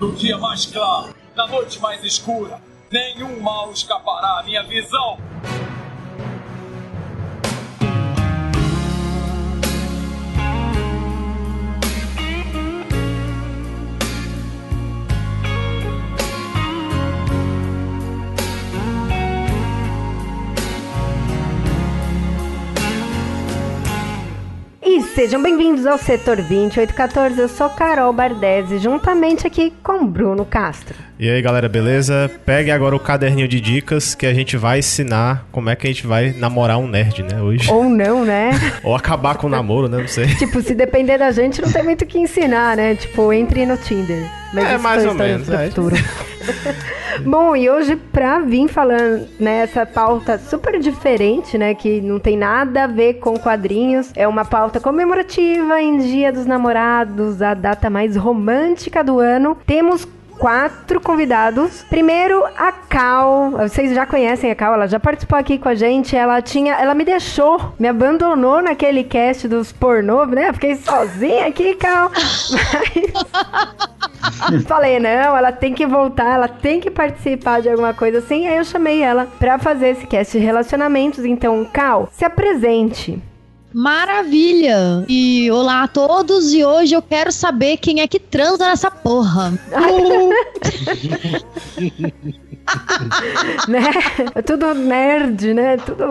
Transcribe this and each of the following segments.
No dia mais claro, na noite mais escura, nenhum mal escapará à minha visão. Sejam bem-vindos ao Setor 2814. Eu sou Carol Bardesi, juntamente aqui com Bruno Castro. E aí galera, beleza? Pegue agora o caderninho de dicas que a gente vai ensinar como é que a gente vai namorar um nerd, né, hoje. Ou não, né? Ou acabar com o namoro, né? Não sei. tipo, se depender da gente, não tem muito o que ensinar, né? Tipo, entre no Tinder. Mas é, mais ou menos. É. Bom, e hoje pra vir falando nessa né, pauta super diferente, né, que não tem nada a ver com quadrinhos, é uma pauta comemorativa em Dia dos Namorados, a data mais romântica do ano. Temos quatro convidados. Primeiro, a Cal. Vocês já conhecem a Cal, ela já participou aqui com a gente. Ela tinha. Ela me deixou, me abandonou naquele cast dos pornô, né? Fiquei sozinha aqui, Cal. Falei, não, ela tem que voltar, ela tem que participar de alguma coisa assim. Aí eu chamei ela pra fazer esse cast de relacionamentos. Então, Cal, se apresente. Maravilha! E olá a todos, e hoje eu quero saber quem é que transa nessa porra. né? É tudo nerd, né? Tudo.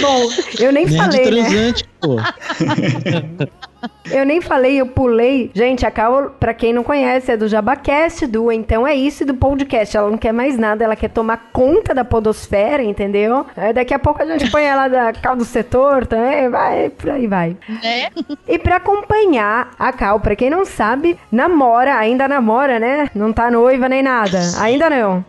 Bom, eu nem nerd falei, né? transante, né? pô. Eu nem falei, eu pulei. Gente, a Cal, pra quem não conhece, é do Jabacast, do Então É Isso e do podcast. Ela não quer mais nada, ela quer tomar conta da podosfera, entendeu? Aí daqui a pouco a gente põe ela da Cal do setor também, vai, por aí vai. É. E pra acompanhar a Cal, pra quem não sabe, namora, ainda namora, né? Não tá noiva nem nada. Ainda não.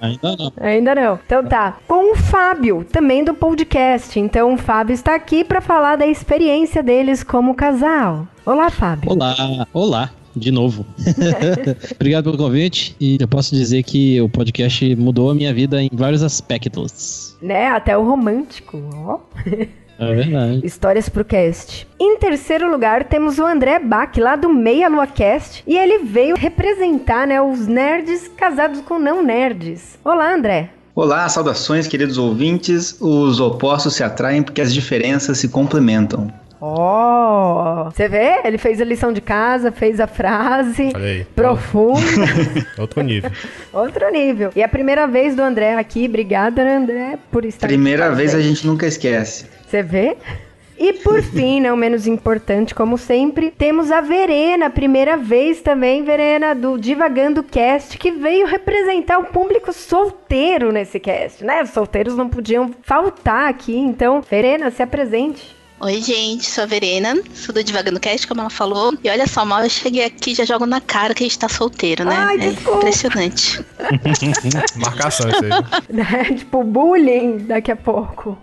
Ainda não. Ainda não. Então tá. Com o Fábio, também do podcast. Então o Fábio está aqui para falar da experiência deles como casal. Olá, Fábio. Olá, olá de novo. Obrigado pelo convite e eu posso dizer que o podcast mudou a minha vida em vários aspectos. Né, até o romântico, ó. É verdade. Histórias pro cast. Em terceiro lugar, temos o André Bach, lá do Meia Lua Cast. E ele veio representar, né, os nerds casados com não nerds. Olá, André. Olá, saudações, queridos ouvintes. Os opostos se atraem porque as diferenças se complementam. Oh, você vê? Ele fez a lição de casa, fez a frase profunda. Outro nível. Outro nível. E é a primeira vez do André aqui. Obrigada, André, por estar Primeira aqui. vez a gente nunca esquece. Você vê? E por fim, não menos importante, como sempre, temos a Verena, primeira vez também, Verena, do Divagando Cast, que veio representar o público solteiro nesse cast, né? Os solteiros não podiam faltar aqui, então, Verena, se apresente. Oi, gente, sou a Verena, sou do Divagando Cast, como ela falou. E olha só, mal eu cheguei aqui já jogo na cara que a gente tá solteiro, né? Ai, é impressionante. Marcação isso aí. É, tipo, bullying daqui a pouco.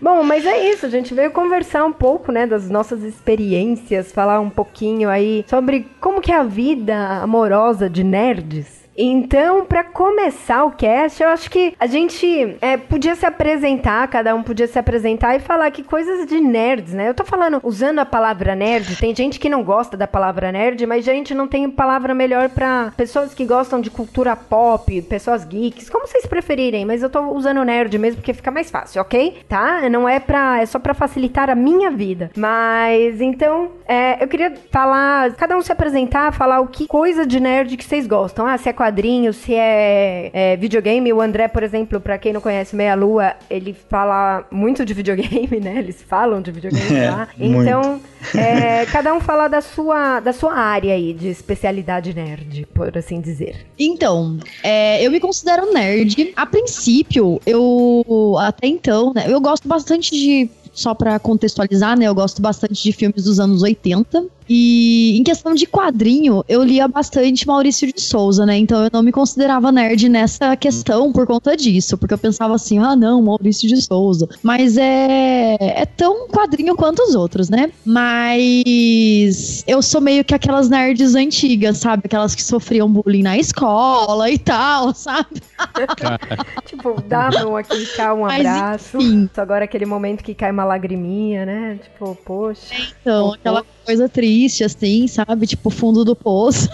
Bom, mas é isso, a gente veio conversar um pouco, né, das nossas experiências, falar um pouquinho aí sobre como que é a vida amorosa de nerds. Então, para começar o cast, eu acho que a gente é, podia se apresentar, cada um podia se apresentar e falar que coisas de nerds, né? Eu tô falando usando a palavra nerd, tem gente que não gosta da palavra nerd, mas gente não tem palavra melhor para pessoas que gostam de cultura pop, pessoas geeks, como vocês preferirem, mas eu tô usando nerd mesmo porque fica mais fácil, ok? Tá? Não é pra. É só para facilitar a minha vida. Mas então, é, eu queria falar, cada um se apresentar, falar o que coisa de nerd que vocês gostam. Ah, se é quadrinhos, se é, é, videogame. O André, por exemplo, para quem não conhece Meia Lua, ele fala muito de videogame, né? Eles falam de videogame é, lá. Então, é, cada um fala da sua, da sua área aí de especialidade nerd, por assim dizer. Então, é, eu me considero nerd. A princípio, eu até então, né? Eu gosto bastante de só para contextualizar, né? Eu gosto bastante de filmes dos anos 80. E em questão de quadrinho, eu lia bastante Maurício de Souza, né? Então eu não me considerava nerd nessa questão por conta disso, porque eu pensava assim, ah, não, Maurício de Souza. Mas é, é tão quadrinho quanto os outros, né? Mas eu sou meio que aquelas nerds antigas, sabe? Aquelas que sofriam bullying na escola e tal, sabe? tipo, dá a mão aqui, cá um abraço. Mas, Agora aquele momento que cai uma lagriminha, né? Tipo, poxa. Então, aquela coisa triste, assim, sabe? Tipo, fundo do poço.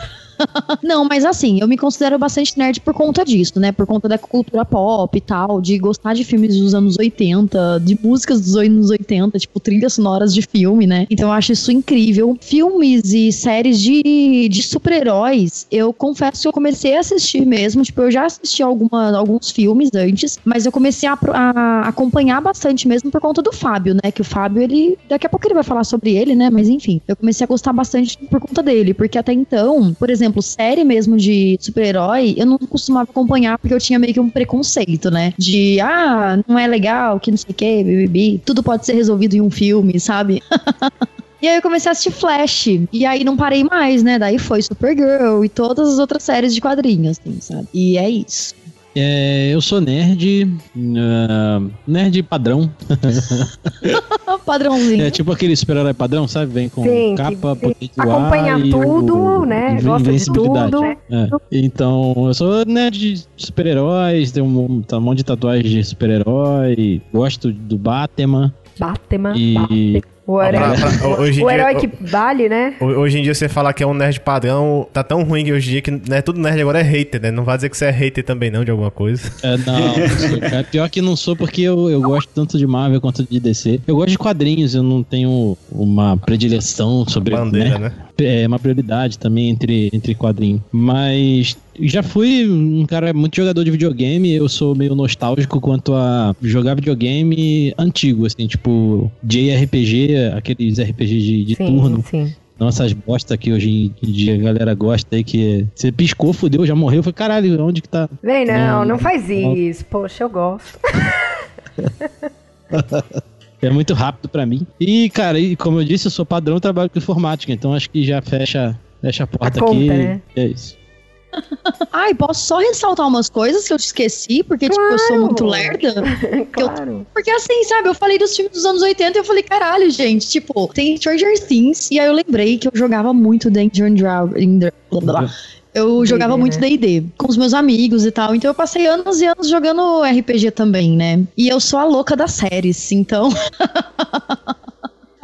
Não, mas assim, eu me considero bastante nerd por conta disso, né? Por conta da cultura pop e tal, de gostar de filmes dos anos 80, de músicas dos anos 80, tipo trilhas sonoras de filme, né? Então eu acho isso incrível. Filmes e séries de, de super-heróis, eu confesso que eu comecei a assistir mesmo. Tipo, eu já assisti alguma, alguns filmes antes, mas eu comecei a, a acompanhar bastante mesmo por conta do Fábio, né? Que o Fábio, ele. Daqui a pouco ele vai falar sobre ele, né? Mas enfim, eu comecei a gostar bastante por conta dele. Porque até então, por exemplo, série mesmo de super-herói, eu não costumava acompanhar porque eu tinha meio que um preconceito, né? De, ah, não é legal, que não sei o que, bibi. Tudo pode ser resolvido em um filme, sabe? E aí eu comecei a assistir Flash. E aí não parei mais, né? Daí foi Supergirl e todas as outras séries de quadrinhos, assim, sabe? E é isso. É, eu sou nerd, uh, nerd padrão. Padrãozinho. É tipo aquele super-herói padrão, sabe? Vem com Sim, capa, que- potente acompanha tudo, o- né? Gosta de tudo. É. Então, eu sou nerd de super-heróis, tenho um, tá um monte de tatuagem de super-herói, gosto do Batman Batman. e Batman. O herói, Pra- pra- hoje o dia- herói que vale, né? Ho- Hoje em dia você falar que é um nerd padrão, tá tão ruim que hoje em dia que né, todo nerd agora é hater, né? Não vai dizer que você é hater também não de alguma coisa. É, não, cara. Pior que não sou porque eu, eu gosto tanto de Marvel quanto de DC. Eu gosto de quadrinhos, eu não tenho uma predileção sobre Bandeira, né? né? É uma prioridade também entre, entre quadrinhos. Mas já fui um cara muito jogador de videogame, eu sou meio nostálgico quanto a jogar videogame antigo, assim, tipo JRPG, aqueles RPG de, de sim, turno. sim. Não essas bosta que hoje em dia a galera gosta aí, que você piscou, fudeu, já morreu. Foi caralho, onde que tá? Vem, não, Não, não faz não. isso. Poxa, eu gosto. É muito rápido pra mim. E, cara, e como eu disse, eu sou padrão trabalho com informática, então acho que já fecha, fecha a porta conta, aqui. né? É isso. Ai, posso só ressaltar umas coisas que eu esqueci, porque, tipo, eu sou Claro. muito lerda. claro. Porque assim, sabe, eu falei dos filmes dos anos 80 e eu falei, caralho, gente, tipo, tem Stranger Things, e aí eu lembrei que eu jogava muito Dungeon Dragon. blá, blá, blá. Eu jogava D&D, muito né? D&D com os meus amigos e tal, então eu passei anos e anos jogando RPG também, né? E eu sou a louca das séries, então...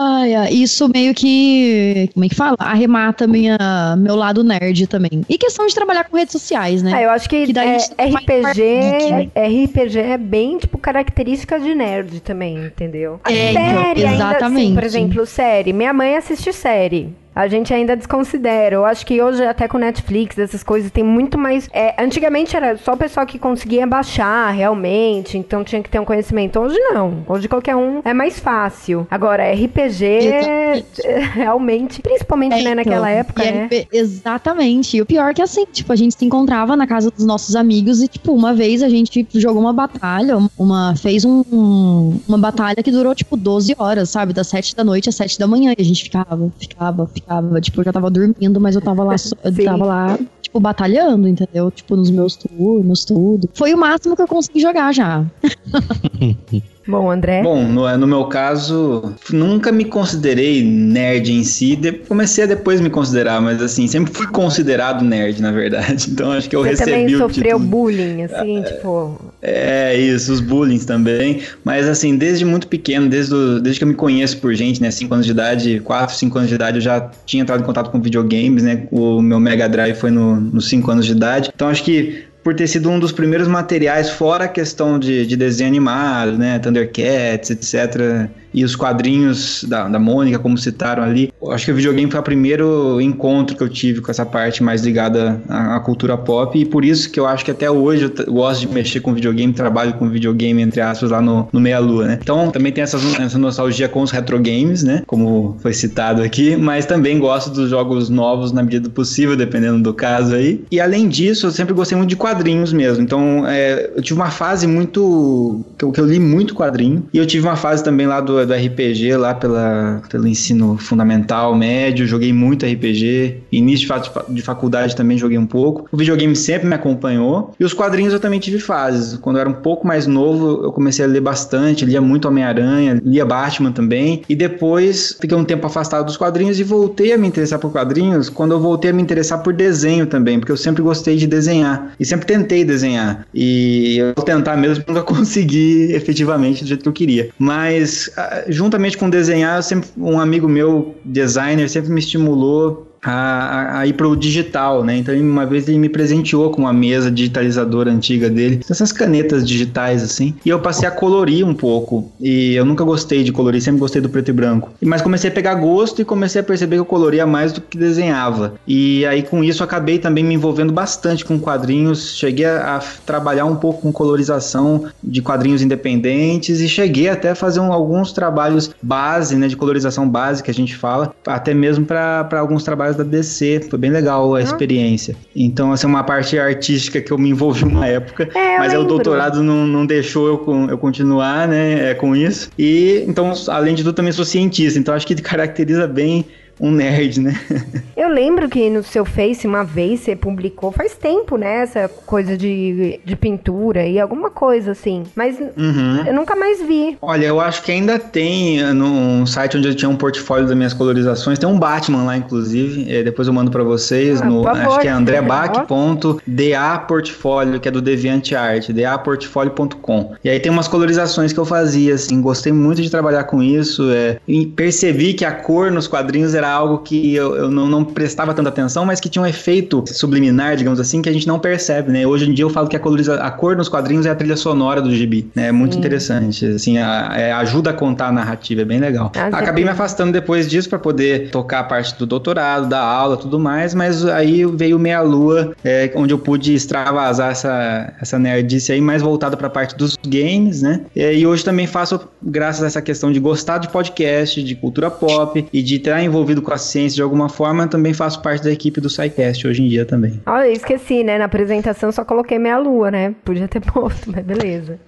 Ai, ai, isso meio que, como é que fala? Arremata minha, meu lado nerd também. E questão de trabalhar com redes sociais, né? Ah, eu acho que, Que é, RPG, geek, né? RPG é bem, tipo, característica de nerd também, entendeu? A É, então, série ainda, assim, exatamente. por exemplo, série. Minha mãe assiste série. A gente ainda desconsidera. Eu acho que hoje, até com Netflix, essas coisas, tem muito mais. é, antigamente era só o pessoal que conseguia baixar realmente, então tinha que ter um conhecimento. Hoje não. Hoje qualquer um é mais fácil. Agora, RPG, é, realmente, principalmente É, né, então, naquela época, né? RP Exatamente. E o pior é que assim, tipo, a gente se encontrava na casa dos nossos amigos e, tipo, uma vez a gente jogou uma batalha, uma fez um, um- uma batalha que durou, tipo, 12 horas, sabe? Das 7 da noite às 7 da manhã. E a gente ficava, ficava, ficava. Tipo, eu já tava dormindo, mas eu tava lá, eu Sim. tava lá, tipo, batalhando, entendeu? Tipo, nos meus turnos, tudo. Foi o máximo que eu consegui jogar já. Bom, André. Bom, no, no meu caso, nunca me considerei nerd em si. de- comecei a depois me considerar, mas assim, sempre fui considerado nerd, na verdade. Então acho que eu você recebi também o sofreu título. bullying, assim, tipo. É, isso, os bullying também. Mas assim, desde muito pequeno, desde, desde que eu me conheço por gente, né? 5 anos de idade, 4, 5 anos de idade, eu já tinha entrado em contato com videogames, né? O meu Mega Drive foi no- nos 5 anos de idade. Então acho que por ter sido um dos primeiros materiais, fora a questão de, de desenho animado, né? Thundercats, etc. E os quadrinhos da, da Mônica, como citaram ali. Eu acho que o videogame foi o primeiro encontro que eu tive com essa parte mais ligada à, à cultura pop. E por isso que eu acho que até hoje eu gosto de mexer com videogame, trabalho com videogame, entre aspas, lá no, no Meia Lua, né? Então também tem essa, essa nostalgia com os retro games, né? Como foi citado aqui. Mas também gosto dos jogos novos na medida do possível, dependendo do caso aí. E além disso, eu sempre gostei muito de quadrinhos mesmo. Então é, eu tive uma fase muito. Que eu, que eu li muito quadrinho. E eu tive uma fase também lá do, do RPG, lá pela, pelo ensino fundamental, médio. Joguei muito RPG. Início de, fa- de faculdade também joguei um pouco. O videogame sempre me acompanhou. E os quadrinhos eu também tive fases. Quando eu era um pouco mais novo, eu comecei a ler bastante. Lia muito Homem-Aranha, lia Batman também. E depois fiquei um tempo afastado dos quadrinhos e voltei a me interessar por quadrinhos quando eu voltei a me interessar por desenho também, porque eu sempre gostei de desenhar e sempre tentei desenhar. E eu tentar mesmo nunca consegui efetivamente do jeito que eu queria. Mas juntamente com desenhar, sempre um amigo meu, designer, sempre me estimulou a, a ir pro digital, né? Então, uma vez ele me presenteou com uma mesa digitalizadora antiga dele, essas canetas digitais, assim, e eu passei a colorir um pouco. E eu nunca gostei de colorir, sempre gostei do preto e branco. Mas comecei a pegar gosto e comecei a perceber que eu coloria mais do que desenhava. E aí, com isso, acabei também me envolvendo bastante com quadrinhos. Cheguei a, a trabalhar um pouco com colorização de quadrinhos independentes e cheguei até a fazer um, alguns trabalhos base, né, de colorização base que a gente fala, até mesmo para alguns trabalhos da DC. Foi bem legal a experiência. Então, assim, uma parte artística que eu me envolvi uma época, É, mas aí o doutorado não, não deixou eu, eu continuar, né, é, com isso. E, então, além de tudo, também sou cientista, então acho que caracteriza bem um nerd, né? Eu lembro que no seu Face, uma vez, você publicou, faz tempo, né? Essa coisa de, de pintura e alguma coisa assim. Mas Uhum. eu nunca mais vi. Olha, eu acho que ainda tem uh, num site onde eu tinha um portfólio das minhas colorizações. Tem um Batman lá, inclusive. eh, depois eu mando pra vocês. Ah, no, favor. acho que é andrebach.da portfólio, que é do DeviantArt, daportfolio.com. E aí tem umas colorizações que eu fazia, assim. Gostei muito de trabalhar com isso. é, e percebi que a cor nos quadrinhos era algo que eu, eu não, não prestava tanta atenção, mas que tinha um efeito subliminar, digamos assim, que a gente não percebe, né? Hoje em dia eu falo que a, coloriza a cor nos quadrinhos é a trilha sonora do gibi, né? É muito interessante, assim, a- é, ajuda a contar a narrativa, é bem legal. Ah, Acabei me afastando depois disso para poder tocar a parte do doutorado, da aula, tudo mais, mas aí veio Meia Lua, é, onde eu pude extravasar essa, essa nerdice aí, mais voltada para a parte dos games, né? E, e hoje também faço, graças a essa questão de gostar de podcast, de cultura pop e de estar envolvido com a ciência de alguma forma, também faço parte da equipe do SciCast hoje em dia também. Olha, eu esqueci, né? Na apresentação só coloquei meia lua, né? Podia ter posto, mas beleza.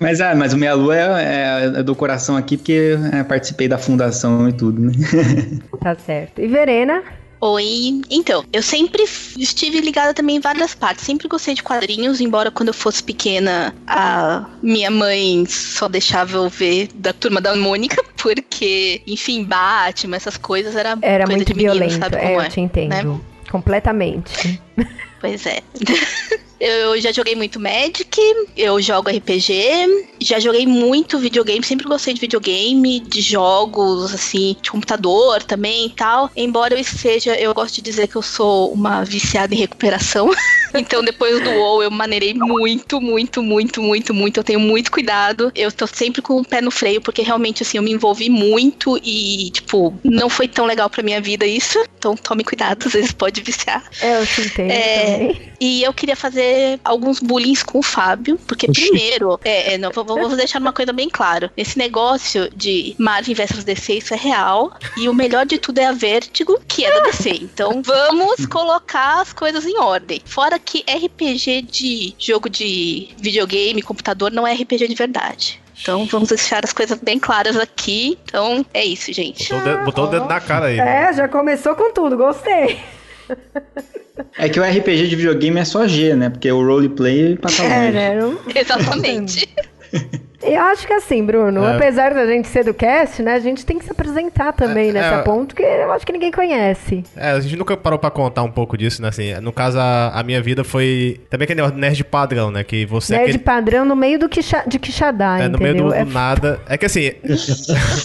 Mas, é, mas o Meia Lua é, é do coração aqui, porque é, participei da fundação e tudo, né? Tá certo. E Verena? Oi. Então, eu sempre estive ligada também em várias partes. Sempre gostei de quadrinhos, embora quando eu fosse pequena, a minha mãe só deixava eu ver da turma da Mônica, porque, enfim, Batman, essas coisas era, Era coisa muito de menino, violento. sabe É, como eu é? te entendo. né? Completamente. Pois é. Eu já joguei muito Magic, eu jogo RPG, já joguei muito videogame, sempre gostei de videogame, de jogos, assim, de computador também e tal. Embora eu seja, eu gosto de dizer que eu sou uma viciada em recuperação. Então, depois do WoW, eu maneirei muito, muito, muito, muito, muito. Eu tenho muito cuidado. Eu tô sempre com o pé no freio, porque realmente, assim, eu me envolvi muito e, tipo, não foi tão legal pra minha vida isso. Então, tome cuidado, às vezes pode viciar. É, eu te entendo É. E eu queria fazer alguns bullying com o Fábio, porque Oxi. primeiro, é, é, não, vou, vou deixar uma coisa bem clara. Esse negócio de Marvel vs DC, isso é real. E o melhor de tudo é a Vertigo, que é da DC. Então vamos colocar as coisas em ordem. Fora que RPG de jogo de videogame, computador, não é RPG de verdade. Então vamos deixar as coisas bem claras aqui. Então é isso, gente. Botou o dedo, botou o dedo na cara aí. É, já começou com tudo, gostei. É que o RPG de videogame é só G, né? Porque o roleplay passa longe. É, né? Exatamente. Eu acho que assim, Bruno, É. apesar da gente ser do cast, né, a gente tem que se apresentar também É, nessa é. ponto, que eu acho que ninguém conhece. É, a gente nunca parou pra contar um pouco disso, né? Assim, no caso, a, a minha vida foi. Também aquele nerd padrão, né? Que você é Nerd aquele. padrão no meio do quixa, de Quixadá, É, no meio do, É do nada. É que assim.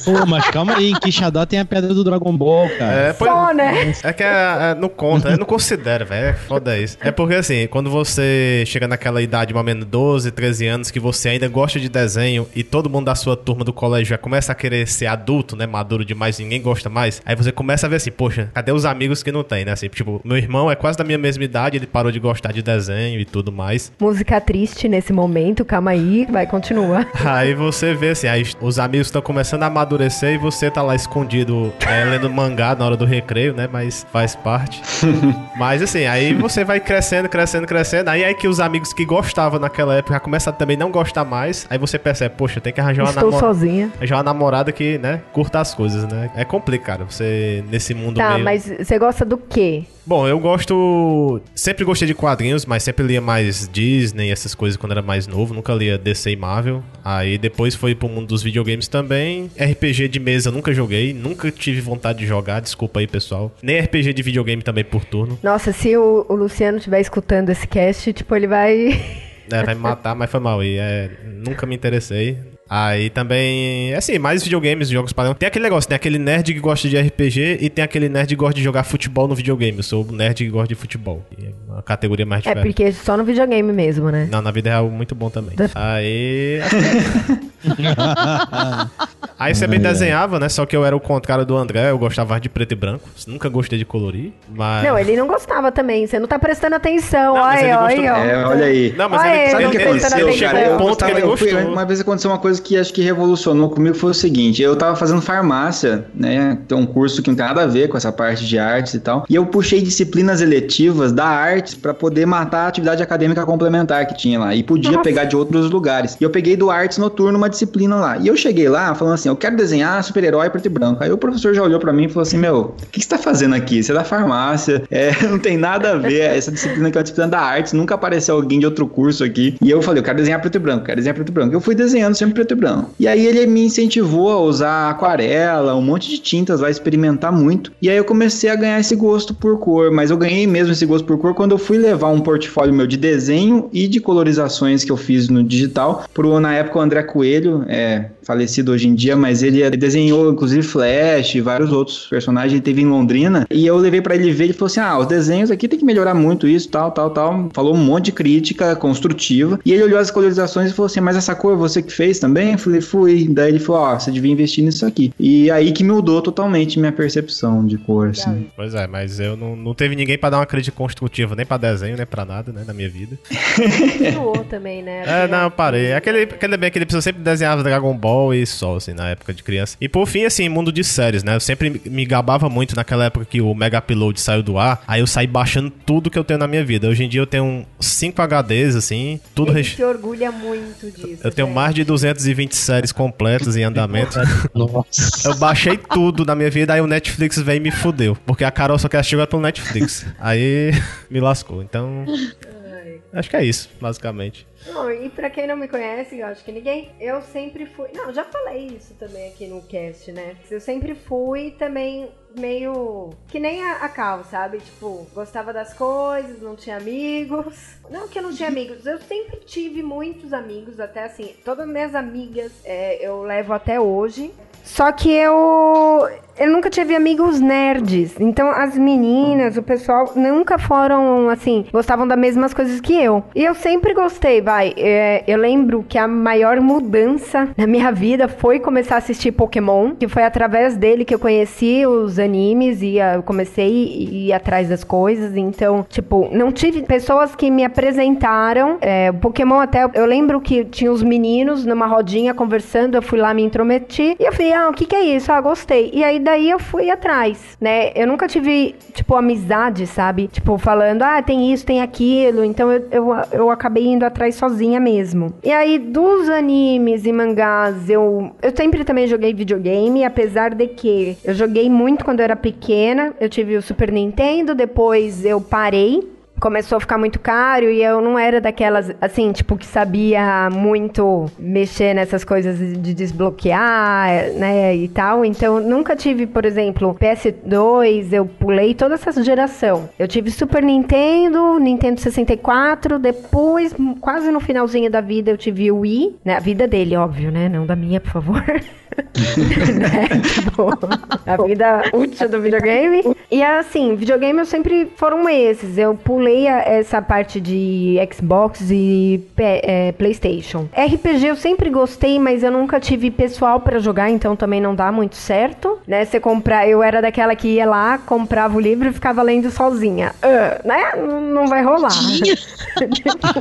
Pô, mas calma aí, em Quixadá tem a pedra do Dragon Ball, cara. É, pois- só, né? É que é, é, não conta, eu não considero, velho. É foda isso. É porque assim, quando você chega naquela idade, mais ou menos 12, 13 anos, que você ainda gosta de desenho e todo mundo da sua turma do colégio já começa a querer ser adulto, né? Maduro demais, ninguém gosta mais. Aí você começa a ver assim, poxa, cadê os amigos que não tem, né? Assim, tipo, meu irmão é quase da minha mesma idade, ele parou de gostar de desenho e tudo mais. Música triste nesse momento, calma aí, vai continuar. Aí você vê assim, aí os amigos estão começando a amadurecer e você tá lá escondido é, lendo mangá na hora do recreio, né? Mas faz parte. Mas assim, aí você vai crescendo, crescendo, crescendo. Aí é que os amigos que gostavam naquela época já começam a também não gostar mais. Aí você percebe, poxa, tem que arranjar uma, Estou namo- sozinha. arranjar uma namorada que, né, curta as coisas, né? É complicado você nesse mundo Tá, meio... mas você gosta do quê? Bom, eu gosto. Sempre gostei de quadrinhos, mas sempre lia mais Disney, essas coisas quando era mais novo. Nunca lia DC e Marvel. Aí depois foi pro mundo dos videogames também. RPG de mesa nunca joguei. Nunca tive vontade de jogar. Desculpa aí, pessoal. Nem RPG de videogame também por turno. Nossa, se o, o Luciano estiver escutando esse cast, tipo, ele vai. É, vai me matar, mas foi mal. E é, nunca me interessei. Aí também, assim, mais videogames, jogos padrão. Tem aquele negócio, tem aquele nerd que gosta de RPG e tem aquele nerd que gosta de jogar futebol no videogame. Eu sou o nerd que gosta de futebol. É uma categoria mais É diferente. porque só no videogame mesmo, né? Não, na vida real, muito bom também. Aí. Aí você me desenhava, né? Só que eu era o contrário do André, eu gostava de preto e branco. Nunca gostei de colorir, mas. Não, ele não gostava também. Você não tá prestando atenção. Não, mas ele Olha, olha, ó. É, olha aí. Não, mas Olha ele, ele, Sabe o que ele- ele chegou um ele uma vez aconteceu uma coisa que acho que revolucionou comigo, foi o seguinte, eu tava fazendo farmácia, né, tem um curso que não tem nada a ver com essa parte de artes e tal, e eu puxei disciplinas eletivas da artes pra poder matar a atividade acadêmica complementar que tinha lá, e podia Nossa. pegar de outros lugares. E eu peguei do artes noturno uma disciplina lá, e eu cheguei lá falando assim, eu quero desenhar super-herói preto e branco. Aí o professor já olhou pra mim e falou assim, meu, o que você tá fazendo aqui? Você é da farmácia, é, não tem nada a ver, essa disciplina que é uma disciplina da artes, nunca apareceu alguém de outro curso aqui. E eu falei, eu quero desenhar preto e branco, quero desenhar preto e branco. Eu fui desenhando sempre preto e branco. E aí ele me incentivou a usar aquarela, um monte de tintas lá, experimentar muito. E aí eu comecei a ganhar esse gosto por cor, mas eu ganhei mesmo esse gosto por cor quando eu fui levar um portfólio meu de desenho e de colorizações que eu fiz no digital pro, na época, o André Coelho, é falecido hoje em dia, mas ele desenhou inclusive Flash e vários outros personagens, ele teve em Londrina, e eu levei pra ele ver, ele falou assim, ah, os desenhos aqui tem que melhorar muito isso, tal, tal, tal, falou um monte de crítica construtiva, e ele olhou as colorizações e falou assim, mas essa cor você que fez também? Eu falei, fui, daí ele falou, ó, você devia investir nisso aqui, e aí que mudou totalmente minha percepção de cor, assim. Pois é, mas eu não, não teve ninguém pra dar uma crítica construtiva, nem pra desenho, nem pra nada, né, na minha vida. Continuou também, né? É, não, eu parei. Aquele, aquele bem, aquele pessoa sempre desenhava Dragon Ball e só, assim, na época de criança. E por fim, assim, mundo de séries, né? Eu sempre me gabava muito naquela época que o Mega Upload saiu do ar. Aí eu saí baixando tudo que eu tenho na minha vida. Hoje em dia eu tenho 5 HDs, assim, tudo recheado. se orgulha muito disso. Eu tenho gente. mais de 220 séries completas em andamento. Nossa. Eu baixei tudo na minha vida, aí o Netflix veio e me fudeu. Porque a Carol só quer assistir pelo Netflix. Aí me lascou. Então. Acho que é isso, basicamente. Não, e pra quem não me conhece, eu acho que ninguém, eu sempre fui. Não, já falei isso também aqui no cast, né? Eu sempre fui também meio. Que nem a, a Cal, sabe? Tipo, gostava das coisas, não tinha amigos. Não que eu não tinha amigos, eu sempre tive muitos amigos, até assim, todas minhas amigas é, eu levo até hoje. Só que eu. Eu nunca tive amigos nerds. Então as meninas, o pessoal, nunca foram assim, gostavam das mesmas coisas que eu. E eu sempre gostei, vai. É, eu lembro que a maior mudança na minha vida foi começar a assistir Pokémon, que foi através dele que eu conheci os animes e ah, eu comecei a ir atrás das coisas. Então, tipo, não tive pessoas que me apresentaram. É, Pokémon até. Eu lembro que tinha os meninos numa rodinha conversando, eu fui lá me intrometi. E eu falei, ah, o que, que é isso? Ah, gostei. E aí daí eu fui atrás, né? Eu nunca tive, tipo, amizade, sabe? Tipo, falando, ah, tem isso, tem aquilo. Então eu, eu, eu acabei indo atrás sozinha mesmo. E aí, dos animes e mangás, eu, eu sempre também joguei videogame, apesar de que eu joguei muito quando eu era pequena. Eu tive o Super Nintendo, depois eu parei começou a ficar muito caro e eu não era daquelas, assim, tipo, que sabia muito mexer nessas coisas de desbloquear, né, e tal. Então, nunca tive, por exemplo, PS2, eu pulei toda essa geração. Eu tive Super Nintendo, Nintendo 64, depois, quase no finalzinho da vida, eu tive o Wii, né, a vida dele, óbvio, né, não da minha, por favor. né? Tipo, a vida útil do videogame. E assim, videogame eu sempre foram esses. Eu pulei essa parte de Xbox e é, PlayStation. RPG eu sempre gostei, mas eu nunca tive pessoal pra jogar, então também não dá muito certo, né? Você comprar, eu era daquela que ia lá, comprava o livro e ficava lendo sozinha. Ah, né? Não vai rolar.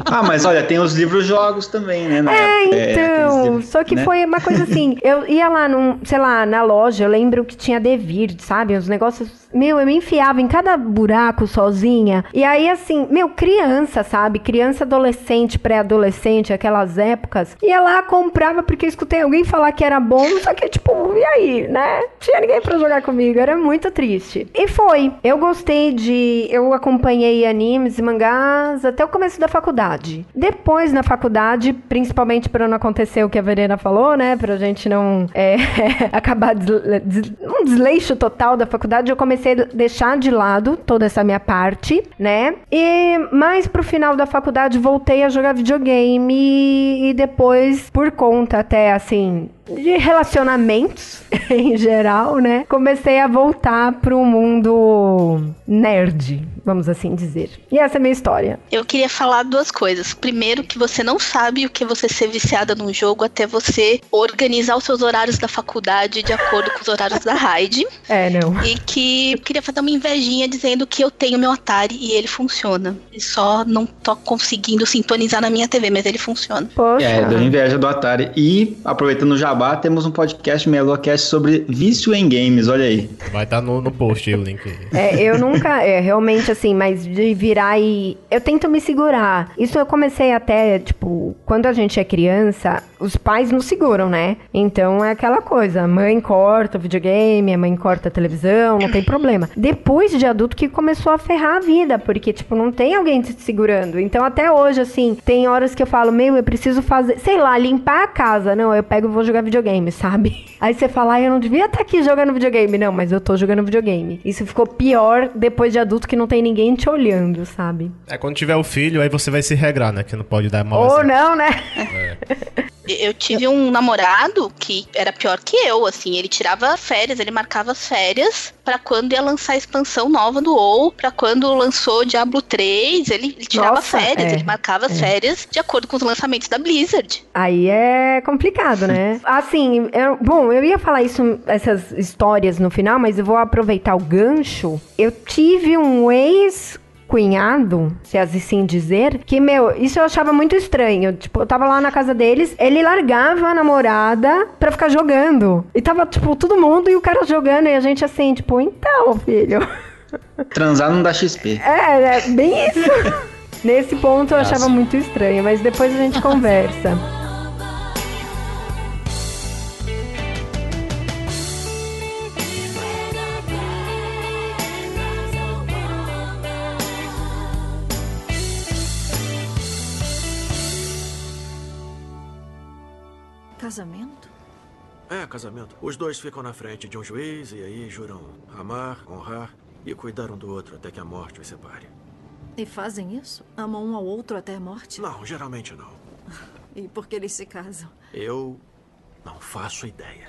Ah, mas olha, tem os livros-jogos também, né? É, época. aqueles então, livros, só que né? foi uma coisa assim, eu ia lá num, sei lá, na loja, eu lembro que tinha Devir, sabe? Os negócios, meu, eu me enfiava em cada buraco sozinha. E aí assim, meu, criança, sabe? Criança, adolescente, pré-adolescente, aquelas épocas. Ia lá, comprava porque escutei alguém falar que era bom, só que tipo, e aí, né? Tinha ninguém pra jogar comigo, era muito triste. E foi. Eu gostei de, eu acompanhei animes e mangás até o começo da faculdade. Depois na faculdade, principalmente pra não acontecer o que a Verena falou, né? Pra gente não é, acabar des, des, um desleixo total da faculdade, eu comecei a deixar de lado toda essa minha parte, né? E mais pro final da faculdade voltei a jogar videogame e depois, por conta até assim, de relacionamentos em geral, né? Comecei a voltar pro mundo nerd, vamos assim dizer. E essa é a minha história. Eu queria falar duas coisas. Primeiro, que você não sabe o que é você ser viciada num jogo até você organizar os seus horários da faculdade de acordo com os horários da Raid. É, não. E que eu queria fazer uma invejinha dizendo que eu tenho meu Atari e ele funciona. E só não tô conseguindo sintonizar na minha TV, mas ele funciona. Poxa. É, deu inveja do Atari. E, aproveitando já Jabá, temos um podcast Melocast sobre vício em games, olha aí. Vai estar tá no, no post aí o link. É, eu nunca, é, realmente assim, mas de virar e. Eu tento me segurar. Isso eu comecei até, tipo, quando a gente é criança, os pais nos seguram, né? Então é aquela coisa, a mãe corta o videogame, a mãe corta a televisão, não tem problema. Depois de adulto que começou a ferrar a vida, porque, tipo, não tem alguém te segurando. Então até hoje, assim, tem horas que eu falo, meu, eu preciso fazer, sei lá, limpar a casa. Não, eu pego e vou jogar videogame, sabe? Aí você fala, ah, eu não devia estar aqui jogando videogame. Não, mas eu tô jogando videogame. Isso ficou pior depois de adulto que não tem ninguém te olhando, sabe? É quando tiver o filho, aí você vai se regrar, né? Que não pode dar mal. Ou não, né? É. Eu tive um namorado que era pior que eu, assim, ele tirava férias, ele marcava as férias para quando ia lançar a expansão nova do WoW, para quando lançou Diablo 3, ele, ele tirava Nossa, férias, é, ele marcava as é. férias de acordo com os lançamentos da Blizzard. Aí é complicado, né? Assim, eu- bom, eu ia falar isso, essas histórias no final, mas eu vou aproveitar o gancho. Eu tive um ex cunhado, se assim dizer, que, meu, isso eu achava muito estranho. Tipo, eu tava lá na casa deles, ele largava a namorada pra ficar jogando. E tava, tipo, todo mundo e o cara jogando, e a gente assim, tipo, então, filho. Transar não dá XP. É, é bem isso. Nesse ponto eu achava muito estranho, mas depois a gente conversa. Casamento. Os dois ficam na frente de um juiz e aí juram amar, honrar e cuidar um do outro até que a morte os separe. E fazem isso? Amam um ao outro até a morte? Não, geralmente não. E por que eles se casam? Eu não faço ideia.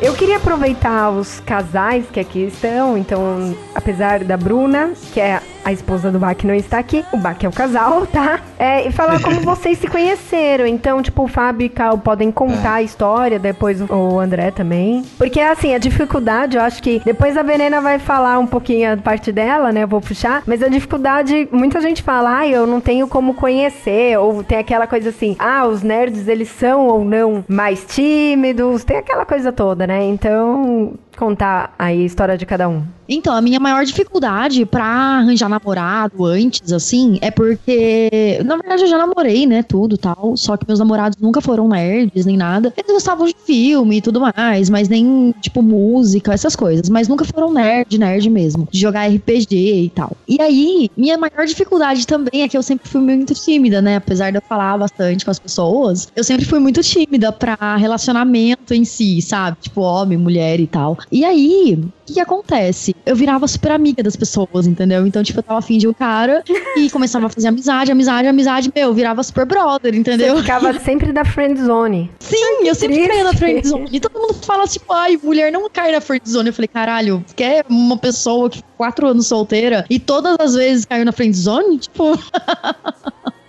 Eu queria aproveitar os casais que aqui estão, então, apesar da Bruna, que é a esposa do Bach, não está aqui, o Bach é o casal, tá? É, e falar como vocês se conheceram. Então, tipo, o Fábio e Cal podem contar a história, depois o- o André também. Porque, assim, a dificuldade, eu acho que depois a Venena vai falar um pouquinho a parte dela, né? Eu vou puxar. Mas a dificuldade, muita gente fala, ah, eu não tenho como conhecer. Ou tem aquela coisa assim, ah, os nerds, eles são ou não mais tímidos. Tem aquela coisa toda, né? Então, contar aí a história de cada um. Então, a minha maior dificuldade pra arranjar namorado antes, assim, é porque, na verdade, eu já namorei, né, tudo tal, só que meus namorados nunca foram nerds, nem nada. Eles gostavam de filme e tudo mais, mas nem, tipo, música, essas coisas, mas nunca foram nerd, nerd mesmo, de jogar RPG e tal. E aí, minha maior dificuldade também é que eu sempre fui muito tímida, né, apesar de eu falar bastante com as pessoas, eu sempre fui muito tímida pra relacionamento em si, sabe? Tipo, homem, mulher e tal. E aí, o que, que acontece? Eu virava super amiga das pessoas, entendeu? Então, tipo, eu tava afim de um cara e começava a fazer amizade, amizade, amizade, meu, eu virava super brother, entendeu? Você ficava sempre da friend zone. Sim, eu sempre triste. caía na friendzone. E todo mundo fala tipo, ai, mulher não cai na friendzone. Eu falei, caralho, quer uma pessoa que ficou quatro anos solteira e todas as vezes caiu na friendzone? Tipo...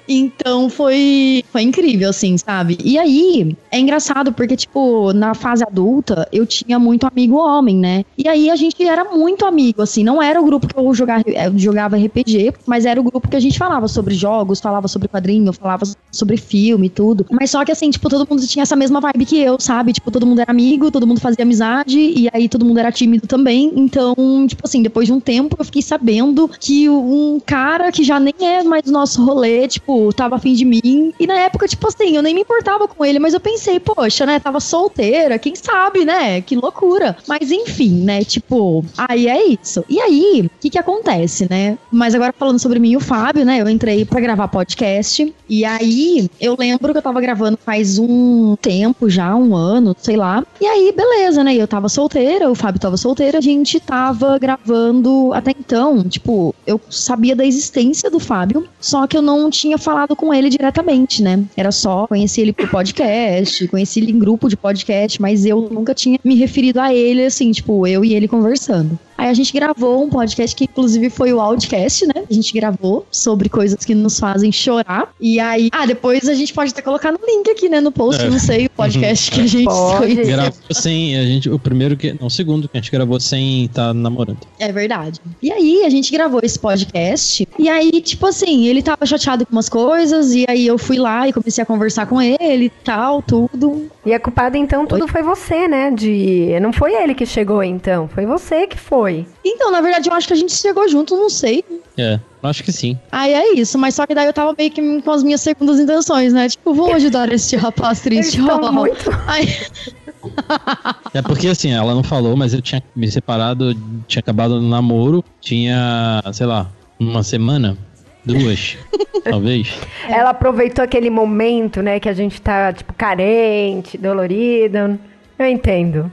Então foi, foi incrível, assim, sabe? E aí, é engraçado porque, tipo, na fase adulta, eu tinha muito amigo homem, né? E aí a gente era muito amigo, assim. Não era o grupo que eu jogava, eu jogava RPG, mas era o grupo que a gente falava sobre jogos, falava sobre quadrinho, falava sobre filme e tudo. Mas só que, assim, tipo, todo mundo tinha essa mesma vibe que eu, sabe? Tipo, todo mundo era amigo, todo mundo fazia amizade, e aí todo mundo era tímido também. Então, tipo assim, depois de um tempo eu fiquei sabendo que um cara que já nem é mais nosso rolê, tipo, tava afim de mim. E na época, tipo assim, eu nem me importava com ele, mas eu pensei, poxa, né, tava solteira, quem sabe, né? Que loucura. Mas enfim, né, tipo, aí é isso. E aí, o que que acontece, né? Mas agora falando sobre mim e o Fábio, né, eu entrei pra gravar podcast. E aí, eu lembro que eu tava gravando faz um tempo já, um ano, sei lá. E aí, beleza, né? Eu tava solteira, o Fábio tava solteiro, a gente tava gravando até então, tipo, eu sabia da existência do Fábio, só que eu não tinha falado com ele diretamente, né? Era só conheci ele por podcast, conheci ele em grupo de podcast, mas eu nunca tinha me referido a ele, assim, tipo, eu e ele conversando. Aí a gente gravou um podcast que inclusive foi o Outcast, né? A gente gravou sobre coisas que nos fazem chorar. E aí, ah, depois a gente pode até colocar no link aqui, né, no post, É. não sei, o podcast que a gente Pode. foi. Gravou sem. A gente, o primeiro que. Não, o segundo que a gente gravou sem estar namorando. É verdade. E aí, a gente gravou esse podcast. E aí, tipo assim, ele tava chateado com umas coisas. E aí, eu fui lá e comecei a conversar com ele e tal, tudo. E a culpada, então, tudo foi você, né? De. Não foi ele que chegou, então. Foi você que foi. Então, na verdade, eu acho que a gente chegou junto, não sei. É, acho que sim. Aí é isso, mas só que daí eu tava meio que com as minhas segundas intenções, né? Tipo, vou ajudar esse rapaz triste. ó. muito. Aí, É porque assim, ela não falou, mas eu tinha me separado, tinha acabado no namoro, tinha, sei lá, uma semana, duas, talvez. Ela aproveitou aquele momento, né? Que a gente tá, tipo, carente, dolorido. Eu entendo.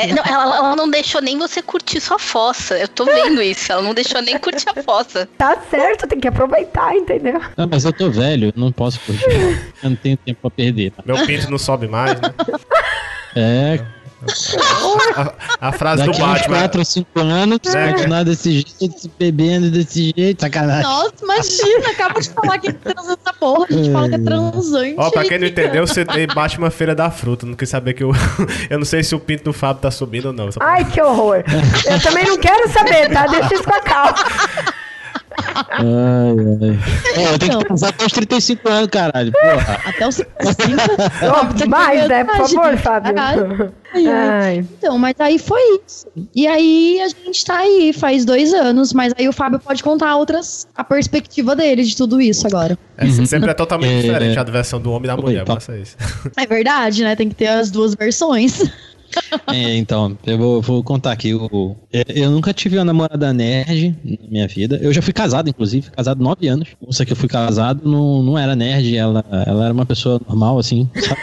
É, não, ela, ela não deixou nem você curtir sua fossa. Eu tô vendo isso. Ela não deixou nem curtir a fossa. Tá certo, tem que aproveitar, entendeu? Ah, mas eu tô velho, eu não posso curtir. Eu não tenho tempo pra perder. tá? Meu pinto não sobe mais, né? É, A, a frase daqui do uns Batman. 4 ou 5 anos, se É. continuar desse jeito, se bebendo desse jeito, sacanagem. nossa, imagina, acaba de falar que transa essa porra. A gente fala que é transante. Ó, pra quem não entendeu, você tem Batman Feira da Fruta. Não quis saber que eu. eu não sei se o pinto do Fábio tá subindo ou não. Ai, que horror. Eu também não quero saber, tá? Deixa isso com a calma. Ai, ai. É, eu tenho que transar até os 35 anos, caralho. Porra. Até os 55. Ó, mais, né? Por favor, Fábio. Caralho. Ai, ai. Então, mas aí foi isso. E aí a gente tá aí faz dois anos, mas aí o Fábio pode contar outras, a perspectiva dele de tudo isso agora. É, sempre é totalmente É. diferente a versão do homem e da Oi, mulher. tá. Passa isso. É verdade, né? Tem que ter as duas versões. É, então, eu vou, vou contar aqui. eu, eu nunca tive uma namorada nerd na minha vida. Eu já fui casado, inclusive, casado nove anos. Moça que eu fui casado não, não era nerd, ela, ela era uma pessoa normal, assim. sabe?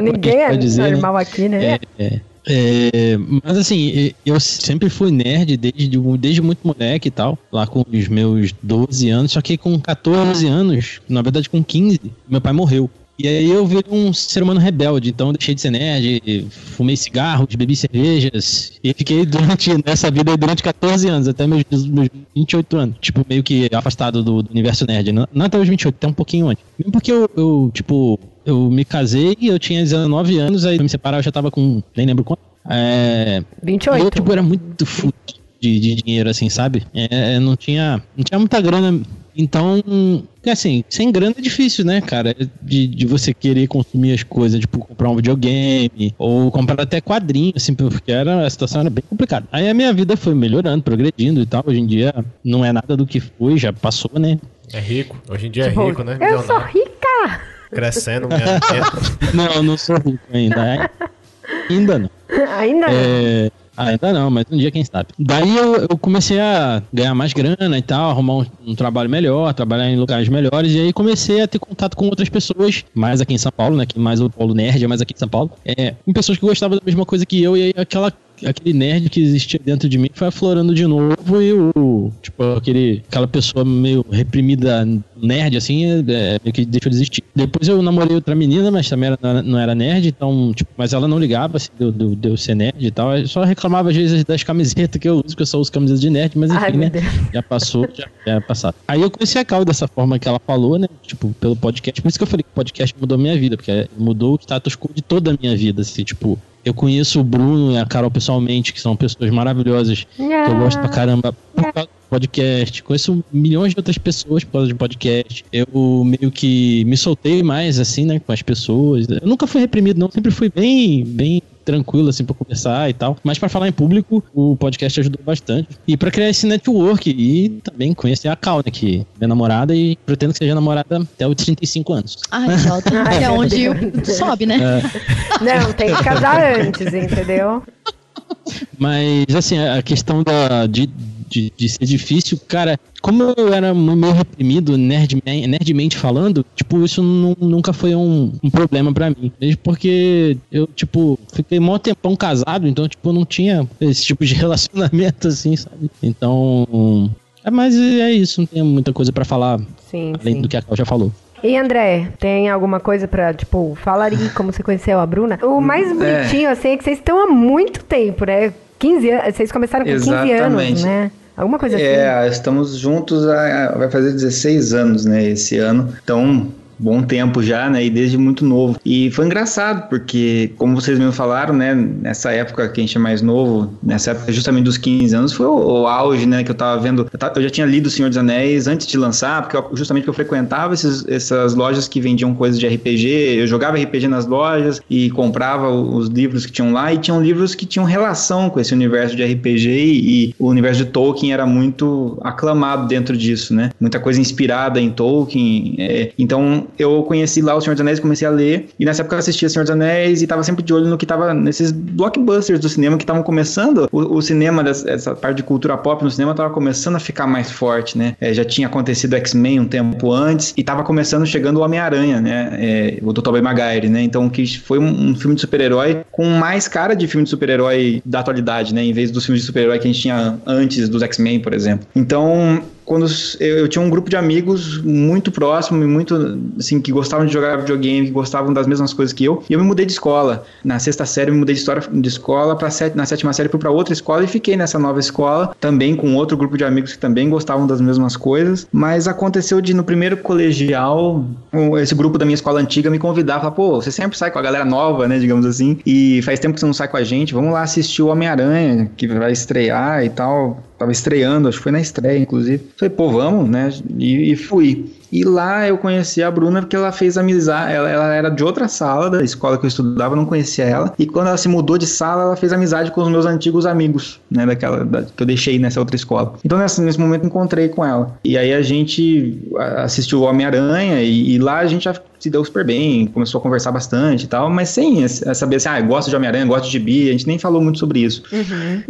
Ninguém é dizer, né? normal aqui, né? É, é, mas assim, eu sempre fui nerd desde, desde muito moleque e tal, lá com os meus 12 anos, só que com 14 anos, na verdade com 15, meu pai morreu. E aí eu virei um ser humano rebelde, então eu deixei de ser nerd, fumei cigarros, bebi cervejas, e fiquei durante nessa vida durante 14 anos, até meus, meus 28 anos. Tipo, meio que afastado do, do universo nerd. Não, não até os 28, até um pouquinho antes. Mesmo porque eu, eu, tipo, eu me casei, eu tinha 19 anos, aí eu me separar eu já tava com, nem lembro quanto. É, e 28. eu, tipo, era muito fudido de, de dinheiro, assim, sabe? É, não, tinha, não tinha muita grana. Então, assim, sem grana é difícil, né, cara? De, de você querer consumir as coisas, tipo, comprar um videogame, ou comprar até quadrinho, assim, porque era, a situação era bem complicada. Aí a minha vida foi melhorando, progredindo e tal. Hoje em dia não é nada do que foi, já passou, né? É rico. Hoje em dia é Tipo, rico, né? Eu sou rica! Crescendo, minha Não, eu não sou rico ainda. Ainda não. Ainda não. É, ainda não, mas um dia quem sabe. Daí eu, eu comecei a ganhar mais grana e tal, arrumar um, um trabalho melhor, trabalhar em lugares melhores, e aí comecei a ter contato com outras pessoas, mais aqui em São Paulo, né? Que mais o Polo Nerd é mais aqui em São Paulo. É, com pessoas que gostavam da mesma coisa que eu, e aí aquela. Aquele nerd que existia dentro de mim foi aflorando de novo e o. Tipo, aquele, aquela pessoa meio reprimida nerd, assim, é, é, meio que deixou de existir. Depois eu namorei outra menina, mas também era, não era nerd, então, tipo, mas ela não ligava, assim, de eu- de eu- de eu ser nerd e tal. Eu só reclamava às vezes das camisetas que eu uso, porque eu só uso camisetas de nerd, mas enfim, Ai, né? Deus. Já passou, já, já é passado. Aí eu conheci a Cal dessa forma que ela falou, né? Tipo, pelo podcast. Por isso que eu falei que o podcast mudou a minha vida, porque mudou o status quo de toda a minha vida, assim, tipo. Eu conheço o Bruno e a Carol pessoalmente, que são pessoas maravilhosas, que eu gosto pra caramba por causa do podcast. Conheço milhões de outras pessoas por causa de podcast. Eu meio que me soltei mais, assim, né, com as pessoas. Eu nunca fui reprimido, não. Sempre fui bem, bem tranquilo, assim, pra conversar e tal. Mas pra falar em público, o podcast ajudou bastante. E pra criar esse network e também conhecer a Cal, né, que é namorada e pretendo que seja namorada até os 35 anos. Ai. Ai, é onde sobe, né? Não, tem que casar antes, entendeu? Mas, assim, a questão da, de, de, de ser difícil, cara, como eu era meio reprimido, nerdman, nerdmente falando, tipo, isso nu- nunca foi um, um problema pra mim. Mesmo porque eu, tipo, fiquei mó tempão casado, então, tipo, não tinha esse tipo de relacionamento, assim, sabe? Então. É, mas é isso, não tem muita coisa pra falar, Sim, além sim. do que a Cal já falou. E André, tem alguma coisa pra, tipo, falar aí como você conheceu a Bruna? O mais bonitinho, assim, é que vocês estão há muito tempo, né? 15 anos, vocês começaram com 15 anos, Exatamente. né? Alguma coisa assim. É, estamos juntos, há- vai fazer 16 anos, né, esse ano. Então, bom tempo já, né, e desde muito novo. E foi engraçado, porque, como vocês mesmo falaram, né, nessa época que a gente é mais novo, nessa época justamente dos 15 anos, foi o, o auge, né, que eu tava vendo. Eu, tava- eu já tinha lido O Senhor dos Anéis antes de lançar, porque eu- justamente eu frequentava esses- essas lojas que vendiam coisas de RPG, eu jogava RPG nas lojas e comprava os livros que tinham lá, e tinham livros que tinham relação com esse universo de RPG, e, e o universo de Tolkien era muito aclamado dentro disso, né? Muita coisa inspirada em Tolkien. é, então eu conheci lá O Senhor dos Anéis, comecei a ler, e nessa época eu assistia Senhor dos Anéis e tava sempre de olho no que tava nesses blockbusters do cinema que estavam começando. O, o cinema, dessa, essa parte de cultura pop no cinema, tava começando a ficar mais forte, né? É, já tinha acontecido X-Men um tempo antes, e tava começando chegando o Homem-Aranha, né? É, o do Tobey Maguire, né? Então que foi um, um filme de super-herói com mais cara de filme de super-herói da atualidade, né? Em vez dos filmes de super-herói que a gente tinha antes dos X-Men, por exemplo. Então, quando eu, eu tinha um grupo de amigos muito próximo e muito, assim, que gostavam de jogar videogame, que gostavam das mesmas coisas que eu, e eu me mudei de escola. Na sexta série, eu me mudei de, história, de escola, pra set, na sétima série, fui pra outra escola e fiquei nessa nova escola, também com outro grupo de amigos que também gostavam das mesmas coisas, mas aconteceu de, no primeiro colegial, esse grupo da minha escola antiga me convidar, falar, pô, você sempre sai com a galera nova, né, digamos assim, e faz tempo que você não sai com a gente, vamos lá assistir o Homem-Aranha, que vai estrear e tal, tava estreando, acho que foi na estreia, inclusive. Falei, pô, vamos, né? E, e fui. E lá eu conheci a Bruna porque ela fez amizade. Ela, ela era de outra sala da escola que eu estudava, não conhecia ela. E quando ela se mudou de sala, ela fez amizade com os meus antigos amigos, né? Daquela da- que eu deixei nessa outra escola. Então nessa- nesse momento encontrei com ela. E aí a gente assistiu o Homem-Aranha e, e lá a gente já se deu super bem, começou a conversar bastante e tal, mas sem saber assim, ah, gosto de Homem-Aranha, gosto de Bi, a gente nem falou muito sobre isso.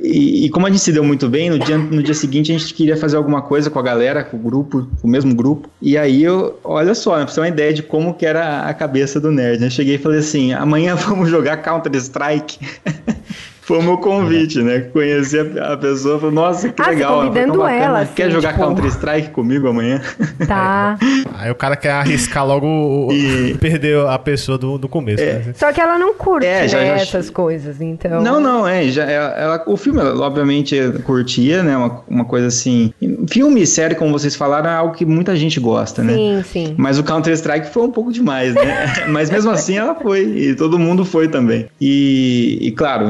E, e como a gente se deu muito bem, no dia, no dia seguinte a gente queria fazer alguma coisa com a galera, com o grupo, com o mesmo grupo. E aí eu, olha só, pra você ter uma ideia de como que era a cabeça do nerd, né? Cheguei e falei assim, amanhã vamos jogar Counter-Strike. Foi o meu convite, né? Conheci a, pessoa, falei, nossa, que Ah, você legal. Ela convidando "Tão bacana. ela, assim, Quer jogar tipo- Counter-Strike comigo amanhã? Tá. Aí o cara quer arriscar logo o, E- perder a pessoa do, do começo. né? Só que ela não curte, É, já- né, já- essas coisas, então... Não, não, é. Já, ela, ela- o filme, ela, obviamente, curtia, né? Uma, uma coisa assim. Filme e série, como vocês falaram, é algo que muita gente gosta, né? Sim, sim. Mas o Counter-Strike foi um pouco demais, né? Mas mesmo assim ela foi, e todo mundo foi também. E, e, claro,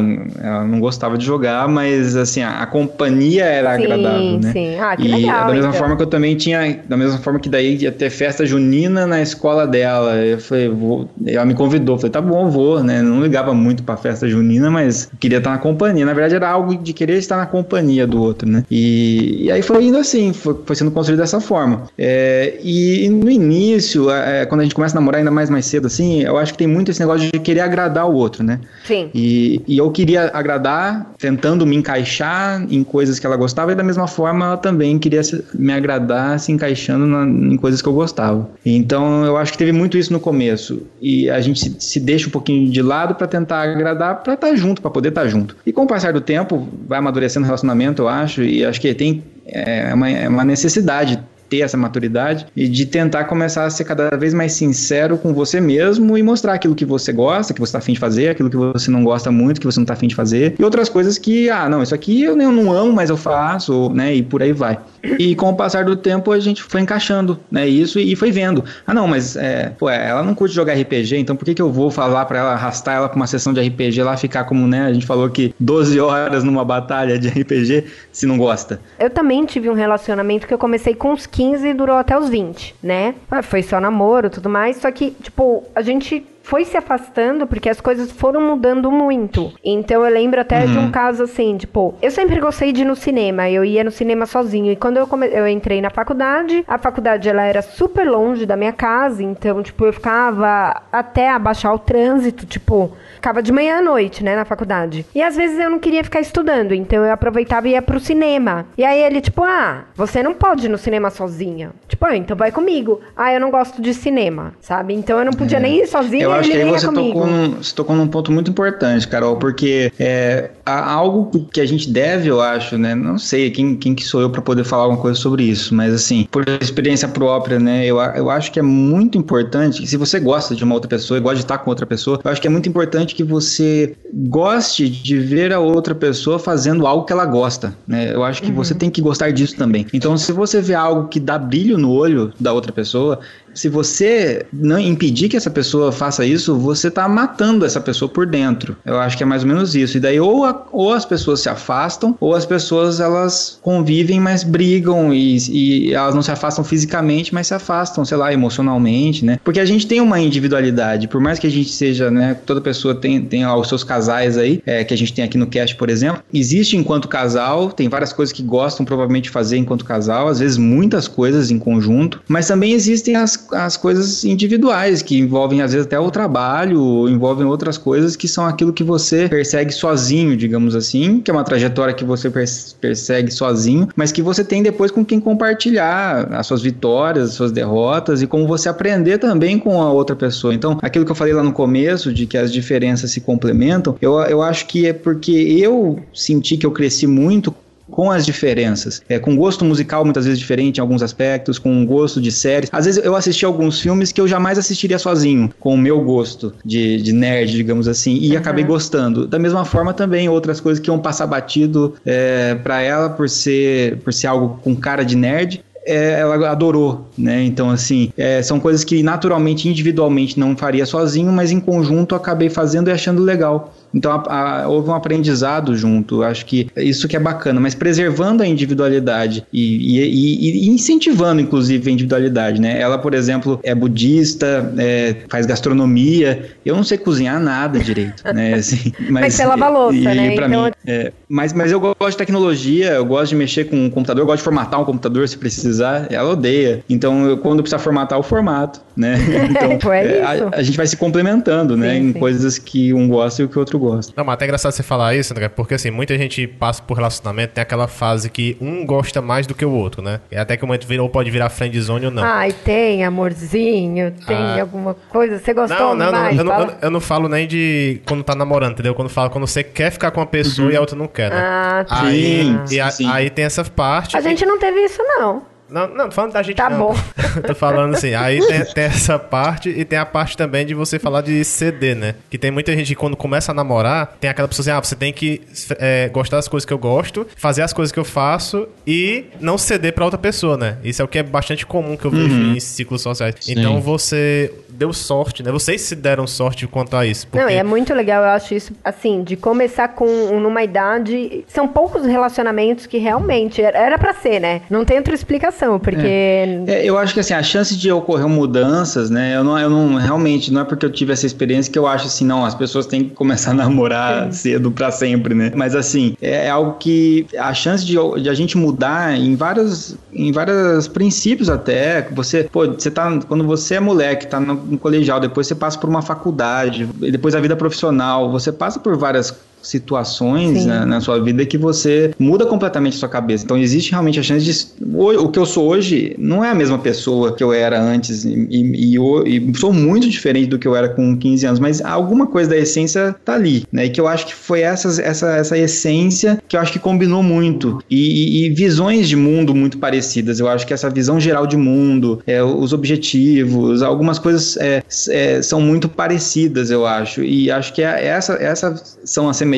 ela não gostava de jogar, mas assim, a, a companhia era Sim, agradável, né? sim. Ah, que e legal, da mesma então. forma que eu também tinha, da mesma forma que daí ia ter festa junina na escola dela. Eu falei, vou, ela me convidou, falei, tá bom, vou, né? Não ligava muito pra festa junina, mas queria estar na companhia. Na verdade, era algo de querer estar na companhia do outro, né? E, e aí foi indo assim, foi, foi sendo construído dessa forma. É, e no início, é, quando a gente começa a namorar ainda mais mais cedo, assim, eu acho que tem muito esse negócio de querer agradar o outro, né? Sim. E, e eu queria agradar, tentando me encaixar em coisas que ela gostava, e da mesma forma ela também queria me agradar, se encaixando na- em coisas que eu gostava. Então eu acho que teve muito isso no começo. E a gente se, se deixa um pouquinho de lado para tentar agradar, para estar junto, para poder estar junto. E com o passar do tempo, vai amadurecendo o relacionamento, eu acho, e acho que tem é uma, é uma necessidade ter essa maturidade e de tentar começar a ser cada vez mais sincero com você mesmo e mostrar aquilo que você gosta, que você tá afim de fazer, aquilo que você não gosta muito, que você não tá afim de fazer, e outras coisas que, ah, não, isso aqui eu não amo, mas eu faço, né, e por aí vai. E com o passar do tempo a gente foi encaixando, né, isso e foi vendo. Ah, não, mas, é, pô, ela não curte jogar RPG, então por que que eu vou falar pra ela, arrastar ela pra uma sessão de RPG lá, ficar como, né, a gente falou que 12 horas numa batalha de RPG, se não gosta. Eu também tive um relacionamento que eu comecei com uns 15 e durou até os 20, né? Foi só namoro tudo mais, só que, tipo, a gente foi se afastando porque as coisas foram mudando muito. Então eu lembro até de um caso assim, tipo, eu sempre gostei de ir no cinema, eu ia no cinema sozinho. E quando eu, come... eu entrei na faculdade, a faculdade ela era super longe da minha casa, então, tipo, eu ficava até abaixar o trânsito, tipo, ficava de manhã à noite, né, na faculdade. E às vezes eu não queria ficar estudando, então eu aproveitava e ia pro cinema. E aí ele, tipo, ah, você não pode ir no cinema sozinha. Tipo, ah, então vai comigo. Ah, eu não gosto de cinema, sabe? Então eu não podia É. nem ir sozinha Eu acho que aí você comigo. tocou, num, você tocou num ponto muito importante, Carol, porque é há algo que a gente deve, eu acho, né? Não sei quem, quem que sou eu para poder falar alguma coisa sobre isso, mas assim, por experiência própria, né? Eu, eu acho que é muito importante, se você gosta de uma outra pessoa e gosta de estar com outra pessoa, eu acho que é muito importante que você goste de ver a outra pessoa fazendo algo que ela gosta, né? Eu acho que você tem que gostar disso também. Então, se você vê algo que dá brilho no olho da outra pessoa, se você não impedir que essa pessoa faça isso, você tá matando essa pessoa por dentro. Eu acho que é mais ou menos isso. E daí ou, a- ou as pessoas se afastam, ou as pessoas elas convivem, mas brigam e, e elas não se afastam fisicamente, mas se afastam, sei lá, emocionalmente, né? Porque a gente tem uma individualidade, por mais que a gente seja, né, toda pessoa tem, tem os seus casais aí, é, que a gente tem aqui no cast, por exemplo, existe enquanto casal, tem várias coisas que gostam provavelmente de fazer enquanto casal, às vezes muitas coisas em conjunto, mas também existem as, as coisas individuais, que envolvem às vezes até o trabalho, envolvem outras coisas que são aquilo que você persegue sozinho, digamos assim, que é uma trajetória que você pers- persegue sozinho, mas que você tem depois com quem compartilhar as suas vitórias, as suas derrotas e como você aprender também com a outra pessoa. Então, aquilo que eu falei lá no começo, de que as diferenças se complementam, eu, eu acho que é porque eu senti que eu cresci muito com as diferenças. É, com gosto musical muitas vezes diferente em alguns aspectos, com gosto de séries. Às vezes eu assisti alguns filmes que eu jamais assistiria sozinho, com o meu gosto de, de nerd, digamos assim, e acabei gostando. Da mesma forma também outras coisas que iam passar batido é, para ela por ser, por ser algo com cara de nerd. é, ela adorou, né? Então, assim, é, são coisas que naturalmente, individualmente, não faria sozinho, mas em conjunto acabei fazendo e achando legal. Então a- a- houve um aprendizado junto. Acho que isso que é bacana, mas preservando a individualidade e, e- e- incentivando, inclusive, a individualidade, né? Ela, por exemplo, é budista, é, faz gastronomia. Eu não sei cozinhar nada direito, né? Assim, Mas você lava louça, e, né? pra Então- mim, é, mas, mas eu gosto de tecnologia, eu gosto de mexer com o computador, eu gosto de formatar um computador se precisar. Ela odeia. Então, eu, quando precisar formatar, eu formato, né? Então, é é, a, a gente vai se complementando, né? Sim, em sim. coisas que um gosta e o que o outro gosta. Não, mas até é engraçado você falar isso, André, porque assim, muita gente passa por relacionamento, tem aquela fase que um gosta mais do que o outro, né? E até que o momento vira, ou pode virar friendzone ou não. Ai, tem amorzinho, tem Ah. alguma coisa. Você gostou Não, não, não, mais? eu, não, Fala. eu, não- eu não falo nem de quando tá namorando, entendeu? Quando falo quando você quer ficar com uma pessoa e a outra não quer, né? Ah, tá. Aí, Sim, e a- sim. aí tem essa parte. A gente não teve isso, não. Não, não, tô falando da gente Tá não. bom. tô falando assim, aí tem, tem essa parte e tem a parte também de você falar de ceder, né? Que tem muita gente que quando começa a namorar, tem aquela pessoa assim, ah, você tem que é, gostar das coisas que eu gosto, fazer as coisas que eu faço e não ceder pra outra pessoa, né? Isso é o que é bastante comum que eu vejo Uhum. em ciclos sociais. Sim. Então você deu sorte, né? Vocês se deram sorte quanto a isso. Não, porque- e é muito legal, eu acho isso, assim, de começar com numa idade. São poucos relacionamentos que realmente era, pra ser, né? Não tem outra explicação, porque. É, eu acho que assim, a chance de ocorrer mudanças, né? Eu não, eu não realmente, não é porque eu tive essa experiência que eu acho assim, não, as pessoas têm que começar a namorar cedo pra sempre, né? Mas assim, é algo que a chance de, de a gente mudar em vários, em vários princípios até. Você, pô, você tá. Quando você é moleque, tá no, no colegial, depois você passa por uma faculdade, depois a vida profissional, você passa por várias situações né, na sua vida que você muda completamente a sua cabeça. Então existe realmente a chance de. O, que eu sou hoje não é a mesma pessoa que eu era antes. E, e, e e sou muito diferente do que eu era com 15 anos, mas alguma coisa da essência tá ali, né? E que eu acho que foi essas, essa, essa essência que eu acho que combinou muito. E, visões de mundo muito parecidas. Eu acho que essa visão geral de mundo, é, os objetivos, algumas coisas é, é, são muito parecidas, eu acho. E acho que é, essa, essas são as semelhanças.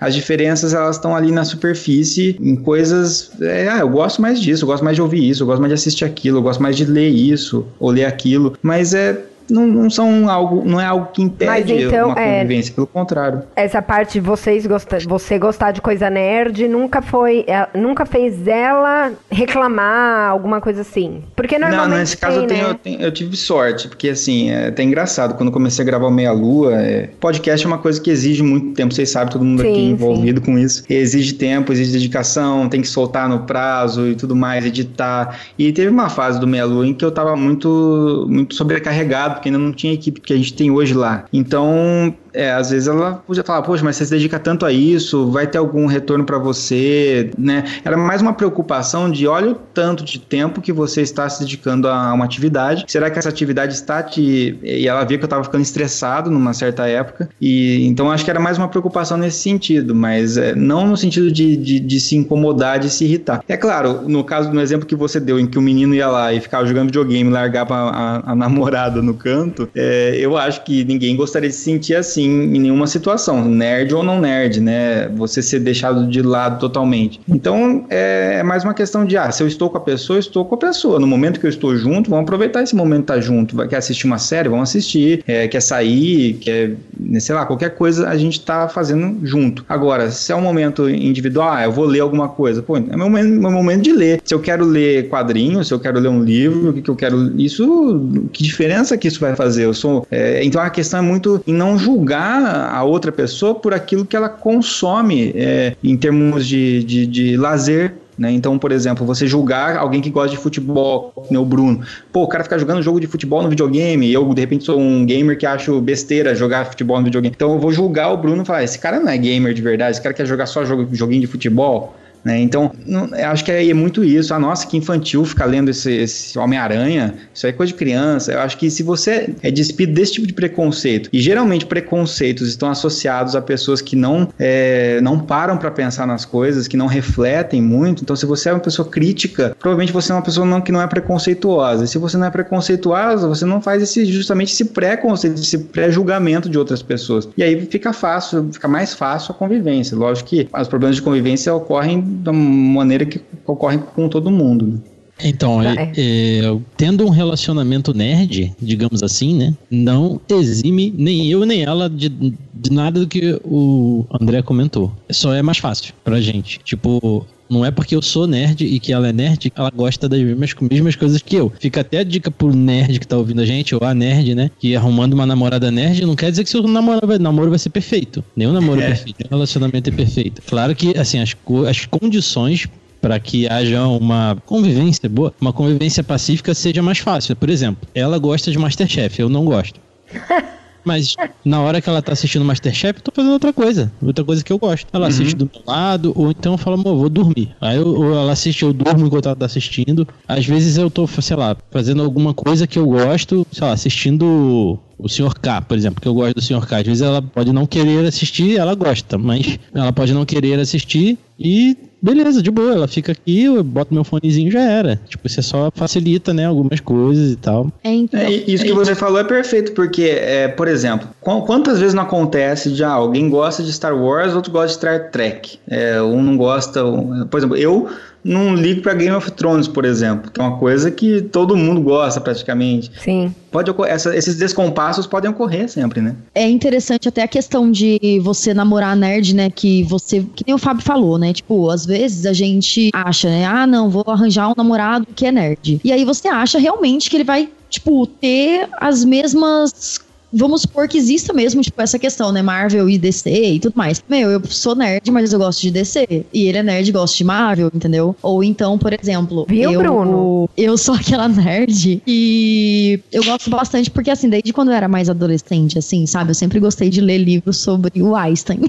As diferenças, elas estão ali na superfície, em coisas. É, ah, eu gosto mais disso, eu gosto mais de ouvir isso, eu gosto mais de assistir aquilo, eu gosto mais de ler isso ou ler aquilo. Mas é não, não são algo, não é algo que impede Mas então, uma é- convivência, pelo contrário. Essa parte de vocês gosta, você gostar de coisa nerd nunca foi. é, nunca fez ela reclamar, alguma coisa assim. Porque normalmente. Não, nesse caso tem, eu, tenho, né? eu, tenho- eu tive sorte, porque assim, é até engraçado, quando comecei a gravar o Meia Lua, é, podcast é uma coisa que exige muito tempo, vocês sabem, todo mundo aqui Sim, envolvido com isso. Exige tempo, exige dedicação, tem que soltar no prazo e tudo mais, editar. E teve uma fase do Meia Lua em que eu tava muito, muito sobrecarregado, porque ainda não tinha a equipe que a gente tem hoje lá. Então, é, às vezes ela podia falar, poxa, mas você se dedica tanto a isso, vai ter algum retorno pra você, né? Era mais uma preocupação de olha o tanto de tempo que você está se dedicando a uma atividade. Será que essa atividade está te. E ela via que eu tava ficando estressado numa certa época. E então acho que era mais uma preocupação nesse sentido, mas é, não no sentido de, de, de se incomodar, de se irritar. É claro, no caso no exemplo que você deu, em que o menino ia lá e ficava jogando videogame largava a, a namorada no canto, é, eu acho que ninguém gostaria de se sentir assim em nenhuma situação, nerd ou não nerd, né? Você ser deixado de lado totalmente. Então é, é mais uma questão de, ah, se eu estou com a pessoa, eu estou com a pessoa. No momento que eu estou junto, vamos aproveitar esse momento de estar junto. Quer assistir uma série? Vamos assistir. É, quer sair? Quer, né, sei lá, qualquer coisa a gente tá fazendo junto. Agora, se é um momento individual, ah, eu vou ler alguma coisa. Pô, é meu momento, meu momento de ler. Se eu quero ler quadrinhos, se eu quero ler um livro, o que, que eu quero. Isso, que diferença que isso vai fazer? Eu sou. é, então a questão é muito em não julgar a outra pessoa por aquilo que ela consome é, em termos de, de, de lazer. Né? Então, por exemplo, você julgar alguém que gosta de futebol, nem o Bruno. Pô, o cara fica jogando jogo de futebol no videogame, eu, de repente, sou um gamer que acho besteira jogar futebol no videogame. Então, eu vou julgar o Bruno e falar: esse cara não é gamer de verdade, esse cara quer jogar só jogo, joguinho de futebol. Né? Então, não- eu acho que é, é muito isso. Ah, nossa, que infantil ficar lendo esse, esse Homem-Aranha. Isso aí é coisa de criança. Eu acho que se você é despido desse tipo de preconceito, e geralmente preconceitos estão associados a pessoas que não, é, não param para pensar nas coisas, que não refletem muito. Então, se você é uma pessoa crítica, provavelmente você é uma pessoa não, que não é preconceituosa. E se você não é preconceituosa, você não faz esse, justamente esse preconceito, esse pré-julgamento de outras pessoas. E aí fica fácil, fica mais fácil a convivência. Lógico que os problemas de convivência ocorrem da maneira que ocorrem com todo mundo. né? Então, Tá, é- é, tendo um relacionamento nerd, digamos assim, né? Não exime nem eu nem ela de, de nada do que o André comentou. Só é mais fácil pra gente. Tipo, não é porque eu sou nerd e que ela é nerd que ela gosta das mesmas, mesmas coisas que eu. Fica até a dica pro nerd que tá ouvindo a gente, ou a nerd, né? Que arrumando uma namorada nerd não quer dizer que seu namoro vai, namoro vai ser perfeito. Nenhum namoro é, perfeito, nenhum relacionamento é perfeito. Claro que, assim, as, as condições para que haja uma convivência boa, uma convivência pacífica seja mais fácil. Por exemplo, ela gosta de Masterchef, eu não gosto. Mas na hora que ela tá assistindo Masterchef, eu tô fazendo outra coisa. Outra coisa que eu gosto. Ela assiste do meu lado, ou então eu falo, amor, vou dormir. Aí eu, ou ela assiste, eu durmo enquanto ela tá assistindo. Às vezes eu tô, sei lá, fazendo alguma coisa que eu gosto, sei lá, assistindo o Sr. K, por exemplo, que eu gosto do Sr. K. Às vezes ela pode não querer assistir, ela gosta, mas ela pode não querer assistir e beleza, de boa, ela fica aqui, eu boto meu fonezinho e já era. Tipo, você só facilita, né, algumas coisas e tal. É, então, É, e isso que você falou é perfeito, porque, é, por exemplo, qu- quantas vezes não acontece de ah, alguém gosta de Star Wars, outro gosta de Star Trek. É, um não gosta. um- por exemplo, eu não ligo pra Game of Thrones, por exemplo, que é uma coisa que todo mundo gosta praticamente. Sim. Pode essa- esses descompassos podem ocorrer sempre, né? é interessante até a questão de você namorar nerd, né? Que você. Que nem o Fábio falou, né? Tipo, às vezes a gente acha, né? Ah, não, vou arranjar um namorado que é nerd. E aí você acha realmente que ele vai, tipo, ter as mesmas. Vamos supor que exista mesmo, tipo, essa questão, né? Marvel e DC e tudo mais. Meu, eu sou nerd, mas eu gosto de DC. E ele é nerd e gosta de Marvel, entendeu? Ou então, por exemplo. Viu, eu, Bruno? Eu sou aquela nerd e eu gosto bastante porque, assim, desde quando eu era mais adolescente, assim, sabe? Eu sempre gostei de ler livros sobre o Einstein.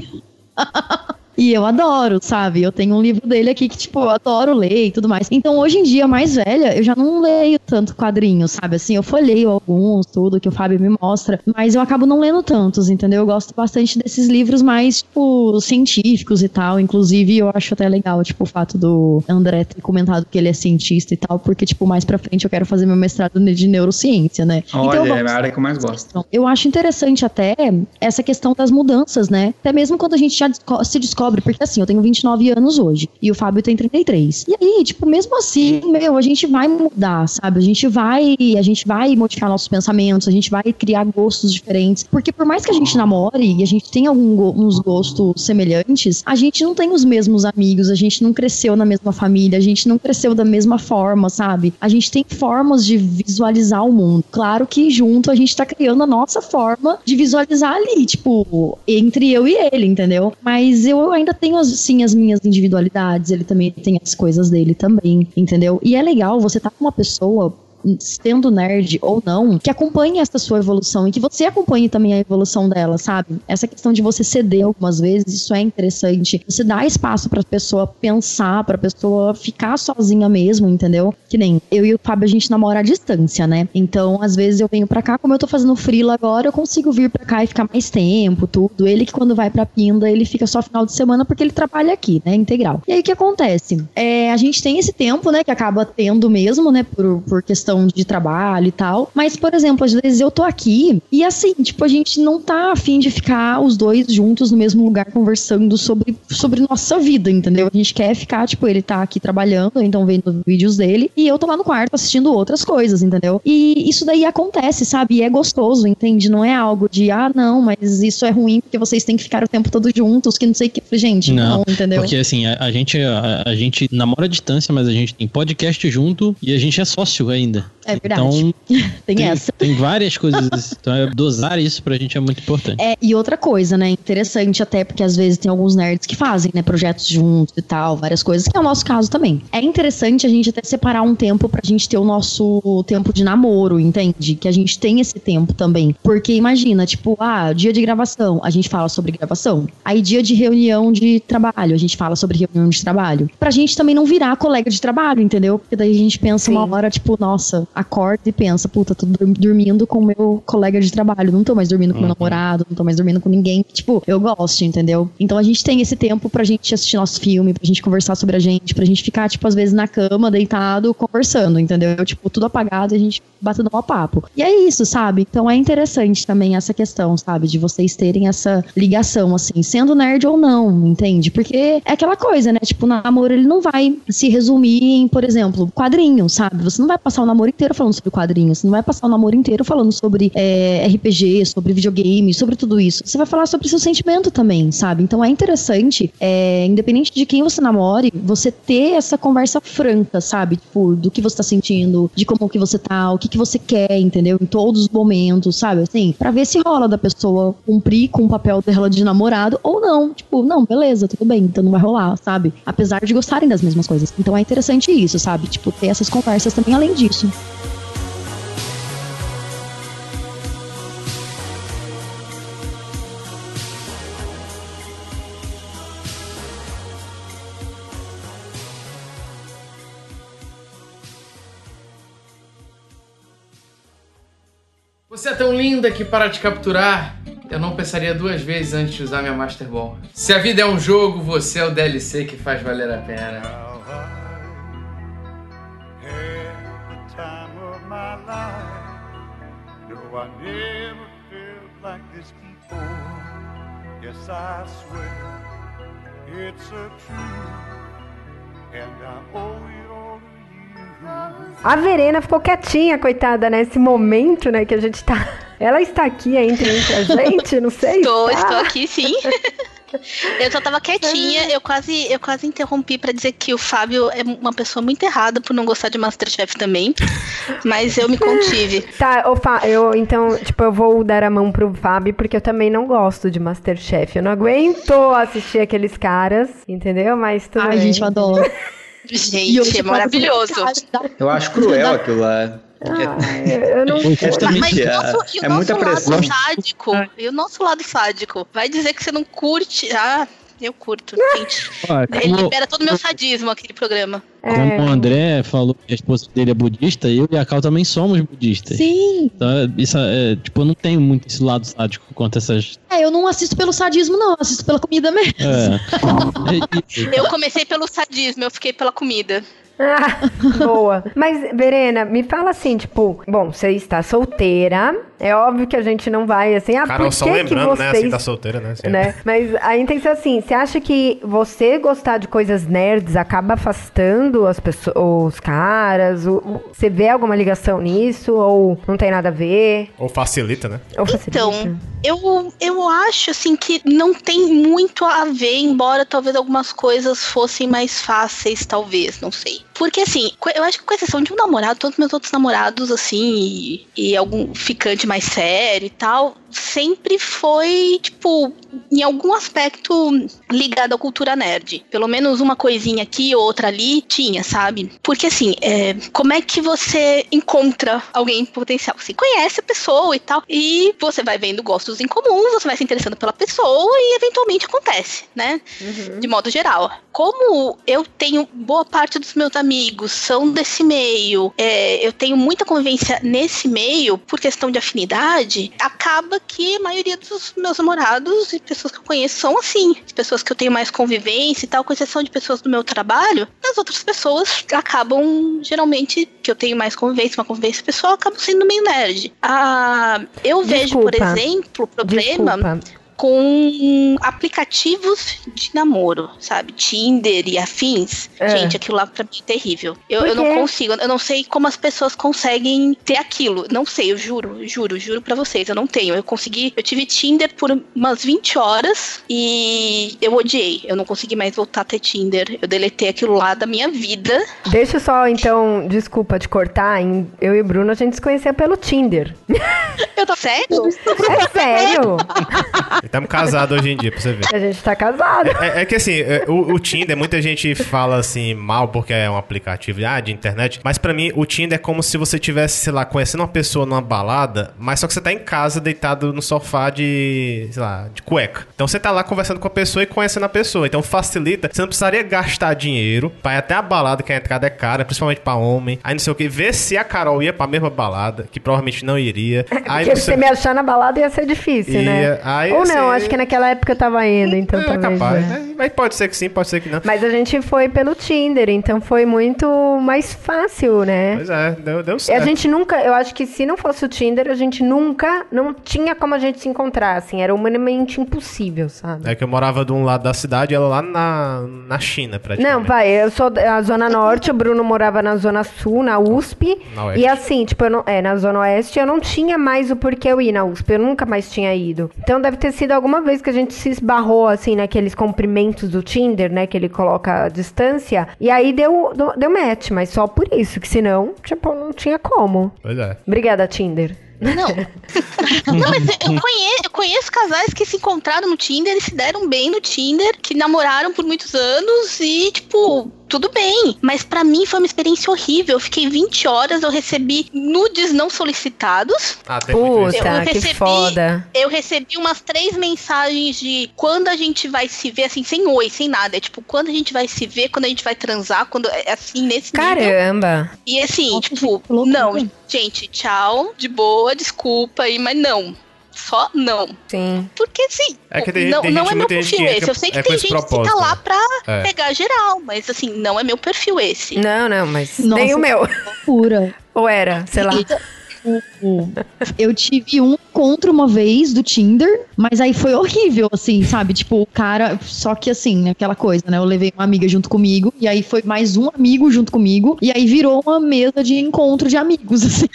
E eu adoro, sabe? Eu tenho um livro dele aqui que, tipo, eu adoro ler e tudo mais. Então, hoje em dia, mais velha, eu já não leio tanto quadrinhos, sabe? Assim, eu folheio alguns, tudo que o Fábio me mostra, mas eu acabo não lendo tantos, entendeu? Eu gosto bastante desses livros mais, tipo, científicos e tal. Inclusive, eu acho até legal, tipo, o fato do André ter comentado que ele é cientista e tal, porque, tipo, mais pra frente eu quero fazer meu mestrado de neurociência, né? Olha, então, é a área que eu mais gosto. então, Eu acho interessante até essa questão das mudanças, né? Até mesmo quando a gente já se descobre descobre, porque assim, eu tenho 29 anos hoje e o Fábio tem 33. E aí, tipo, mesmo assim, meu, a gente vai mudar, sabe? A gente vai, a gente vai modificar nossos pensamentos, a gente vai criar gostos diferentes, porque por mais que a gente namore e a gente tenha alguns gostos semelhantes, a gente não tem os mesmos amigos, a gente não cresceu na mesma família, a gente não cresceu da mesma forma, sabe? A gente tem formas de visualizar o mundo. Claro que junto a gente tá criando a nossa forma de visualizar ali, tipo, entre eu e ele, entendeu? Mas eu ainda tenho, sim, as minhas individualidades, ele também tem as coisas dele também, entendeu? E é legal você tá com uma pessoa sendo nerd ou não, que acompanhe essa sua evolução e que você acompanhe também a evolução dela, sabe? Essa questão de você ceder algumas vezes, isso é interessante. Você dá espaço pra pessoa pensar, pra pessoa ficar sozinha mesmo, entendeu? Que nem eu e o Fábio, a gente namora à distância, né? Então, às vezes eu venho pra cá, como eu tô fazendo frila agora, eu consigo vir pra cá e ficar mais tempo, tudo. Ele que quando vai pra Pinda, ele fica só final de semana porque ele trabalha aqui, né? Integral. E aí o que acontece? É, a gente tem esse tempo, né? Que acaba tendo mesmo, né? Por, por questão questão de trabalho e tal. Mas, por exemplo, às vezes eu tô aqui e assim, tipo, a gente não tá afim de ficar os dois juntos no mesmo lugar conversando sobre, sobre nossa vida, entendeu? A gente quer ficar, tipo, ele tá aqui trabalhando, então vendo vídeos dele, e eu tô lá no quarto assistindo outras coisas, entendeu? E isso daí acontece, sabe? E é gostoso, entende? Não é algo de, ah, não, mas isso é ruim porque vocês têm que ficar o tempo todo juntos, que não sei o que. Gente, não, não entendeu? Porque assim, a, a gente, a, a, gente namora à distância, mas a gente tem podcast junto e a gente é sócio ainda. good. É verdade. Então, tem, tem, essa. Tem várias coisas. então, é, dosar isso pra gente é muito importante. É, e outra coisa, né? Interessante até, porque às vezes tem alguns nerds que fazem, né? Projetos juntos e tal, várias coisas, que é o nosso caso também. É interessante a gente até separar um tempo pra gente ter o nosso tempo de namoro, entende? Que a gente tem esse tempo também. Porque imagina, tipo, ah, dia de gravação, a gente fala sobre gravação. Aí dia de reunião de trabalho, a gente fala sobre reunião de trabalho. Pra gente também não virar colega de trabalho, entendeu? Porque daí a gente pensa Sim. uma hora, tipo, nossa, nossa, acorda e pensa, puta, tô dormindo com meu colega de trabalho, não tô mais dormindo com uhum. meu namorado, não tô mais dormindo com ninguém. Tipo, eu gosto, entendeu? Então a gente tem esse tempo pra gente assistir nosso filme, pra gente conversar sobre a gente, pra gente ficar, tipo, às vezes na cama, deitado, conversando, entendeu? Tipo, tudo apagado e a gente batendo um papo. E é isso, sabe? Então é interessante também essa questão, sabe? De vocês terem essa ligação, assim, sendo nerd ou não, entende? Porque é aquela coisa, né? Tipo, o namoro ele não vai se resumir em, por exemplo, quadrinhos, sabe? Você não vai passar o namoro inteiro falando sobre quadrinhos. Você não vai passar o namoro inteiro falando sobre é, RPG, sobre videogame, sobre tudo isso. Você vai falar sobre seu sentimento também, sabe? Então é interessante, é, independente de quem você namore, você ter essa conversa franca, sabe? Tipo, do que você tá sentindo, de como que você tá, o que, que você quer, entendeu? Em todos os momentos, sabe? Assim, pra ver se rola da pessoa cumprir com o papel dela de namorado ou não. Tipo, não, beleza, tudo bem, então não vai rolar, sabe? Apesar de gostarem das mesmas coisas. Então é interessante isso, sabe? Tipo, ter essas conversas também além disso. Você é tão linda que para te capturar, eu não pensaria duas vezes antes de usar minha Master Ball. Se a vida é um jogo, você é o DLC que faz valer a pena. A Verena ficou quietinha, coitada, nesse momento, né, que a gente tá. Ela está aqui entre, entre a gente, não sei. Estou, estou aqui sim. Eu só tava quietinha, eu quase, eu quase interrompi para dizer que o Fábio é uma pessoa muito errada por não gostar de Masterchef também. Mas eu me contive. Tá, eu então, tipo, eu vou dar a mão pro Fábio porque eu também não gosto de Masterchef. Eu não aguento assistir aqueles caras, entendeu? Mas tudo Ai, bem. gente, eu adoro. Gente, é maravilhoso. Eu acho cruel aquilo lá. Ah, eu não Mas o nosso, e o é nosso lado pressão. sádico? E o nosso lado sádico? Vai dizer que você não curte. Ah, eu curto, gente. Ele libera todo o meu sadismo aquele programa. É. Como o André falou que a esposa dele é budista, eu e a Cal também somos budistas. Sim. Então, isso é, tipo, eu não tenho muito esse lado sádico quanto essas. É, eu não assisto pelo sadismo, não. Eu assisto pela comida mesmo. É. Eu comecei pelo sadismo, eu fiquei pela comida. Ah, boa. Mas, Verena, me fala assim, tipo, bom, você está solteira. É óbvio que a gente não vai assim, ah, Carol, por só que, que lembrando, né? vocês Assim, tá solteira, né? Assim, né? Mas a intenção é assim, você acha que você gostar de coisas nerds acaba afastando as pessoas, os caras? O- você vê alguma ligação nisso ou não tem nada a ver? Ou facilita, né? Ou facilita? Então, eu, eu acho assim que não tem muito a ver, embora talvez algumas coisas fossem mais fáceis, talvez, não sei. Porque assim, eu acho que com exceção de um namorado, todos meus outros namorados, assim, e, e algum ficante mais sério e tal, sempre foi, tipo, em algum aspecto ligado à cultura nerd. Pelo menos uma coisinha aqui, outra ali, tinha, sabe? Porque assim, é, como é que você encontra alguém potencial? Você conhece a pessoa e tal, e você vai vendo gostos em comum, você vai se interessando pela pessoa e eventualmente acontece, né? De modo geral. Como eu tenho boa parte dos meus amigos são desse meio, é, eu tenho muita convivência nesse meio por questão de afinidade, acaba que a maioria dos meus namorados e pessoas que eu conheço são assim. As pessoas que eu tenho mais convivência e tal, com exceção de pessoas do meu trabalho, as outras pessoas acabam, geralmente, que eu tenho mais convivência, uma convivência pessoal, acabam sendo meio nerd. Ah, eu vejo, por Desculpa. exemplo, o problema Desculpa. Com aplicativos de namoro, sabe? Tinder e afins. É. Gente, aquilo lá pra mim é terrível. Eu, eu não consigo, eu não sei como as pessoas conseguem ter aquilo. Não sei, eu juro, juro, juro pra vocês, eu não tenho. Eu consegui, eu tive Tinder por umas 20 horas e eu odiei. Eu não consegui mais voltar a ter Tinder. Eu deletei aquilo lá da minha vida. Deixa só, então, desculpa te cortar. Eu e o Bruno, a gente se conhecia pelo Tinder. Eu tô sério? É sério? Estamos casados hoje em dia, pra você ver. A gente tá casado. É, é que assim, é, o, o Tinder, muita gente fala assim mal porque é um aplicativo ah, de internet, mas pra mim o Tinder é como se você tivesse, sei lá, conhecendo uma pessoa numa balada, mas só que você tá em casa deitado no sofá de, sei lá, de cueca. Então você tá lá conversando com a pessoa e conhecendo a pessoa. Então facilita, você não precisaria gastar dinheiro pra ir até a balada que a entrada é cara, principalmente pra homem. Aí não sei o que, ver se a Carol ia pra mesma balada, que provavelmente não iria. Aí Porque você você me achar na balada ia ser difícil, Ia. né? Aí, Ou não, assim, acho que naquela época eu tava indo, então é talvez. capaz. né? né? Mas pode ser que sim, pode ser que não. Mas a gente foi pelo Tinder, então foi muito mais fácil, né? Pois é, deu, deu E certo. a gente nunca, eu acho que se não fosse o Tinder, a gente nunca, não tinha como a gente se encontrar, assim, era humanamente impossível, sabe? É que eu morava de um lado da cidade e ela lá na, na China, praticamente. Não, vai, eu sou da Zona Norte, o Bruno morava na Zona Sul, na USP. Na. E assim, tipo, eu não, é, na Zona Oeste eu não tinha mais o porquê eu ir na USP, eu nunca mais tinha ido. Então deve ter sido alguma vez que a gente se esbarrou, assim, naqueles cumprimentos do Tinder, né, que ele coloca a distância. E aí deu, deu, deu match, mas só por isso, que senão, tipo, não tinha como. Pois é. Obrigada, Tinder. Não. não, mas eu conheço, eu conheço casais que se encontraram no Tinder e se deram bem no Tinder, que namoraram por muitos anos e, tipo, tudo bem. Mas pra mim foi uma experiência horrível. Eu fiquei 20 horas, eu recebi nudes não solicitados. Ah, tem isso. Puta, Eu que recebi- foda. Eu recebi umas três mensagens de quando a gente vai se ver, assim, sem oi, sem nada. É tipo, quando a gente vai se ver, quando a gente vai transar, quando é assim, nesse nível. Caramba. E assim, Nossa, tipo, que não, gente, tchau, de boa, desculpa aí, mas não. Só não. Sim. Porque assim, É que tem- não, tem não gente- é meu perfil que esse. entra- Eu sei que é tem gente que fica propósito, lá pra É. pegar geral, mas assim, não é meu perfil esse. Não, não, mas Nossa. nem o meu. Loucura. Ou era, sei lá. Eu tive um encontro uma vez do Tinder, mas aí foi horrível, assim, sabe? Tipo, o cara. Só que assim, aquela coisa, né? Eu levei uma amiga junto comigo, e aí foi mais um amigo junto comigo, e aí virou uma mesa de encontro de amigos, assim.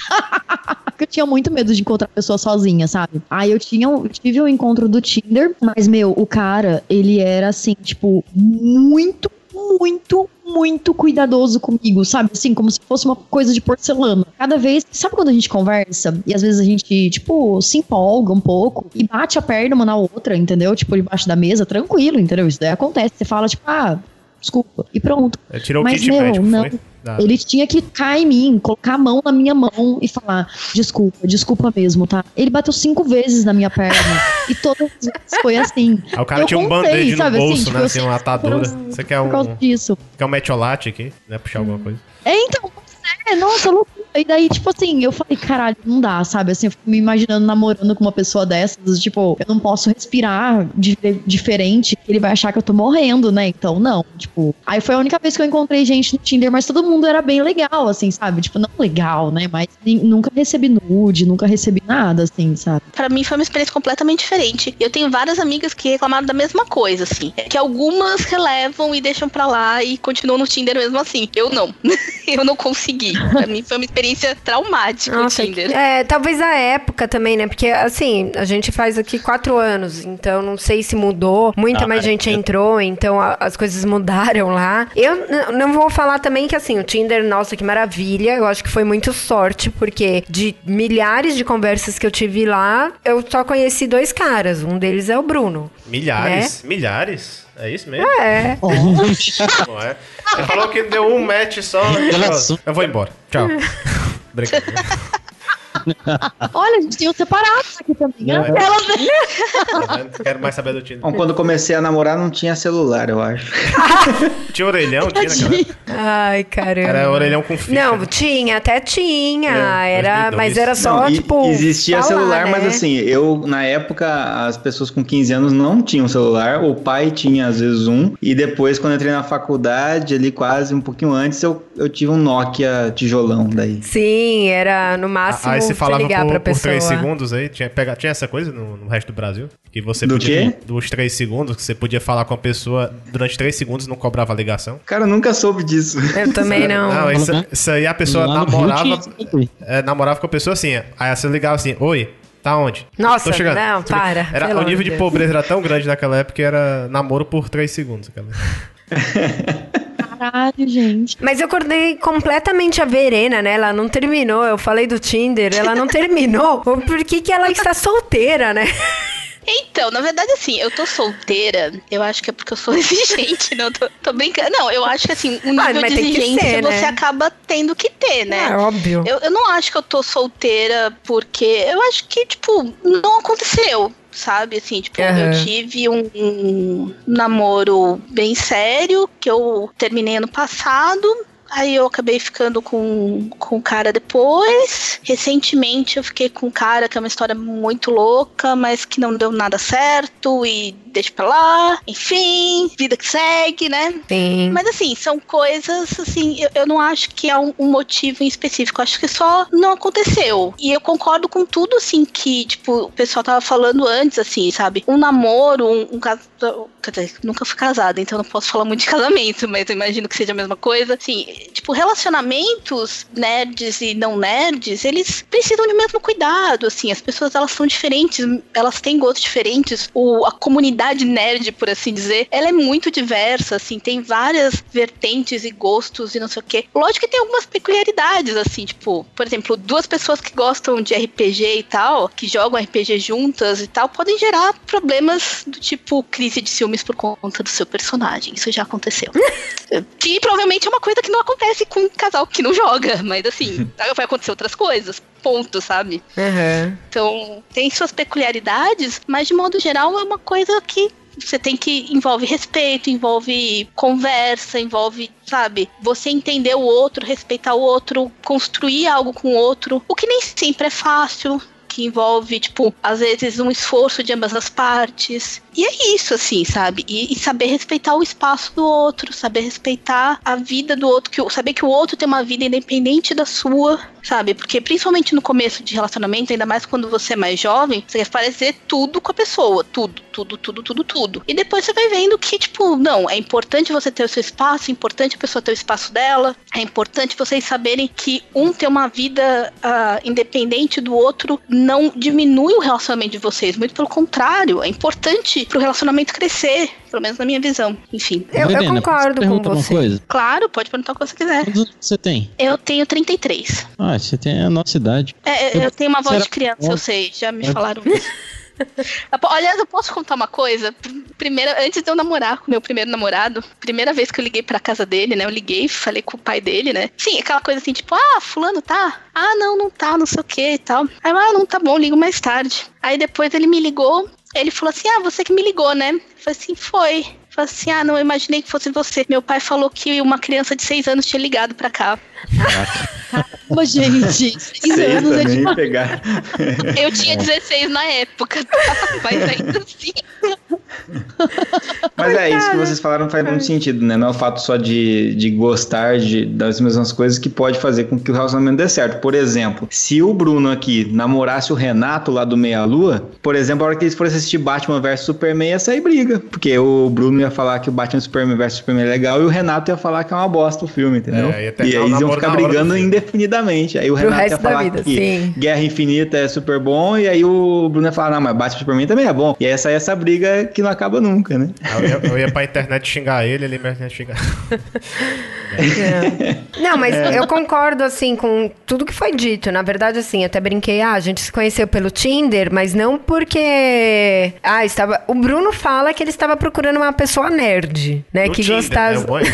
Porque eu tinha muito medo de encontrar a pessoa sozinha, sabe? Aí eu tinha, eu tive um encontro do Tinder, mas, meu, o cara, ele era assim, tipo, muito, muito, muito cuidadoso comigo, sabe? Assim, como se fosse uma coisa de porcelana. Cada vez, sabe quando a gente conversa e às vezes a gente, tipo, se empolga um pouco e bate a perna uma na outra, entendeu? Tipo, debaixo da mesa, tranquilo, entendeu? Isso daí acontece. Você fala, tipo, ah, desculpa. E pronto. É, Tirou o Mas, kit meu, médico, não. foi? Ah. Ele tinha que cair em mim, colocar a mão na minha mão e falar: desculpa, desculpa mesmo, tá? Ele bateu cinco vezes na minha perna e todas as vezes foi assim. Aí o cara Eu tinha um band-aid no sabe, assim, bolso, tipo, né? eu Assim, uma atadura. por- Você quer Por causa um, disso. quer um metiolate aqui, né? Puxar alguma coisa. É, então, é, nossa, loucura. E daí, tipo assim, eu falei, caralho, não dá, sabe? Assim, eu fico me imaginando namorando com uma pessoa dessas, tipo, eu não posso respirar di- diferente, ele vai achar que eu tô morrendo, né? Então, não, tipo. Aí foi a única vez que eu encontrei gente no Tinder, mas todo mundo era bem legal, assim, sabe? Tipo, não legal, né? Mas nunca recebi nude, nunca recebi nada, assim, sabe? Pra mim foi uma experiência completamente diferente. Eu tenho várias amigas que reclamaram da mesma coisa, assim. É que algumas relevam e deixam pra lá e continuam no Tinder mesmo assim. Eu não. eu não consegui. Pra mim foi uma experiência traumática Nossa, o Tinder. É, talvez a época também, né? Porque, assim, a gente faz aqui quatro anos, então não sei se mudou. Muita Ah, mais é. gente entrou, então a- as coisas mudaram lá. Eu não vou falar também que, assim, o Tinder, nossa, que maravilha. Eu acho que foi muito sorte, porque de milhares de conversas que eu tive lá, eu só conheci dois caras. Um deles é o Bruno. Milhares? Milhares? É isso mesmo? É. Não é? Você falou que deu um match só. Relação. Eu vou embora. Tchau. Brincadeira. Olha, a gente tem os separados aqui também. Não, é- Ela- Tá vendo? Quero mais saber do Tinder. Bom, quando eu comecei a namorar não tinha celular, eu acho. Tinha orelhão? Tinha naquela época? Ai, caramba. Era orelhão com fita. Não, tinha, até tinha. É, era, 2002. mas era só, Não, tipo. existia falar, celular, mas né? assim, eu, na época, as pessoas com 15 anos não tinham celular, o pai tinha às vezes um, e depois, quando eu entrei na faculdade, ali quase um pouquinho antes, eu, eu tive um Nokia tijolão daí. Sim, era no máximo Aí você você falava ligar por, pra por. 3 segundos aí? Tinha, pega, tinha essa coisa no, no resto do Brasil? Que você Do podia. quê? Dos 3 segundos, que você podia falar com a pessoa durante 3 segundos e não cobrava a ligação? Cara, eu nunca soube disso. Eu também não. Não, isso, isso aí a pessoa namorava. é, namorava com a pessoa assim. Aí você ligava assim, oi, tá onde? Nossa, Tô chegando. não, para, Era, o nível amor de Deus. pobreza era tão grande naquela época que era namoro por 3 segundos. Caralho, gente. Mas eu acordei completamente a Verena, né? Ela não terminou. Eu falei do Tinder, ela não terminou. Por que, que ela está solteira, né? Então, na verdade, assim, eu tô solteira, eu acho que é porque eu sou exigente, não tô, tô brincando. Não, eu acho que assim, um nível mas de tem que exigência ser, né? você acaba tendo que ter, né? É óbvio. Eu, eu não acho que eu tô solteira porque eu acho que, tipo, não aconteceu. Sabe, assim, tipo, Aham. eu tive um, um namoro bem sério que eu terminei ano passado. Aí eu acabei ficando com, com o cara depois. Recentemente eu fiquei com um cara que é uma história muito louca, mas que não deu nada certo e deixa pra lá. Enfim, vida que segue, né? Sim. Mas assim, são coisas assim, eu, eu não acho que é um, um motivo em específico, acho que só não aconteceu. E eu concordo com tudo assim que, tipo, o pessoal tava falando antes, assim, sabe? Um namoro, um, um caso. Quer dizer, nunca fui casada, então não posso falar muito de casamento, mas eu imagino que seja a mesma coisa. Assim, tipo, relacionamentos nerds e não nerds, eles precisam do mesmo cuidado, assim, as pessoas elas são diferentes, elas têm gostos diferentes, o, a comunidade nerd, por assim dizer, ela é muito diversa, assim, tem várias vertentes e gostos e não sei o quê. Lógico que tem algumas peculiaridades, assim, tipo, por exemplo, duas pessoas que gostam de RPG e tal, que jogam RPG juntas e tal, podem gerar problemas do tipo crise de ciúmes por conta do seu personagem. Isso já aconteceu. que provavelmente é uma coisa que não acontece com um casal que não joga, mas assim, vai acontecer outras coisas. Ponto, sabe? Aham. Então, tem suas peculiaridades, mas de modo geral é uma coisa que você tem que envolve respeito, envolve conversa, envolve, sabe, você entender o outro, respeitar o outro, construir algo com o outro, o que nem sempre é fácil, que envolve, tipo, às vezes um esforço de ambas as partes. E é isso, assim, sabe? E, e saber respeitar o espaço do outro, saber respeitar a vida do outro, que, saber que o outro tem uma vida independente da sua, sabe? Porque principalmente no começo de relacionamento, ainda mais quando você é mais jovem, você quer fazer tudo com a pessoa, tudo, tudo, tudo, tudo, tudo. E depois você vai vendo que, tipo, não, é importante você ter o seu espaço, é importante a pessoa ter o espaço dela, é importante vocês saberem que um ter uma vida ah, independente do outro não diminui o relacionamento de vocês, muito pelo contrário, é importante pro relacionamento crescer, pelo menos na minha visão. Enfim. Eu, eu concordo com você. coisa? Claro, pode perguntar o que você quiser. Quantos anos você tem? Eu tenho 33. Ah, você tem a nossa idade. É, é, eu tenho uma voz de criança, eu sei, já me É. falaram isso. Aliás, eu posso contar uma coisa? Pr- Primeira, antes de eu namorar com meu primeiro namorado, primeira vez que eu liguei pra casa dele, né? Eu liguei, falei com o pai dele, né? Sim, aquela coisa assim, tipo, ah, fulano tá? Ah, não, não tá, não sei o que e tal. Aí eu, ah, não, tá bom, ligo mais tarde. Aí depois ele me ligou, ele falou assim, ah, você que me ligou, né? Eu falei assim, foi. Falei assim: ah, não, imaginei que fosse você. Meu pai falou que uma criança de seis anos tinha ligado pra cá. Mas, gente, seis Sei anos é demais. pegar. Eu tinha 16 na época, tá? Mas ainda assim. Mas é, isso que vocês falaram faz muito sentido, né? Não é o fato só de, de gostar de, das mesmas coisas que pode fazer com que o relacionamento dê certo. Por exemplo, se o Bruno aqui namorasse o Renato lá do Meia Lua, por exemplo, a hora que eles forem assistir Batman vs Superman ia sair briga. Porque o Bruno ia falar que o Batman Superman vs Superman é legal e o Renato ia falar que é uma bosta o filme, entendeu? É, e aí o eles iam ficar brigando indefinidamente. Aí o Pro Renato ia resto da falar vida, que sim. Guerra Infinita é super bom, e aí o Bruno ia falar, não, mas Batman Superman também é bom. E aí ia sair essa briga que não acaba nunca, né? Eu ia, eu ia pra internet xingar ele, ele mesmo ia xingar. Não, mas eu concordo, assim, com tudo que foi dito. Na verdade, assim, eu até brinquei, ah, a gente se conheceu pelo Tinder, mas não porque. Ah, estava. O Bruno fala que ele estava procurando uma pessoa nerd, né? No que Tinder, gostasse. é bom isso.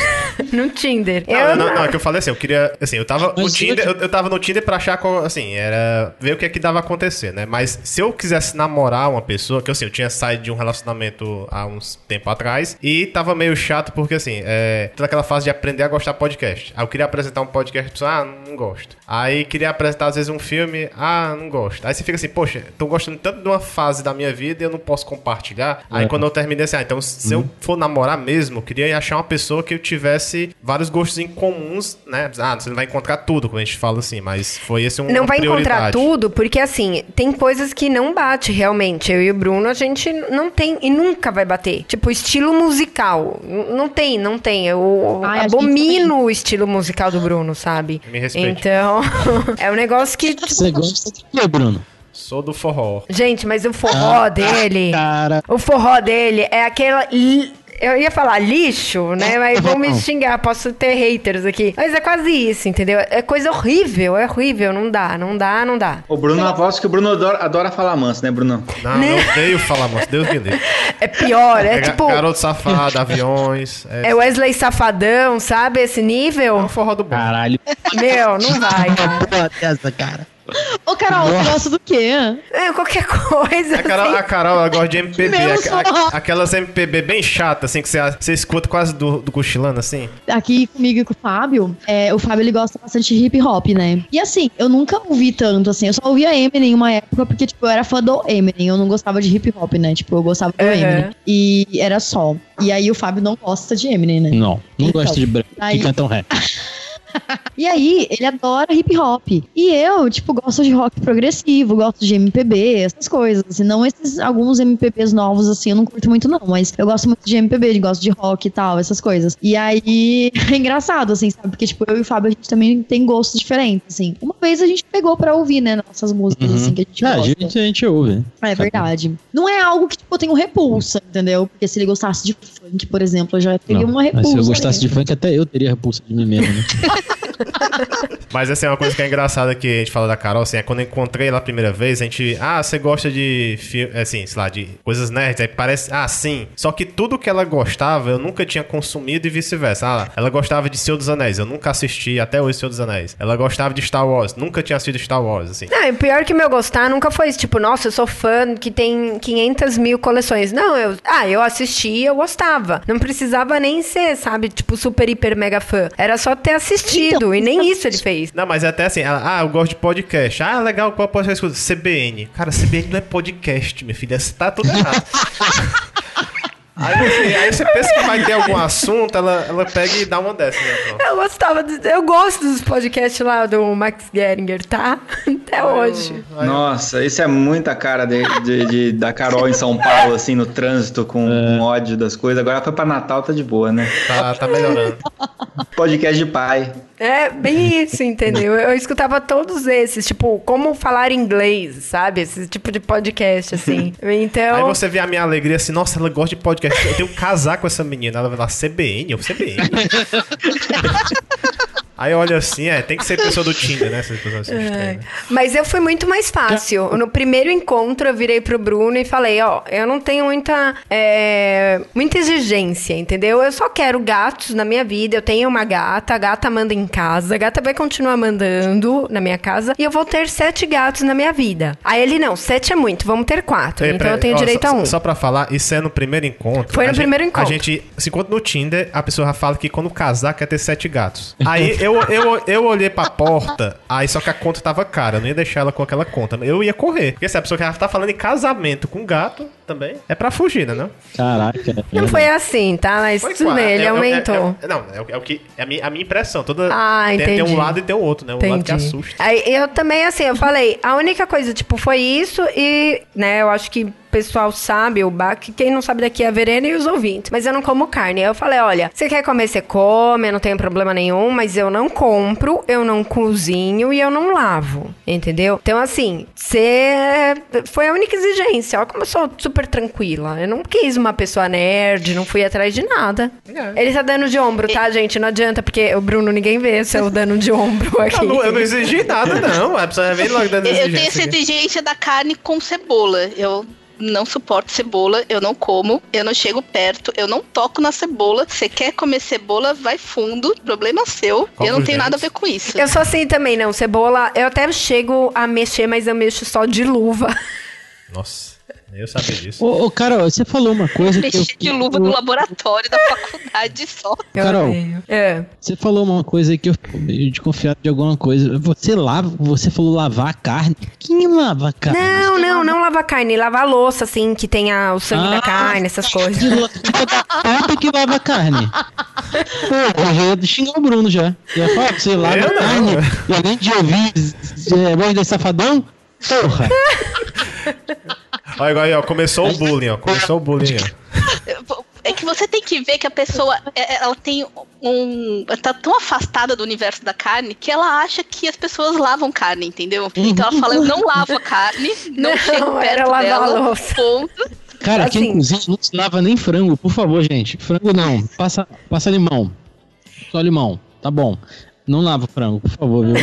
no Tinder. Não, eu não, não, é que eu falei assim, eu queria. Assim, eu tava no Mas Tinder, eu, eu tava no Tinder pra achar qual, assim, era. ver o que é que dava a acontecer, né? Mas se eu quisesse namorar uma pessoa, que assim, eu tinha saído de um relacionamento há uns tempo atrás e tava meio chato porque assim, é. toda aquela fase de aprender a gostar de podcast. Aí eu queria apresentar um podcast pra pessoa, ah, não gosto. Aí queria apresentar às vezes um filme, ah, não gosto. Aí você fica assim, poxa, tô gostando tanto de uma fase da minha vida e eu não posso compartilhar. Aí É. quando eu terminei assim, ah, então se eu for namorar mesmo, eu queria achar uma pessoa que eu tivesse vários gostos em comuns, né? Ah, você não vai encontrar tudo, quando a gente fala assim, mas foi esse um Não vai encontrar prioridade. tudo, porque assim, tem coisas que não bate realmente. Eu e o Bruno, a gente não tem e nunca vai bater. Tipo, estilo musical. Não tem, não tem. Eu Ai, abomino o estilo musical do Bruno, sabe? Me respeite. Então, é um negócio que. tipo, Você gosta de quê, Bruno? Sou do forró. Gente, mas o forró dele. Cara, O forró dele é aquela. Eu ia falar lixo, né? Mas vão me xingar, posso ter haters aqui. Mas é quase isso, entendeu? É coisa horrível, é horrível. Não dá, não dá, não dá. O Bruno, aposto que o Bruno adora, adora falar manso, né, Bruno? Não, Né? eu odeio falar, mas Deus me livre. É pior, é, É, tipo. garoto safado, aviões. É, É Wesley Safadão, sabe? Esse é o nível. forró do bom. caralho. Meu, não vai, cara. Cara. Ô, Carol, você gosta do quê? É, qualquer coisa. A Carol, assim. a Carol ela gosta de MPB. Forró. aqu- aquelas MPB bem chatas, assim, que você, você escuta quase do, do cochilando, assim. Aqui comigo e com o Fábio, é, o Fábio ele gosta bastante de hip hop, né? E assim, eu nunca ouvi tanto, assim, eu só ouvia Eminem uma época, porque, tipo, eu era fã do Eminem, eu não gostava de hip hop, né? Tipo, eu gostava do Uhum. Eminem. E era só. E aí o Fábio não gosta de Eminem, né? Não, não Então, gosto de branco aí- que cantam rap. E aí, ele adora hip hop. E eu, tipo, gosto de rock progressivo, gosto de MPB, essas coisas. Assim, não esses alguns MPBs novos, assim, eu não curto muito, não. Mas eu gosto muito de MPB, gosto de rock e tal, essas coisas. E aí, é engraçado, assim, sabe? Porque, tipo, eu e o Fábio, a gente também tem gostos diferentes, assim. Uma vez a gente pegou pra ouvir, né, nossas músicas, Uhum. assim, que a gente Ah, a gosta. gente, a gente ouve. É verdade. Não é algo que, tipo, eu tenho repulsa, entendeu? Porque se ele gostasse de funk, por exemplo, eu já teria Não, uma repulsa. mas se eu gostasse de nele. funk, até eu teria repulsa de mim mesmo, né? Mas assim, uma coisa que é engraçada que a gente fala da Carol, assim, é quando eu encontrei ela a primeira vez, a gente, ah, você gosta de filme, assim, sei lá, de coisas nerds, aí parece, ah, sim. Só que tudo que ela gostava, eu nunca tinha consumido e vice-versa. Ah, ela gostava de Senhor dos Anéis, eu nunca assisti até hoje Senhor dos Anéis. Ela gostava de Star Wars, nunca tinha assistido Star Wars, assim. Não, e pior que meu gostar nunca foi. Tipo, nossa, eu sou fã que tem 500 mil coleções. Não, eu. Ah, eu assisti eu gostava. Não precisava nem ser, sabe, tipo, super, hiper, mega fã. Era só ter assistido. E nem isso ele fez. Não, mas é até assim, ela, ah, eu gosto de podcast. Ah, legal, qual podcast você escuta? CBN. Cara, CBN não é podcast, minha filha, você tá tudo errado. aí, você, aí você pensa que vai ter algum assunto, ela, ela pega e dá uma dessa, né? Eu gostava. de- eu gosto dos podcasts lá do Max Geringer, tá? Até hoje. Nossa, isso é muita cara de, de- de- da Carol em São Paulo, assim, no trânsito, com, com ódio das coisas. Agora foi pra Natal, tá de boa, né? Tá, tá melhorando. Podcast de pai. É bem isso, entendeu? Eu, escutava todos esses, tipo, como falar inglês, sabe? Esse tipo de podcast, assim. Então. Aí você vê a minha alegria assim, nossa, ela gosta de podcast. Eu tenho que casar com essa menina. Ela vai lá, CBN? Eu, CBN? Aí olha assim, é, tem que ser pessoa do Tinder, né? Assim, É. estranhas. Mas eu fui muito mais fácil. No primeiro encontro, eu virei pro Bruno e falei, ó, eu não tenho muita, é, muita exigência, entendeu? Eu só quero gatos na minha vida. Eu tenho uma gata, a gata manda em casa, a gata vai continuar mandando na minha casa e eu vou ter sete gatos na minha vida. Aí ele, não, sete é muito, vamos ter quatro. Ei, então eu tenho ó, direito só, a um. Só pra falar, isso é no primeiro encontro. Foi no gente- primeiro encontro. A gente se encontra no Tinder, a pessoa já fala que quando casar quer ter sete gatos. Aí eu, eu, eu olhei pra porta, aí só que a conta tava cara, eu não ia deixar ela com aquela conta. Eu ia correr. Porque se a pessoa que tá falando em casamento com gato, também é pra fugir, né? Não? Caraca. Não foi assim, tá? Mas Foi tudo bem, ele é- é- aumentou. é- é- não, é, o- é o que. É a minha, a minha impressão. Toda, Ah, tem, tem um entendi. lado e tem o outro, né? Um lado que Entendi. assusta. Aí eu também, assim, eu falei, a única coisa, tipo, foi isso e, né, eu acho que o pessoal sabe, o Bac, quem não sabe daqui é a Verena e os ouvintes, mas eu não como carne. Aí eu falei, olha, você quer comer, você come, eu não tenho problema nenhum, mas eu não compro, eu não cozinho e eu não lavo, entendeu? Então, assim, você foi a única exigência. Olha como eu sou super tranquila. Eu não quis uma pessoa nerd, não fui atrás de nada. Ele tá dando de ombro, tá, gente? Não adianta, porque o Bruno ninguém vê se eu dando de ombro aqui. Eu não, eu não exigi nada, não. A pessoa vem logo dando Eu tenho exigência essa exigência da carne com cebola. Eu não suporto cebola, eu não como, eu não chego perto, eu não toco na cebola. Você quer comer cebola, vai fundo, problema seu. Como eu não tenho gente. nada a ver com isso. Eu sou assim também, não. Cebola, eu até chego a mexer, mas eu mexo só de luva. Nossa, eu sabia disso. Ô, ô, Carol, você falou uma coisa que eu... De luva no laboratório da faculdade só. Eu Carol. É. Você falou uma coisa aí que eu meio desconfiado de alguma coisa. Você lava, você falou lavar carne. Quem lava carne? Não, não, não lava carne. Lava a louça, assim, que tenha o sangue da Ah, carne, essas coisas. De da puta que lava carne. Pô, eu já ia xingar o Bruno já. Eu ia falar, você lava Eu não. carne. E além de ouvir é, voz de safadão, porra. Olha, aí, ó, começou o bullying, ó. Começou o bullying, ó. É que você tem que ver que a pessoa, é- ela tem um. ela tá tão afastada do universo da carne que ela acha que as pessoas lavam carne, entendeu? Então ela fala, eu não lavo a carne, não, Não, chego era perto lavar a dela, louça. ponto. Cara, Assim. quem cozinha não se lava nem frango, por favor, gente. Frango não. Passa, passa limão. Só limão. Tá bom. Não lava frango, por favor, viu?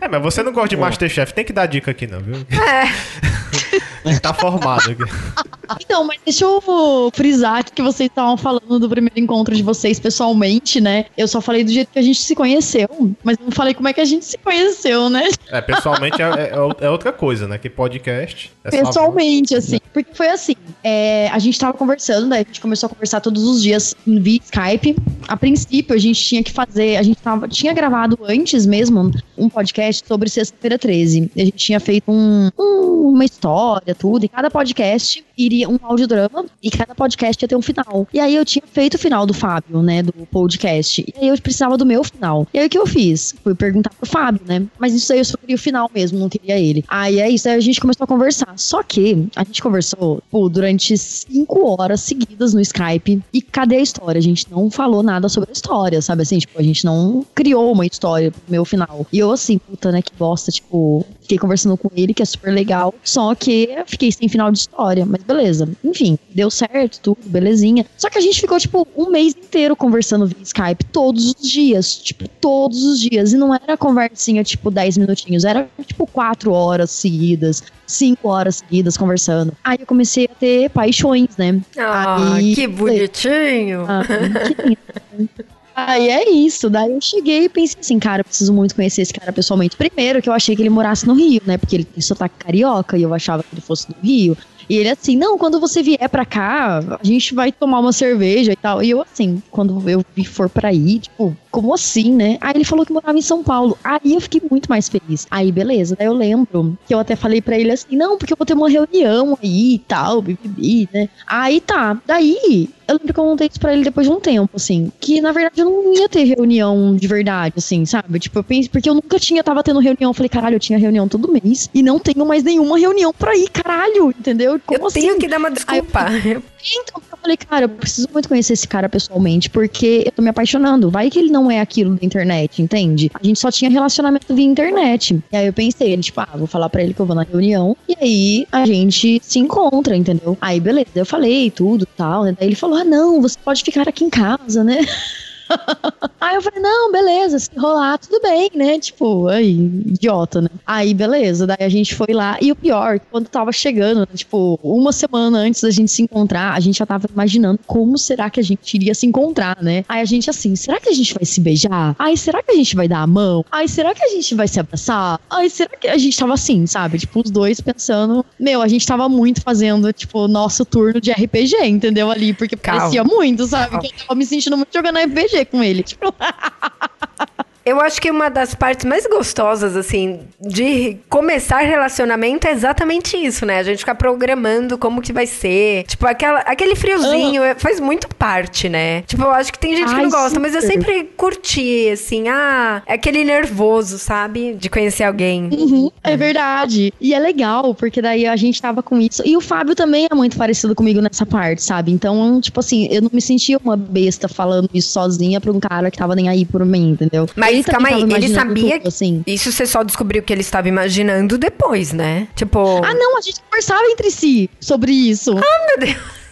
É, mas você não gosta de Masterchef, tem que dar dica aqui, não, viu? tá formado aqui. Então, mas deixa eu frisar aqui que vocês estavam falando do primeiro encontro de vocês pessoalmente, né? Eu só falei do jeito que a gente se conheceu, mas não falei como é que a gente se conheceu, né? É, pessoalmente é, é- é outra coisa, né? Que podcast. É Pessoalmente, assim. Porque foi assim: é, a gente tava conversando, daí a gente começou a conversar todos os dias via Skype. A princípio, a gente tinha que fazer. A gente tava, tinha gravado antes mesmo um podcast sobre Sexta-feira 13. A gente tinha feito um- um- uma história, tudo, e cada podcast iria um audiodrama, e cada podcast ia ter um final. E aí eu tinha feito o final do Fábio, né? Do podcast. E aí eu precisava do meu final. E aí o que eu fiz? Fui perguntar pro Fábio, né? Mas isso aí eu só queria o final mesmo, não queria ele. Aí é isso, aí a gente começou a conversar. Só que a gente conversou pô, durante cinco horas seguidas no Skype. E cadê a história? A gente não falou nada sobre a história, sabe assim? Tipo, a gente não criou uma história pro meu final. E eu assim, puta, né? Que bosta, tipo, fiquei conversando com ele, que é super legal. Só que fiquei sem final de história. Mas beleza. Enfim, deu certo, tudo, belezinha. Só que a gente ficou, tipo, um mês inteiro conversando via Skype, todos os dias. Tipo, todos os dias. E não era conversinha, tipo, 10 minutinhos. Era, tipo, quatro horas seguidas, cinco horas seguidas conversando. Aí eu comecei a ter paixões, né? Ah, Aí- que bonitinho. Ah, lindo. Aí é isso. Daí eu cheguei e pensei assim, cara, eu preciso muito conhecer esse cara pessoalmente. Primeiro que eu achei que ele morasse no Rio, né? Porque ele tem sotaque carioca e eu achava que ele fosse do Rio. E ele assim, não, quando você vier pra cá, a gente vai tomar uma cerveja e tal. E eu assim, quando eu for pra ir, tipo, como assim, né? Aí ele falou que morava em São Paulo. Aí eu fiquei muito mais feliz. Aí beleza, daí eu lembro que eu até falei pra ele assim, não, porque eu vou ter uma reunião aí e tal, bibibi, né? Aí tá, daí eu lembro que eu contei isso pra ele depois de um tempo, assim. Que na verdade eu não ia ter reunião de verdade, assim, sabe? Tipo, eu pensei, porque eu nunca tinha, tava tendo reunião. Eu falei, caralho, eu tinha reunião todo mês. E não tenho mais nenhuma reunião pra ir, caralho, entendeu? Como eu assim? tenho que dar uma desculpa. Então, eu falei, cara, eu preciso muito conhecer esse cara pessoalmente, porque eu tô me apaixonando. Vai que ele não é aquilo da internet, entende? A gente só tinha relacionamento via internet. E aí eu pensei, tipo, ah, vou falar pra ele que eu vou na reunião, e aí a gente se encontra, entendeu? Aí, beleza, eu falei tudo tal, né? Daí ele falou, ah, não, você pode ficar aqui em casa, né? Aí eu falei, não, beleza, se rolar, tudo bem, né? Tipo, aí, idiota, né? Aí, beleza, daí a gente foi lá. E o pior, quando tava chegando, né, tipo, uma semana antes da gente se encontrar, a gente já tava imaginando como será que a gente iria se encontrar, né? Aí a gente assim, será que a gente vai se beijar? Ai, será que a gente vai dar a mão? Ai, será que a gente vai se abraçar? Ai, será que a gente tava assim, sabe? Tipo, os dois pensando, meu, a gente tava muito fazendo, tipo, nosso turno de RPG, entendeu? Ali, porque Calma. parecia muito, sabe? Que eu tava me sentindo muito jogando RPG com ele. Tipo, Eu acho que uma das partes mais gostosas, assim, de começar relacionamento é exatamente isso, né? A gente ficar programando como que vai ser. Tipo, aquela, aquele friozinho é- faz muito parte, né? Tipo, eu acho que tem gente que Ai, não gosta, mas eu super. sempre curti, assim, ah, é aquele nervoso, sabe? De conhecer alguém. Uhum, é verdade. E é legal, porque daí a gente tava com isso. E o Fábio também é muito parecido comigo nessa parte, sabe? Então, tipo assim, eu não me sentia uma besta falando isso sozinha pra um cara que tava nem aí por mim, entendeu? Mas Ele calma aí, ele imaginando sabia tudo, assim. Isso você só descobriu que ele estava imaginando depois, né? Tipo. Ah, não, a gente conversava entre si sobre isso. Ah, meu Deus.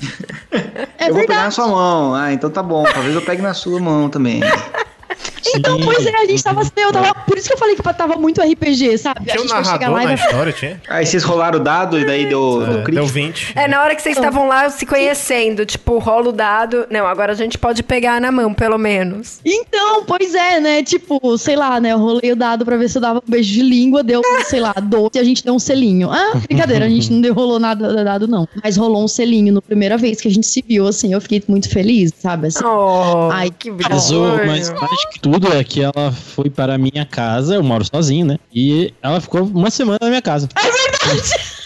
É eu vou pegar na verdade. sua mão. Ah, então tá bom. Talvez eu pegue na sua mão também. Então, Sim. pois é, a gente tava assim, eu tava. Por isso que eu falei que tava muito RPG, sabe? Tinha a um gente narrador lá na vai história, tinha? Aí vocês rolaram o dado e daí deu, É, deu deu crítico. 20. É, na hora que vocês estavam lá se conhecendo, tipo, rola o dado. Não, agora a gente pode pegar na mão, pelo menos. Então, pois é, né? Tipo, sei lá, né? Eu rolei o dado pra ver se eu dava um beijo de língua, deu, sei lá, 12 e a gente deu um selinho. Ah, brincadeira, a gente não deu, rolou nada do dado, não. Mas rolou um selinho no primeira vez que a gente se viu, assim, eu fiquei muito feliz, sabe? Assim, Oh, Ai, que Mas, o- bonitinho. mas mais que tudo é que ela foi para a minha casa, eu moro sozinho, né? E ela ficou uma semana na minha casa. É verdade!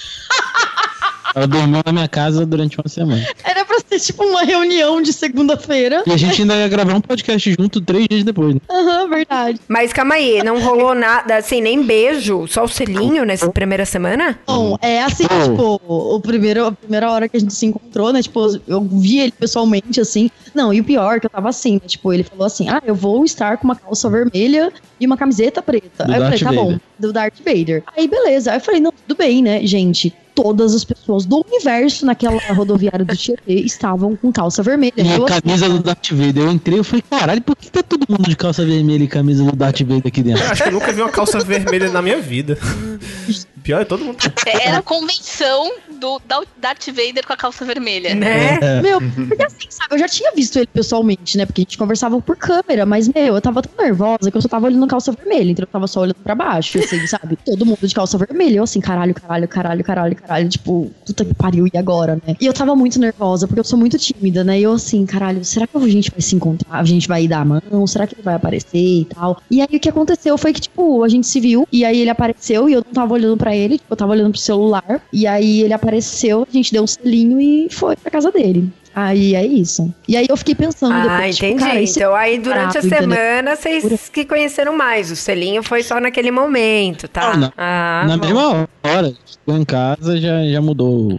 Ela dormiu na minha casa durante uma semana. Era pra ser tipo uma reunião de segunda-feira. E a gente ainda ia gravar um podcast junto três dias depois. Né? Aham, verdade. Mas calma aí, não rolou nada, assim, nem beijo, só o selinho nessa primeira semana? Bom, é assim, Oh. tipo, o primeiro, a primeira hora que a gente se encontrou, né? Tipo, eu vi ele pessoalmente, assim. Não, e o pior, que eu tava assim, né? Tipo, ele falou assim: ah, eu vou estar com uma calça vermelha e uma camiseta preta. Do Aí eu falei, tá bom, Vader. do Darth Vader. Aí, beleza. Aí eu falei, não, tudo bem, né, gente? Todas as pessoas do universo naquela rodoviária do Tietê estavam com calça vermelha. E a camisa do Darth Vader. Eu entrei e falei, caralho, por que tá todo mundo de calça vermelha e camisa do Darth Vader aqui dentro? Eu acho que eu nunca vi uma calça vermelha na minha vida. Pior é todo mundo. Era a convenção do da- Darth Vader com a calça vermelha. Né? É. Meu, porque assim, sabe, eu já tinha visto ele pessoalmente, né? Porque a gente conversava por câmera, mas, meu, eu tava tão nervosa que eu só tava olhando calça vermelha, então eu tava só olhando pra baixo, assim, sabe? Todo mundo de calça vermelha, eu assim, caralho, caralho, caralho, caralho, caralho, tipo, puta que pariu, e agora, né? E eu tava muito nervosa, porque eu sou muito tímida, né? E eu assim, caralho, será que a gente vai se encontrar? A gente vai dar a mão? Será que ele vai aparecer e tal? E aí o que aconteceu foi que, tipo, a gente se viu, e aí ele apareceu, e eu não tava olhando pra ele, tipo, eu tava olhando pro celular, e aí ele apareceu, a gente deu um selinho e foi pra casa dele. Aí é isso. E aí eu fiquei pensando Ah, depois, tipo, entendi. cara, esse então aí durante a brabo, entendeu? semana vocês que conheceram mais. O selinho foi só naquele momento, tá? Não, não. Ah, Na bom. mesma hora, chegou em casa, já, já mudou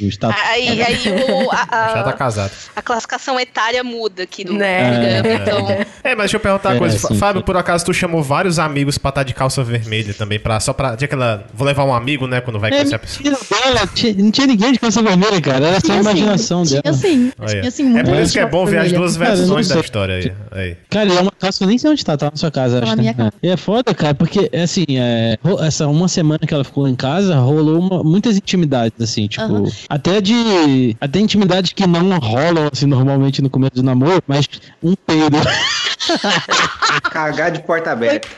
o, status. Aí, aí o- a, a- Já tá casado. a classificação etária muda aqui do Né? programa. Então, É, mas deixa eu perguntar uma É, coisa. sim, Fábio, sim. por acaso tu chamou vários amigos pra estar de calça vermelha também, pra, só pra. Tinha aquela. Vou levar um amigo, né? Quando vai É, conhecer a pessoa. dela, tinha- não tinha ninguém de calça vermelha, cara. Era só a Tinha assim, imaginação tinha dela. assim, Aí, tinha ó. assim, é por isso que é bom ver as duas Cara, não versões da história aí. aí. Cara, é uma calça, eu nem sei onde tá, tá na sua casa, Tá acho. né? minha casa. É. E é foda, cara, porque, assim, é, ro- essa uma semana que ela ficou em casa, rolou uma- muitas intimidades, assim, tipo, Aham. Até de. Até intimidades que não rolam, assim, normalmente no começo do namoro, mas um peido. Cagar de porta aberta.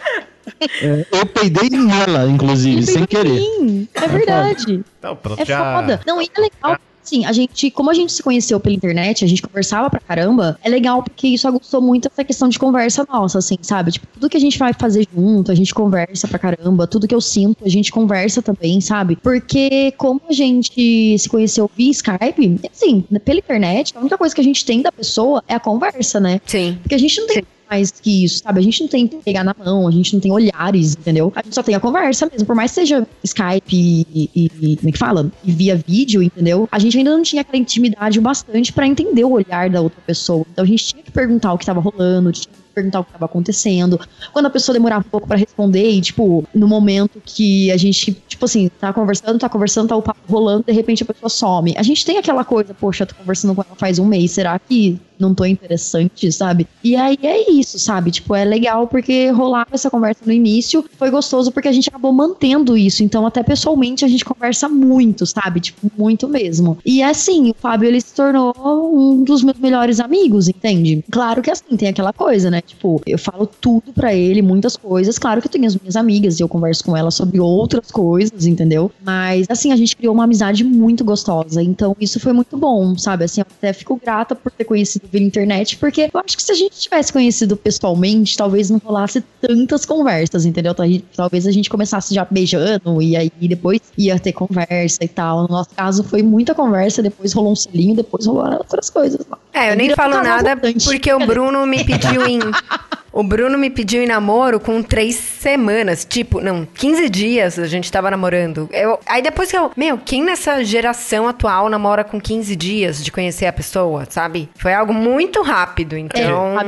É, eu peidei nela, inclusive, sem querer. Sim, é verdade. Então, pronto, É já. foda. Não, e é legal. Assim, a gente, como a gente se conheceu pela internet, a gente conversava pra caramba, é legal porque isso aguçou muito essa questão de conversa nossa, assim, sabe? Tipo, tudo que a gente vai fazer junto, a gente conversa pra caramba, tudo que eu sinto, a gente conversa também, sabe? Porque como a gente se conheceu via Skype, assim, pela internet, a única coisa que a gente tem da pessoa é a conversa, né? Sim. Porque a gente não tem mais que isso, sabe? A gente não tem pegar na mão, a gente não tem olhares, entendeu? A gente só tem a conversa mesmo. Por mais que seja Skype e, e- e- como é que fala? E via vídeo, entendeu? A gente ainda não tinha aquela intimidade o bastante pra entender o olhar da outra pessoa. Então a gente tinha que perguntar o que tava rolando, tinha que perguntar o que tava acontecendo. Quando a pessoa demorava um pouco pra responder e, tipo, no momento que a gente, tipo assim, tá conversando, tá conversando, tá o papo rolando, de repente a pessoa some. A gente tem aquela coisa, poxa, tô conversando com ela faz um mês, será que não tô interessante, sabe? E aí é isso, sabe? Tipo, é legal porque rolava essa conversa no início, foi gostoso porque a gente acabou mantendo isso. Então, até pessoalmente, a gente conversa muito, sabe? Tipo, muito mesmo. E assim, o Fábio, ele se tornou um dos meus melhores amigos, entende? Claro que assim, tem aquela coisa, né? Tipo, eu falo tudo pra ele, muitas coisas. Claro que eu tenho as minhas amigas e eu converso com elas sobre outras coisas, entendeu? Mas, assim, a gente criou uma amizade muito gostosa. Então, isso foi muito bom, sabe? Assim, eu até fico grata por ter conhecido via internet, porque eu acho que se a gente tivesse conhecido pessoalmente, talvez não rolasse tantas conversas, entendeu? Talvez a gente começasse já beijando e aí depois ia ter conversa e tal. No nosso caso, foi muita conversa, depois rolou um selinho, depois rolou outras coisas. É, eu nem falo nada porque o Bruno me pediu em. O Bruno me pediu em namoro com três semanas. Tipo, não, 15 dias a gente tava namorando. Eu, aí depois que eu. Meu, quem nessa geração atual namora com 15 dias de conhecer a pessoa, sabe? Foi algo muito rápido, então. É,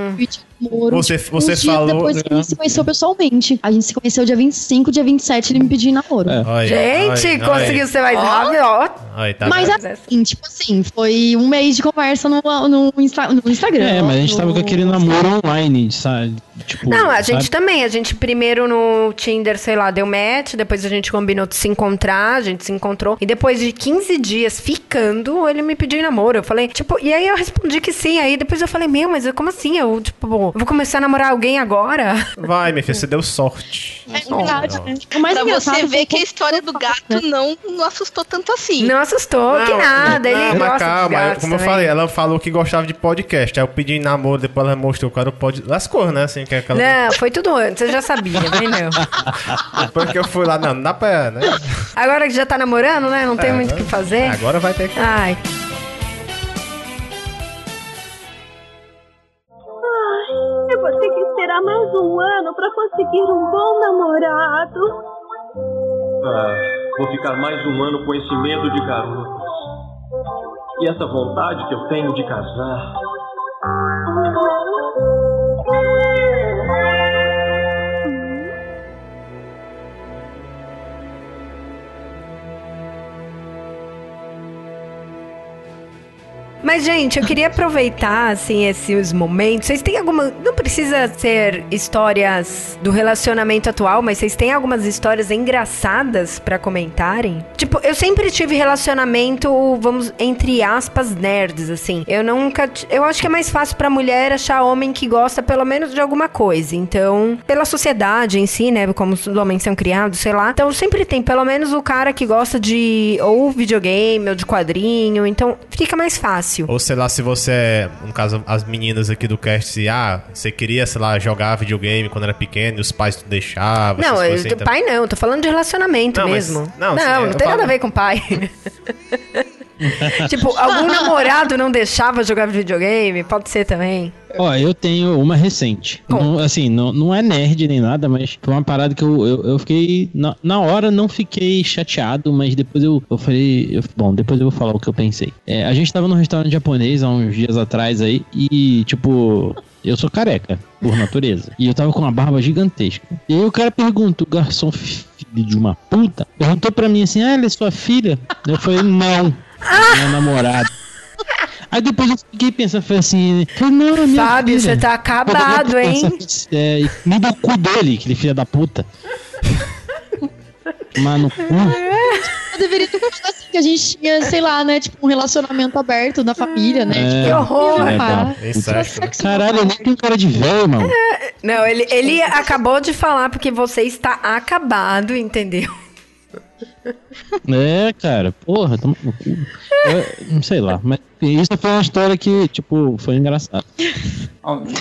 namoro. Você, tipo, você falou. Depois né? a gente se conheceu pessoalmente. A gente se conheceu dia 25, dia 27 ele me pediu namoro. É. gente, conseguiu ser mais rápido, ó. tá mas assim, tipo assim, foi um mês de conversa no, no, Insta, no Instagram. É, mas a gente tava com aquele namoro online, sabe? Tipo, não, a gente também. A gente primeiro no Tinder, sei lá, deu match, depois a gente combinou de se encontrar, a gente se encontrou. E depois de 15 dias ficando, ele me pediu namoro. Eu falei, tipo, e aí eu respondi que sim. Aí depois eu falei, meu, mas como assim? Eu, tipo, vou começar a namorar alguém agora? Vai, minha filha, você deu sorte. É verdade, né? Mas pra você ver que a história do gato né? não, não assustou tanto assim. Não assustou, não, que nada. Ele não, gosta calma, como também. eu falei, ela falou que gostava de podcast. Aí eu pedi namoro, depois ela mostrou o cara pode. Lascou, né? Assim, que é aquela... Não, foi tudo antes, eu já sabia, bem não. Depois que eu fui lá, não, não dá pra. Né? Agora que já tá namorando, né? Não tem é, muito o que fazer. Agora vai ter que. Ai. Esperar mais um ano para conseguir um bom namorado. Ah, vou ficar mais um ano com esse medo de garotas. E essa vontade que eu tenho de casar. Mas, gente, eu queria aproveitar, assim, esses momentos. Vocês têm alguma. Não precisa ser histórias do relacionamento atual, mas vocês têm algumas histórias engraçadas para comentarem? Tipo, eu sempre tive relacionamento, vamos, entre aspas, nerds, assim. Eu nunca. Eu acho que é mais fácil pra mulher achar homem que gosta pelo menos de alguma coisa. Então, pela sociedade em si, né? Como os homens são criados, sei lá. Então, sempre tem pelo menos o cara que gosta de ou videogame ou de quadrinho. Então, fica mais fácil fácil. Ou sei lá, se você é, no caso, as meninas aqui do cast, se, ah, você queria, sei lá, jogar videogame quando era pequeno e os pais te deixavam. Não, eu, assim, pai não, tô falando de relacionamento não, mesmo. Mas, não, não, sim, não tem falo... nada a ver com pai. tipo, algum namorado não deixava jogar videogame? Pode ser também. Ó, eu tenho uma recente. Não, assim, não, não é nerd nem nada, mas foi uma parada que eu, eu, eu fiquei. Na, na hora não fiquei chateado, mas depois eu, eu falei. Eu, bom, depois eu vou falar o que eu pensei. É, a gente tava num restaurante japonês há uns dias atrás aí, e, tipo. Eu sou careca, por natureza. E eu tava com uma barba gigantesca. E aí o cara pergunta, o garçom filho de uma puta, perguntou pra mim assim: Ah, ela é sua filha? Eu falei, não. Minha namorada. Aí depois eu fiquei pensando, foi assim, não, é minha Fábio, filha. você tá acabado, hein? É, me deu o cu dele, aquele filho da puta. Mano, cu. Eu deveria ter falado assim, que a gente tinha, sei lá, né, tipo, um relacionamento aberto na família, né? É, tipo, que horror, é, Caralho, eu nem tenho cara de velho, mano. Não, ele, ele acabou de falar porque você está acabado, entendeu? É, cara, porra, não sei lá, mas isso foi uma história que, tipo, foi engraçada.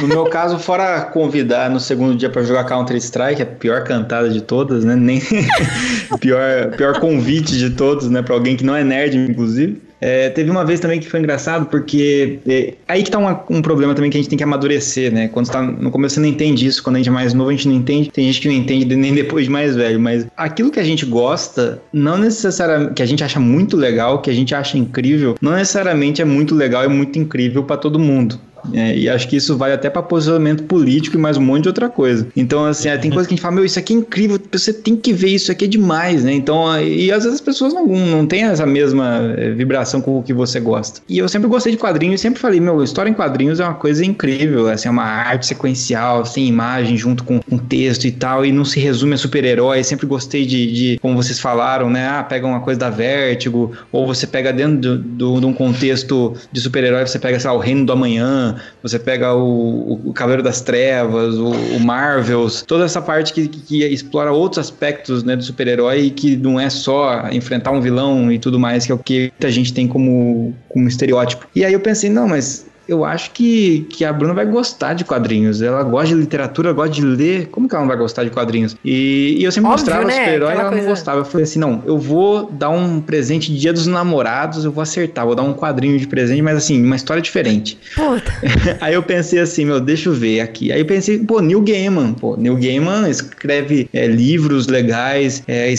No meu caso, fora convidar no segundo dia para jogar Counter-Strike, a pior cantada de todas, né? Nem pior, pior convite de todos, né? Para alguém que não é nerd, inclusive. É, teve uma vez também que foi engraçado, porque é, aí que tá uma, um problema também que a gente tem que amadurecer, né? Quando você tá no começo você não entende isso, quando a gente é mais novo a gente não entende, tem gente que não entende nem depois de mais velho, mas aquilo que a gente gosta, não necessariamente, que a gente acha muito legal, que a gente acha incrível, não necessariamente é muito legal e muito incrível para todo mundo. É, e acho que isso vale até para posicionamento político e mais um monte de outra coisa. Então, assim, tem coisa que a gente fala, meu, isso aqui é incrível, você tem que ver, isso aqui é demais, né? Então, e às vezes as pessoas não, não têm essa mesma eh, vibração com o que você gosta. E eu sempre gostei de quadrinhos e sempre falei, meu, história em quadrinhos é uma coisa incrível, assim, é uma arte sequencial, sem imagem, junto com, com texto e tal, e não se resume a super-herói. Sempre gostei de, de, como vocês falaram, né? Ah, pega uma coisa da Vértigo, ou você pega dentro de um contexto de super-herói, você pega, sei lá, o Reino do Amanhã, você pega o, o Cavaleiro das Trevas, o, o Marvels, toda essa parte que, que, que explora outros aspectos né, do super-herói que não é só enfrentar um vilão e tudo mais, que é o que a gente tem como, como estereótipo. E aí eu pensei, não, mas eu acho que, que a Bruna vai gostar de quadrinhos. Ela gosta de literatura, gosta de ler. Como que ela não vai gostar de quadrinhos? E, e eu sempre Óbvio, mostrava né? super-herói e ela coisa... não gostava. Eu falei assim: não, eu vou dar um presente de dia dos namorados, eu vou acertar, vou dar um quadrinho de presente, mas assim, uma história diferente. Puta. Aí eu pensei assim, meu, deixa eu ver aqui. Aí eu pensei, pô, Neil Gaiman, pô, Neil Gaiman escreve é, livros legais, é,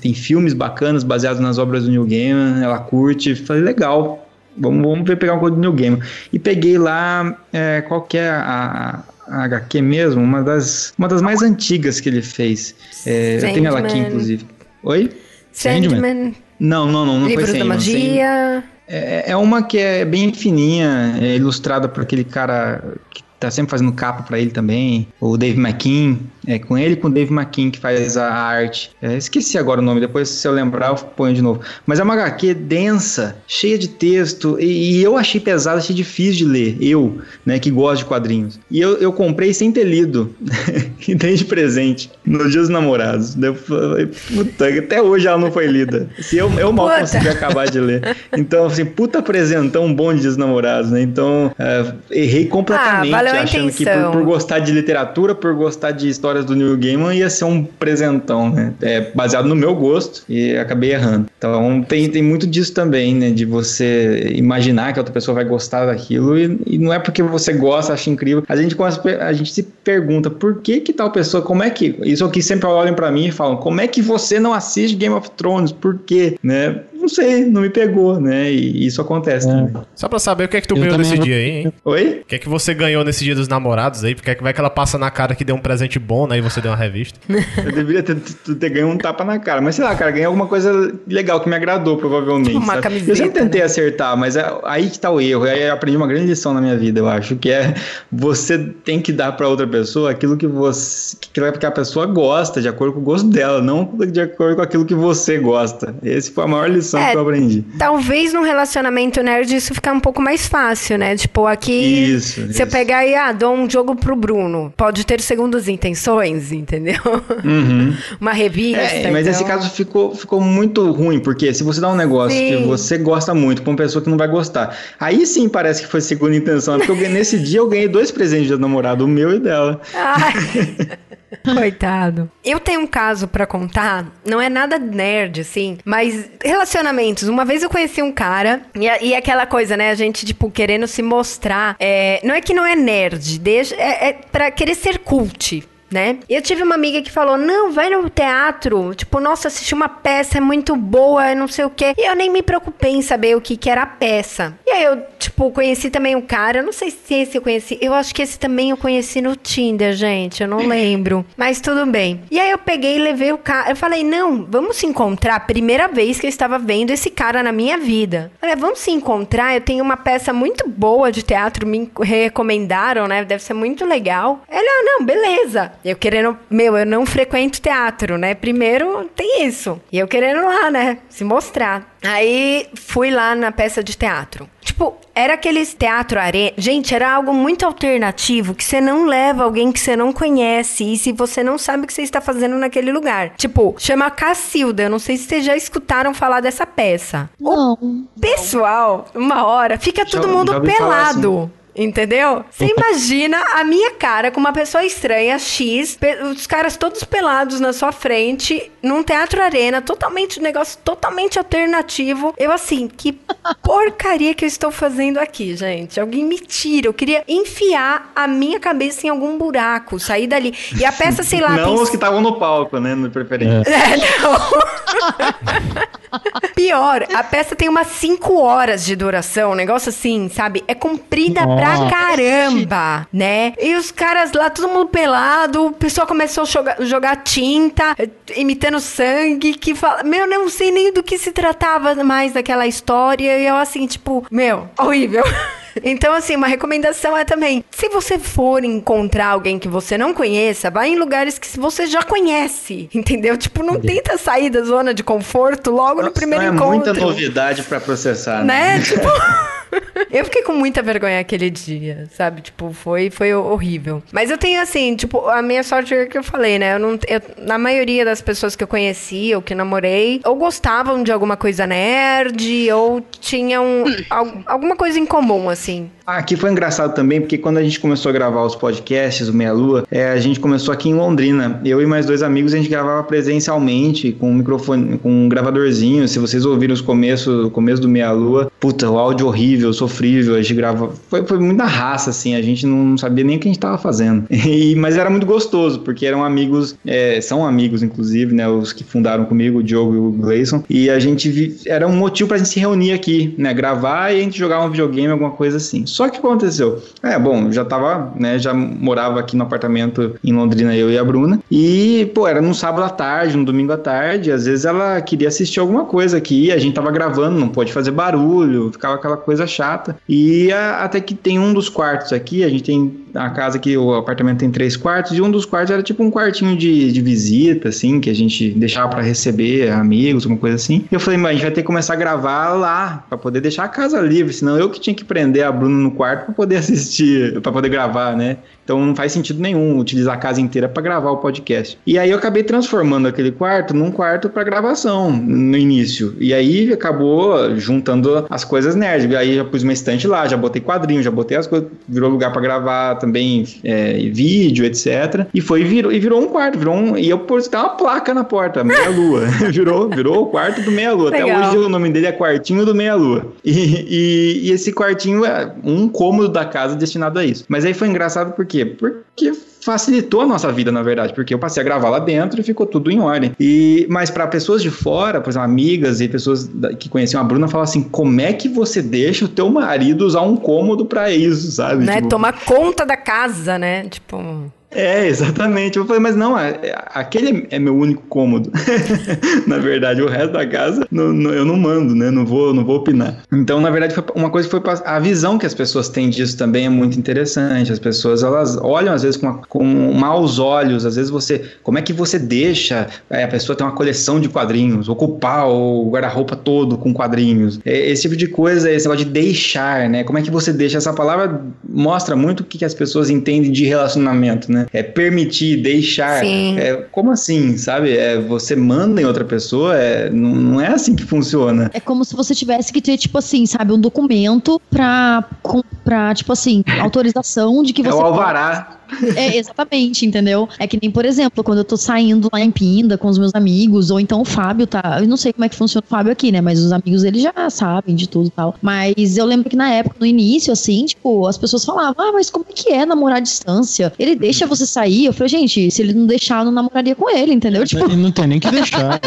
tem filmes bacanas baseados nas obras do Neil Gaiman, ela curte. Falei, legal Vamos, vamos ver pegar um code do New Game. E peguei lá, é, qual que é a, a HQ mesmo, uma das, uma das mais antigas que ele fez. É, eu tenho ela aqui, inclusive. Oi? Sandman. Sandman. Não, não, não, não Livros foi Sandman. da Magia. É, é uma que é bem fininha, é ilustrada por aquele cara que tá sempre fazendo capa para ele também, o Dave McKean, é com ele e com o Dave McKean que faz a arte. É, esqueci agora o nome, depois se eu lembrar eu ponho de novo. Mas é uma HQ densa, cheia de texto, e, e eu achei pesado, achei difícil de ler, eu, né, que gosto de quadrinhos. E eu, eu comprei sem ter lido, e dei de presente, nos dias dos namorados. Eu falei, puta, até hoje ela não foi lida. Se eu, eu mal puta. consegui acabar de ler. Então, assim, puta presentão bom de dias dos namorados, né? Então, é, errei completamente. Ah, achando que por, por, gostar de literatura, por gostar de histórias do Neil Gaiman, ia ser um presentão, né? É baseado no meu gosto e acabei errando. Então tem, tem muito disso também, né? De você imaginar que a outra pessoa vai gostar daquilo e, e não é porque você gosta, acha incrível. A gente, a gente se pergunta por que que tal pessoa, como é que... Isso aqui sempre olham para mim e falam, como é que você não assiste Game of Thrones? Por quê? Né? Não sei, não me pegou, né? E isso acontece é. também. Só pra saber o que é que tu eu ganhou nesse vou... dia aí, hein? Oi? O que é que você ganhou nesse dia dos namorados aí? Porque é que vai que ela passa na cara que deu um presente bom, né? E você deu uma revista. eu deveria ter, ter ganho um tapa na cara. Mas sei lá, cara, ganhei alguma coisa legal que me agradou, provavelmente. Tipo uma camiseta, eu sempre tentei né? acertar, mas é aí que tá o erro. Aí eu aprendi uma grande lição na minha vida, eu acho, que é você tem que dar pra outra pessoa aquilo que você. que a pessoa gosta, de acordo com o gosto dela, não de acordo com aquilo que você gosta. Esse foi a maior lição é, que eu aprendi. Talvez num relacionamento nerd isso ficar um pouco mais fácil, né? Tipo, aqui. Isso. Se isso. eu pegar e ah, dou um jogo pro Bruno, pode ter segundas intenções, entendeu? Uhum. Uma revista. É, mas então... esse caso ficou, ficou muito ruim, porque se você dá um negócio sim. que você gosta muito pra uma pessoa que não vai gostar, aí sim parece que foi segunda intenção. Porque eu, nesse dia eu ganhei dois presentes de namorado, o meu e dela. Ai. Coitado. Eu tenho um caso para contar, não é nada nerd, assim, mas relacionamentos. Uma vez eu conheci um cara, e, e aquela coisa, né? A gente, tipo, querendo se mostrar. É, não é que não é nerd, deixa, é, é pra querer ser cult né? Eu tive uma amiga que falou: não, vai no teatro. Tipo, nossa, assisti uma peça, é muito boa, não sei o quê. E eu nem me preocupei em saber o que, que era a peça. E aí eu, tipo, conheci também um cara, não sei se esse eu conheci. Eu acho que esse também eu conheci no Tinder, gente. Eu não lembro. Mas tudo bem. E aí eu peguei e levei o cara. Eu falei: não, vamos se encontrar. Primeira vez que eu estava vendo esse cara na minha vida. Olha, vamos se encontrar. Eu tenho uma peça muito boa de teatro, me recomendaram, né? Deve ser muito legal. Ele, ah, não, beleza. Eu querendo, meu, eu não frequento teatro, né? Primeiro tem isso. E eu querendo lá, né? Se mostrar. Aí fui lá na peça de teatro. Tipo, era aqueles teatro arena. Gente, era algo muito alternativo que você não leva alguém que você não conhece e se você não sabe o que você está fazendo naquele lugar. Tipo, chama Cacilda. Eu não sei se vocês já escutaram falar dessa peça. Não. O pessoal, uma hora, fica todo já, mundo já pelado. Entendeu? Você imagina a minha cara com uma pessoa estranha, X, os caras todos pelados na sua frente, num teatro arena, totalmente, um negócio totalmente alternativo. Eu assim, que porcaria que eu estou fazendo aqui, gente? Alguém me tira. Eu queria enfiar a minha cabeça em algum buraco, sair dali. E a peça, sei lá, Não tem os que estavam no palco, né? No preferência. é, não. Pior, a peça tem umas 5 horas de duração, um negócio assim, sabe? É comprida pra Nossa. caramba, né? E os caras lá, todo mundo pelado, o pessoal começou a jogar, jogar tinta, imitando sangue, que fala... Meu, não sei nem do que se tratava mais daquela história, e eu assim, tipo, meu, horrível. Então, assim, uma recomendação é também: se você for encontrar alguém que você não conheça, vá em lugares que você já conhece, entendeu? Tipo, não tenta sair da zona de conforto logo no primeiro é encontro. muita novidade pra processar, Né? né? Tipo. Eu fiquei com muita vergonha aquele dia, sabe? Tipo, foi, foi horrível. Mas eu tenho assim, tipo, a minha sorte é que eu falei, né? Eu não, eu- na maioria das pessoas que eu conheci ou que namorei, ou gostavam de alguma coisa nerd, ou tinham al- alguma coisa em comum, assim. Aqui foi engraçado também, porque quando a gente começou a gravar os podcasts, o Meia Lua, é, a gente começou aqui em Londrina. Eu e mais dois amigos, a gente gravava presencialmente, com um microfone, com um gravadorzinho. Se vocês ouviram os começos, o começo do Meia Lua, puta, o áudio horrível, sofrível, a gente grava. Foi, foi muita raça, assim, a gente não sabia nem o que a gente tava fazendo. E- mas era muito gostoso, porque eram amigos, é, são amigos, inclusive, né? Os que fundaram comigo, o Diogo e o Gleison. E a gente vi- era um motivo pra gente se reunir aqui, né? Gravar e a gente jogar um videogame, alguma coisa assim. Só que aconteceu? É, bom, já tava, né? Já morava aqui no apartamento em Londrina, eu e a Bruna. E, pô, era num sábado à tarde, num domingo à tarde. Às vezes ela queria assistir alguma coisa aqui. A gente tava gravando, não pode fazer barulho, ficava aquela coisa chata. E a- até que tem um dos quartos aqui, a gente tem a casa que o apartamento tem três quartos, e um dos quartos era tipo um quartinho de, de visita, assim, que a gente deixava pra receber amigos, alguma coisa assim. E eu falei, mas a gente vai ter que começar a gravar lá, pra poder deixar a casa livre, senão eu que tinha que prender a Bruna no quarto pra poder assistir, pra poder gravar, né? Então não faz sentido nenhum utilizar a casa inteira pra gravar o podcast. E aí eu acabei transformando aquele quarto num quarto pra gravação no início. E aí acabou juntando as coisas nerd. Aí já pus uma estante lá, já botei quadrinho, já botei as coisas, virou lugar pra gravar também é, vídeo, etc. E foi virou, e virou um quarto, virou um, e eu pus até uma placa na porta, meia lua. virou, virou o quarto do meia lua. Até hoje o nome dele é quartinho do meia lua. E, e, e esse quartinho é um cômodo da casa destinado a isso. Mas aí foi engraçado por quê? Porque facilitou a nossa vida, na verdade, porque eu passei a gravar lá dentro e ficou tudo em ordem. E mas para pessoas de fora, por exemplo, amigas e pessoas da- que conheciam a Bruna, falavam assim: "Como é que você deixa o teu marido usar um cômodo pra isso, sabe?" Né? Tipo, Tomar conta da casa, né? Tipo. É, exatamente. Eu falei, mas não, é- é- aquele é meu único cômodo. na verdade, o resto da casa não- não- eu não mando, né? Não vou, não vou opinar. Então, na verdade, uma coisa que foi a visão que as pessoas têm disso também é muito interessante. As pessoas elas olham às vezes com, com maus olhos. Às vezes você, como é que você deixa é, a pessoa ter uma coleção de quadrinhos, ocupar o guarda-roupa todo com quadrinhos? É, esse tipo de coisa, esse negócio de deixar, né? Como é que você deixa essa palavra mostra muito o que, que as pessoas entendem de relacionamento, né? É permitir, deixar. Sim. É, como assim, sabe? É, você manda em outra pessoa, é, não, não é assim que funciona. É como se você tivesse que ter, tipo assim, sabe, um documento pra, com- pra tipo assim, autorização de que É você. o alvará. É, exatamente, entendeu? É que nem, por exemplo, quando eu tô saindo lá em Pinda com os meus amigos, ou então o Fábio tá. Eu não sei como é que funciona o Fábio aqui, né? Mas os amigos dele já sabem de tudo e tal. Mas eu lembro que na época, no início, assim, tipo, as pessoas falavam, ah, mas como é que é namorar à distância? Ele deixa você sair? Eu falei, gente, se ele não deixar, eu não namoraria com ele, entendeu? Tipo. E não tem nem que deixar.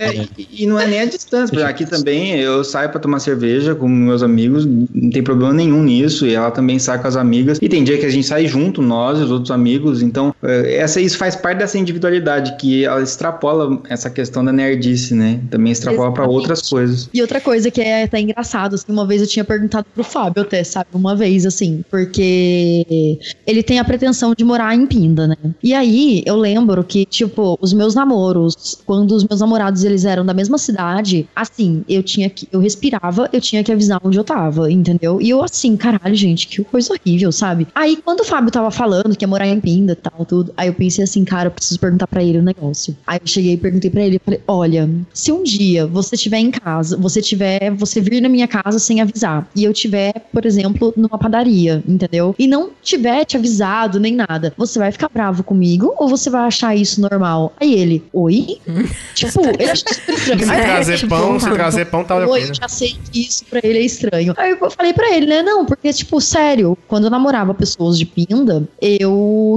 é- É, e- e não é nem a distância. Por exemplo, Aqui também eu saio pra tomar cerveja com meus amigos, não tem problema nenhum nisso. E ela também sai com as amigas. E tem dia que a gente sai junto, nós os outros amigos. Então, é, essa, isso faz parte dessa individualidade, que ela extrapola essa questão da nerdice, né? Também extrapola pra Exatamente. outras coisas. E outra coisa que é até engraçado, assim, uma vez eu tinha perguntado pro Fábio até, sabe? Uma vez, assim, porque ele tem a pretensão de morar em Pinda, né? E aí, eu lembro que, tipo, os meus namoros, quando os meus namorados, eles eram da mesma cidade, assim, eu tinha que, eu respirava, eu tinha que avisar onde eu tava, entendeu? E eu assim, caralho, gente, que coisa horrível, sabe? Aí, quando o Fábio tava falando quer morar em Pinda e tal, tudo. Aí eu pensei assim, cara, eu preciso perguntar pra ele o um negócio. Aí eu cheguei e perguntei pra ele, eu falei, olha, se um dia você estiver em casa, você tiver, você vir na minha casa sem avisar, e eu tiver, por exemplo, numa padaria, entendeu? E não tiver te avisado nem nada, você vai ficar bravo comigo ou você vai achar isso normal? Aí ele, oi? tipo, ele achou super estranho. Se trazer tipo, pão, se tá, trazer pão, tá Oi, eu né? já sei que isso pra ele é estranho. Aí eu falei pra ele, né? Não, porque, tipo, sério, quando eu namorava pessoas de pinda, eu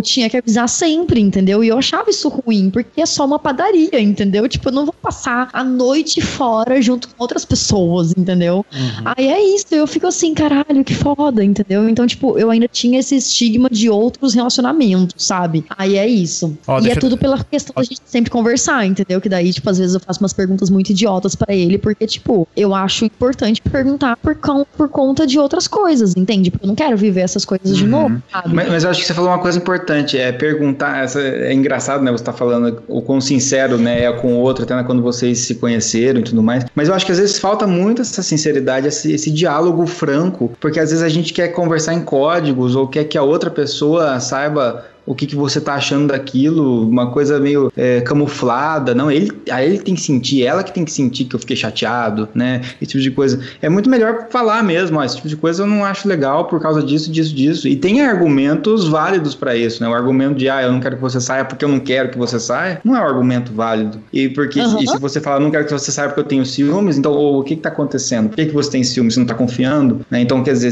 tinha que avisar sempre, entendeu? E eu achava isso ruim, porque é só uma padaria, entendeu? Tipo, eu não vou passar a noite fora junto com outras pessoas, entendeu? Aí é isso, eu fico assim, caralho, que foda, entendeu? Então, tipo, eu ainda tinha esse estigma de outros relacionamentos, sabe? Aí é isso. Ó, e é eu- tudo pela questão da gente sempre conversar, entendeu? Que daí, tipo, às vezes eu faço umas perguntas muito idiotas pra ele, porque, tipo, eu acho importante perguntar por, con- por conta de outras coisas, entende? Porque eu não quero viver essas coisas de novo, sabe? Mas, mas eu acho que você falou uma coisa importante, é perguntar, essa, é engraçado, né, você tá falando o quão sincero, né, é com o outro, até quando vocês se conheceram e tudo mais, mas eu acho que às vezes falta muito essa sinceridade, esse, esse diálogo franco, porque às vezes a gente quer conversar em códigos, ou quer que a outra pessoa saiba o que, que você tá achando daquilo, uma coisa meio é, camuflada. Não, ele, a ele tem que sentir, ela que tem que sentir que eu fiquei chateado, né? Esse tipo de coisa. É muito melhor falar mesmo, ó, esse tipo de coisa eu não acho legal por causa disso, disso, disso. E tem argumentos válidos pra isso, né? O argumento de, ah, eu não quero que você saia porque eu não quero que você saia, não é um argumento válido. E porque Aham. e se você falar, não quero que você saia porque eu tenho ciúmes, então o que que tá acontecendo? Por que, que você tem ciúmes? Você não tá confiando? Né? Então, quer dizer,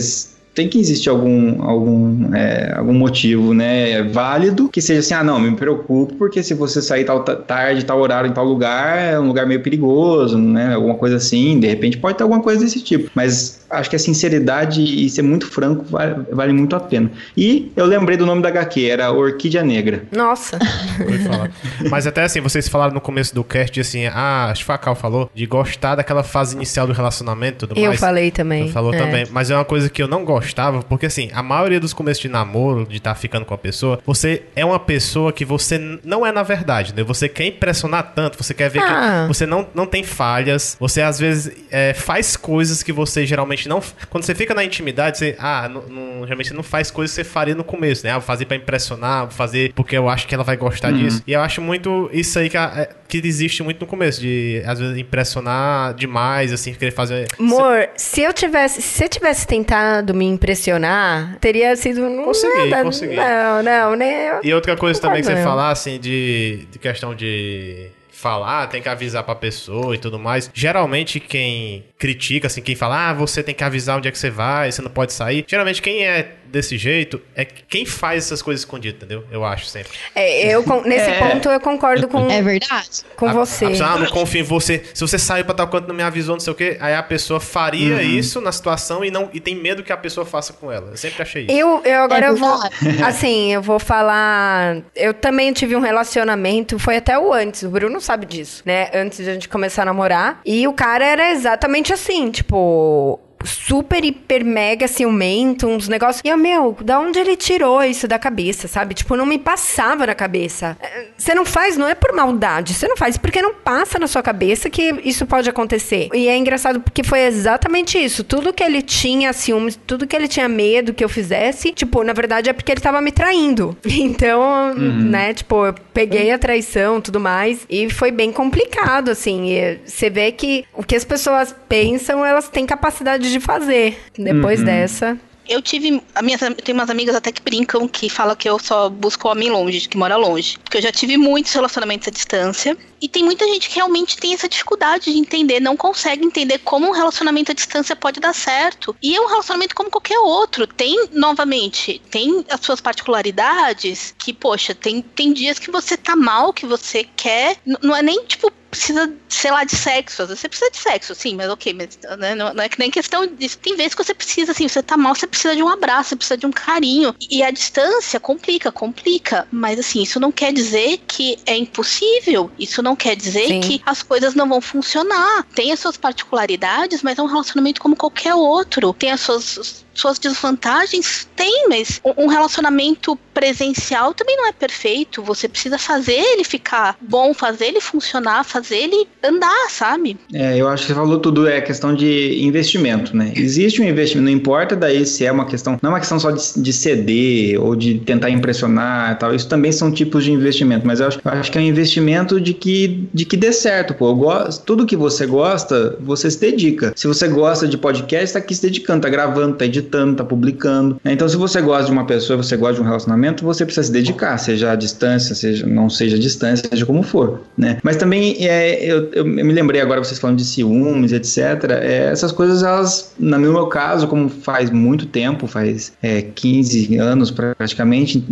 tem que existir algum, algum, é, algum motivo, né, válido, que seja assim, ah, não, me preocupo, porque se você sair tal ta- tarde, tal horário, em tal lugar, é um lugar meio perigoso, né, alguma coisa assim, de repente pode ter alguma coisa desse tipo, mas acho que a sinceridade e ser muito franco vale, vale muito a pena. E eu lembrei do nome da HQ, era Orquídea Negra. Nossa. Mas até assim, vocês falaram no começo do cast, assim, ah, acho que foi a Cal falou, de gostar daquela fase inicial do relacionamento e tudo Eu mais. falei também. Falou É. também. Mas é uma coisa que eu não gostava, porque assim, a maioria dos começos de namoro, de estar ficando com a pessoa, você é uma pessoa que você não é na verdade, né? Você quer impressionar tanto, você quer ver Ah. que você não, não tem falhas, você às vezes é, faz coisas que você geralmente não. Quando você fica na intimidade, você. Ah, não, não- geralmente você não faz coisas que você faria no começo, né? Ah, vou fazer pra impressionar, vou fazer porque eu acho que ela vai gostar Uhum. disso. E eu acho muito isso aí que, a- é, que existe muito no começo, de às vezes impressionar demais, assim, querer fazer. Amor, se eu tivesse, se eu tivesse tentado me impressionar, teria sido Consegui, nada. consegui. Não, não, né? E outra coisa também que você falar, assim, de, de questão de falar, tem que avisar pra pessoa e tudo mais. Geralmente quem critica, assim, quem fala, ah, você tem que avisar onde é que você vai, você não pode sair. Geralmente quem é desse jeito é quem faz essas coisas escondidas, entendeu? Eu acho sempre. É, eu, nesse É. ponto eu concordo com, É verdade. com A- você. A pessoa, ah, não confio em você. Se você saiu pra tal canto, não me avisou, não sei o quê. Aí a pessoa faria Uhum. isso na situação e, não, e tem medo que a pessoa faça com ela. Eu sempre achei isso. Eu, eu agora É eu vou. Assim, eu vou falar. Eu também tive um relacionamento, foi até o antes, o Bruno sabe disso, né? Antes de a gente começar a namorar. E o cara era exatamente assim, tipo. Super, hiper, mega ciumento, uns negócios. E eu, meu, da onde ele tirou isso da cabeça, sabe? Tipo, não me passava na cabeça. É, Você não faz, não é por maldade. Você não faz porque não passa na sua cabeça que isso pode acontecer. E é engraçado porque foi exatamente isso. Tudo que ele tinha ciúmes, tudo que ele tinha medo que eu fizesse, tipo, na verdade é porque ele tava me traindo. Então, né, tipo, eu peguei a traição e tudo mais. E foi bem complicado, assim. E você vê que o que as pessoas pensam, elas têm capacidade de fazer. Depois dessa. Eu tive. A minha, eu tenho umas amigas até que brincam que falam que eu só busco homem longe, que mora longe. Porque eu já tive muitos relacionamentos à distância. E tem muita gente que realmente tem essa dificuldade de entender, não consegue entender como um relacionamento à distância pode dar certo. E é um relacionamento como qualquer outro. Tem, novamente, tem as suas particularidades que, poxa, tem, tem dias que você tá mal, que você quer. Não é nem tipo precisa, sei lá, de sexo. Às vezes você precisa de sexo, sim, mas ok, mas né, não, não é que nem questão disso. Tem vezes que você precisa, assim, você tá mal, você precisa de um abraço, você precisa de um carinho. E a distância complica, complica. Mas assim, isso não quer dizer que é impossível. Isso não quer dizer Sim. que as coisas não vão funcionar. Tem as suas particularidades, mas é um relacionamento como qualquer outro. Tem as suas suas desvantagens? Tem, mas um relacionamento presencial também não é perfeito. Você precisa fazer ele ficar bom, fazer ele funcionar, fazer ele andar, sabe? É, eu acho que você falou tudo, é questão de investimento, né? Existe um investimento, não importa daí se é uma questão, não é uma questão só de, de ceder ou de tentar impressionar e tal, isso também são tipos de investimento, mas eu acho, eu acho que é um investimento de que, de que dê certo, pô. Gosto, tudo que você gosta, você se dedica. Se você gosta de podcast, tá aqui se dedicando, tá gravando, tá editando, tá publicando. Né? Então, se você gosta de uma pessoa, você gosta de um relacionamento, você precisa se dedicar, seja à distância, seja não seja à distância, seja como for, né? Mas também é, eu, eu, me lembrei agora vocês falando de ciúmes, etc. É, essas coisas, elas, no meu caso, como faz muito tempo, faz é, 15 anos praticamente,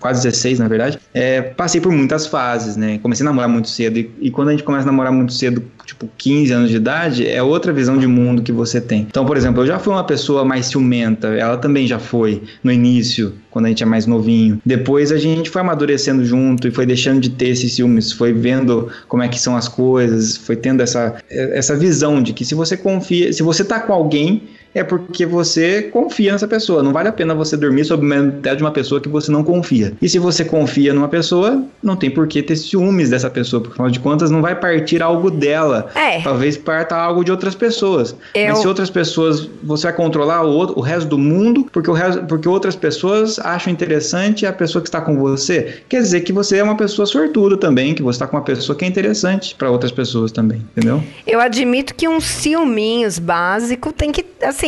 quase 16 na verdade, é, passei por muitas fases, né? Comecei a namorar muito cedo e, e quando a gente começa a namorar muito cedo, tipo 15 anos de idade, é outra visão de mundo que você tem. Então, por exemplo, eu já fui uma pessoa mais ciumenta, ela também já foi no início, quando a gente é mais novinho. Depois a gente foi amadurecendo junto e foi deixando de ter esses ciúmes, foi vendo como é que são as coisas, foi tendo essa, essa visão de que se você confia, se você tá com alguém, é porque você confia nessa pessoa. Não vale a pena você dormir sob o teto de uma pessoa que você não confia. E se você confia numa pessoa, não tem por que ter ciúmes dessa pessoa, porque afinal de contas não vai partir algo dela. É. Talvez parta algo de outras pessoas. Eu- Mas se outras pessoas, você vai controlar o, outro- o resto do mundo, porque, o resto, porque outras pessoas acham interessante a pessoa que está com você. Quer dizer que você é uma pessoa sortuda também, que você está com uma pessoa que é interessante para outras pessoas também, entendeu? Eu admito que um ciúminhos básico tem que, assim,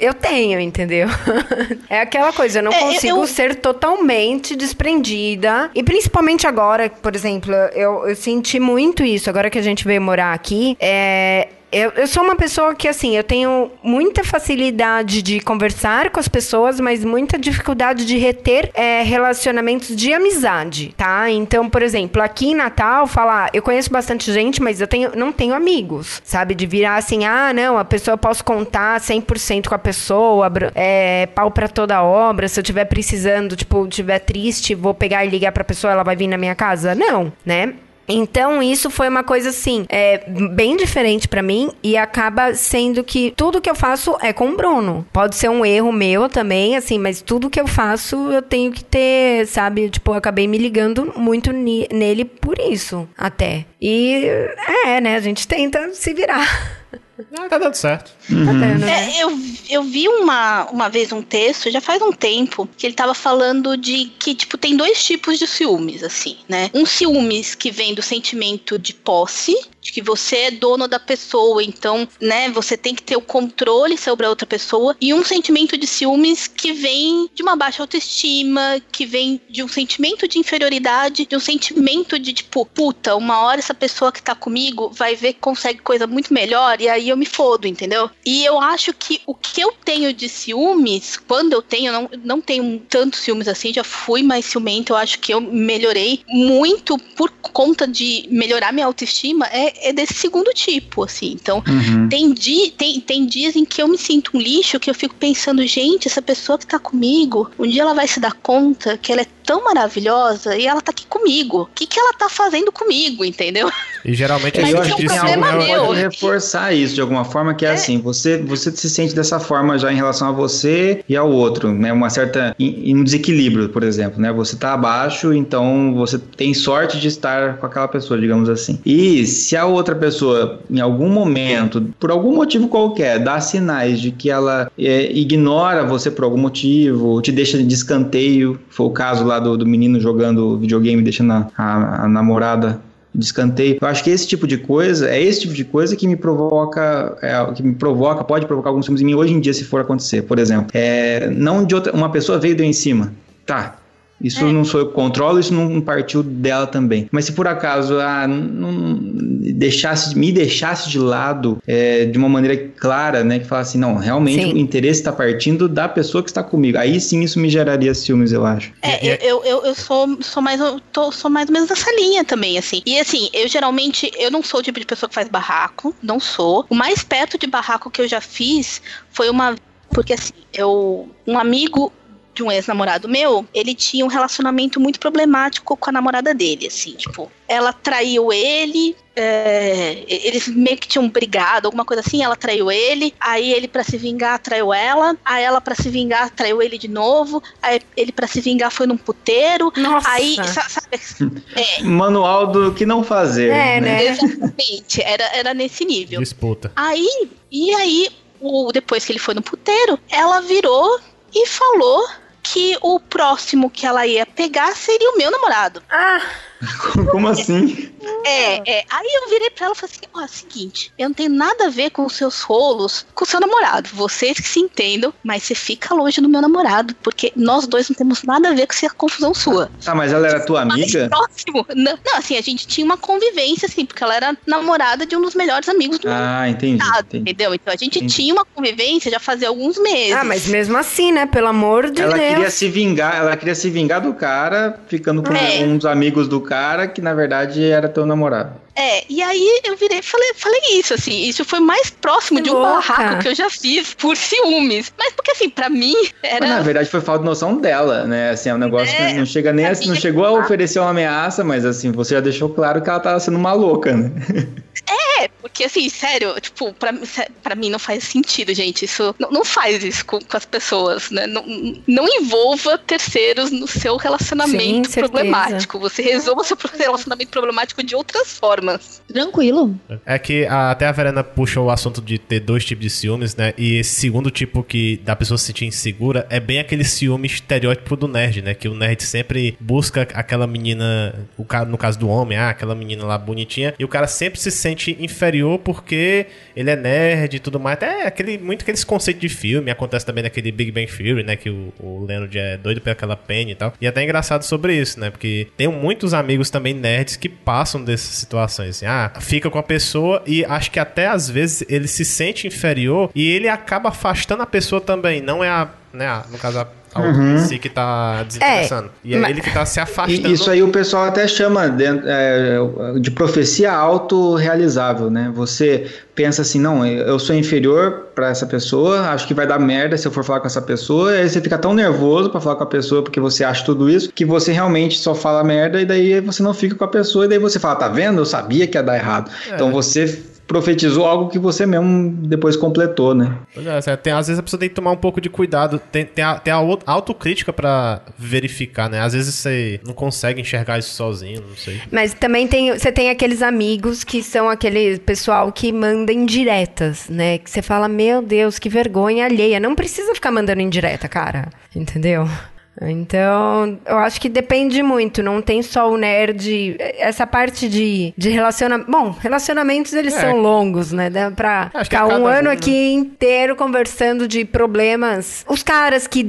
eu tenho, entendeu? é aquela coisa, eu não É, consigo eu- ser totalmente desprendida. E principalmente agora, por exemplo, eu, eu senti muito isso, agora que a gente veio morar aqui. É. Eu, eu sou uma pessoa que, assim, eu tenho muita facilidade de conversar com as pessoas, mas muita dificuldade de reter é, relacionamentos de amizade, tá? Então, por exemplo, aqui em Natal, falar, eu conheço bastante gente, mas eu tenho, não tenho amigos, sabe? De virar assim, ah, não, a pessoa eu posso contar 100% com a pessoa, é, pau pra toda obra, se eu tiver precisando, tipo, tiver triste, vou pegar e ligar pra pessoa, ela vai vir na minha casa? Não, né? Então, isso foi uma coisa assim, é, bem diferente pra mim e acaba sendo que tudo que eu faço é com o Bruno. Pode ser um erro meu também, assim, mas tudo que eu faço eu tenho que ter, sabe? Tipo, eu acabei me ligando muito nele por isso, até. E é, né? A gente tenta se virar. Ah, tá dando certo. Tá dando, né? É, eu, eu vi uma, uma vez um texto, já faz um tempo, que ele tava falando de que, tipo, tem dois tipos de ciúmes, assim, né? Um ciúmes que vem do sentimento de posse, de que você é dono da pessoa, então, né, você tem que ter o controle sobre a outra pessoa, e um sentimento de ciúmes que vem de uma baixa autoestima, que vem de um sentimento de inferioridade, de um sentimento de, tipo, puta, uma hora essa pessoa que tá comigo vai ver que consegue coisa muito melhor, e aí eu me fodo, entendeu? E eu acho que o que eu tenho de ciúmes, quando eu tenho, não, não tenho tantos ciúmes assim, já fui mais ciumenta, eu acho que eu melhorei muito por conta de melhorar minha autoestima, é, é desse segundo tipo, assim. Então, Uhum. tem, di tem, tem dias em que eu me sinto um lixo, que eu fico pensando, gente, essa pessoa que tá comigo, um dia ela vai se dar conta que ela é tão maravilhosa e ela tá aqui comigo. O que, que ela tá fazendo comigo, entendeu? E geralmente Mas eu isso acho é um que ciúme algo problema é- meu. pode reforçar isso de alguma forma, que é, assim, você, você se sente dessa forma já em relação a você e ao outro, né? Uma certa um desequilíbrio, por exemplo, né? Você tá abaixo, então você tem sorte de estar com aquela pessoa, digamos assim. E se a outra pessoa, em algum momento, por algum motivo qualquer, dá sinais de que ela é, ignora você por algum motivo, te deixa de escanteio, foi o caso lá do, do menino jogando videogame, deixando a, a- a namorada de escanteio. Eu acho que esse tipo de coisa, é esse tipo de coisa que me provoca, é, que me provoca, pode provocar alguns filmes em mim hoje em dia, se for acontecer. Por exemplo, é, não de outra, uma pessoa veio deu em cima. Tá. Isso não sou eu que controlo, isso não partiu dela também. Mas se por acaso ah, não deixasse, me deixasse de lado é, de uma maneira clara, né? Que falasse assim, não, realmente Sim. o interesse está partindo da pessoa que está comigo. Aí sim isso me geraria ciúmes, eu acho. É, eu, eu, eu, eu sou, sou mais eu tô, sou mais ou menos nessa linha também, assim. E assim, eu geralmente eu não sou o tipo de pessoa que faz barraco, não sou. O mais perto de barraco que eu já fiz foi uma porque assim, eu um amigo de um ex-namorado meu, ele tinha um relacionamento muito problemático com a namorada dele, assim, tipo, ela traiu ele, é, eles meio que tinham brigado, alguma coisa assim, ela traiu ele, aí ele para se vingar traiu ela, aí ela para se vingar traiu ele de novo, aí ele para se vingar foi num puteiro, Nossa. aí, sa- sabe, é, Manual do que não fazer. É, né? exatamente, era, era nesse nível. Disputa. Aí, e aí, o, depois que ele foi no puteiro, ela virou e falou que o próximo que ela ia pegar seria o meu namorado. Ah, Como assim? É, é. Aí eu virei pra ela e falei assim: ó, seguinte, eu não tenho nada a ver com os seus rolos com o seu namorado. Vocês que se entendam, mas você fica longe do meu namorado, porque nós dois não temos nada a ver com essa confusão sua. Tá, mas ela era tua Mais amiga? próximo. Não, não, assim, a gente tinha uma convivência, assim, porque ela era namorada de um dos melhores amigos do Ah, entendi. estado, entendi. entendeu? Então a gente Entendi. tinha uma convivência já fazia alguns meses. ah, mas mesmo assim, né? Pelo amor de Ela Deus. queria se vingar, ela queria se vingar do cara, ficando com É. um dos amigos do cara, que na verdade era teu namorado. É, e aí eu virei e falei, falei isso, assim, isso foi mais próximo Que de um louca. barraco que eu já fiz por ciúmes. Mas porque assim, pra mim, era. Mas, na verdade foi falta de noção dela, né? Assim, é um negócio É, que não chega nem a, não chegou a oferecer uma ameaça, mas assim, você já deixou claro que ela tava sendo uma louca, né? É, porque assim, sério, tipo, pra, pra mim não faz sentido, gente. Isso não, não faz isso com, com as pessoas, né? Não, não envolva terceiros no seu relacionamento Sim, problemático. Você resolva seu relacionamento problemático de outras formas. Tranquilo. É que a- até a Verena puxou o assunto de ter dois tipos de ciúmes, né? E esse segundo tipo que da pessoa se sentir insegura é bem aquele ciúme estereótipo do nerd, né? Que o nerd sempre busca aquela menina, o ca- no caso do homem, ah, aquela menina lá bonitinha, e o cara sempre se sente inferior porque ele é nerd e tudo mais. Até aquele, muito aqueles conceitos de filme, acontece também naquele Big Bang Theory, né? Que o, o Leonard é doido pelaquela Penny e tal. E é até engraçado sobre isso, né? Porque tem muitos amigos também nerds que passam dessas situações. Assim, ah, fica com a pessoa e acho que até às vezes ele se sente inferior e ele acaba afastando a pessoa também. Não é a, né, a- no caso, a, a Uhum. em si que tá desinteressando. e é mas- ele que tá se afastando. isso aí o pessoal até chama de, é, de profecia autorrealizável, né? Você pensa assim, não, eu sou inferior pra essa pessoa, acho que vai dar merda se eu for falar com essa pessoa, e aí você fica tão nervoso pra falar com a pessoa porque você acha tudo isso, que você realmente só fala merda e daí você não fica com a pessoa e daí você fala, tá vendo? Eu sabia que ia dar errado. É. Então você profetizou algo que você mesmo depois completou, né? Pois é, tem, às vezes a pessoa tem que tomar um pouco de cuidado. Tem, tem, a, tem a au- autocrítica pra verificar, né? Às vezes você não consegue enxergar isso sozinho, não sei. Mas também tem, você tem aqueles amigos que são aquele pessoal que manda indiretas, né? Que você fala, meu Deus, que vergonha alheia. Não precisa ficar mandando indireta, cara. Entendeu? Então, eu acho que depende muito. Não tem só o nerd. Essa parte de, de relacionamento. Bom, relacionamentos eles É. são longos, né? Dá pra Acho ficar um um, ano né? aqui inteiro conversando de problemas. Os caras que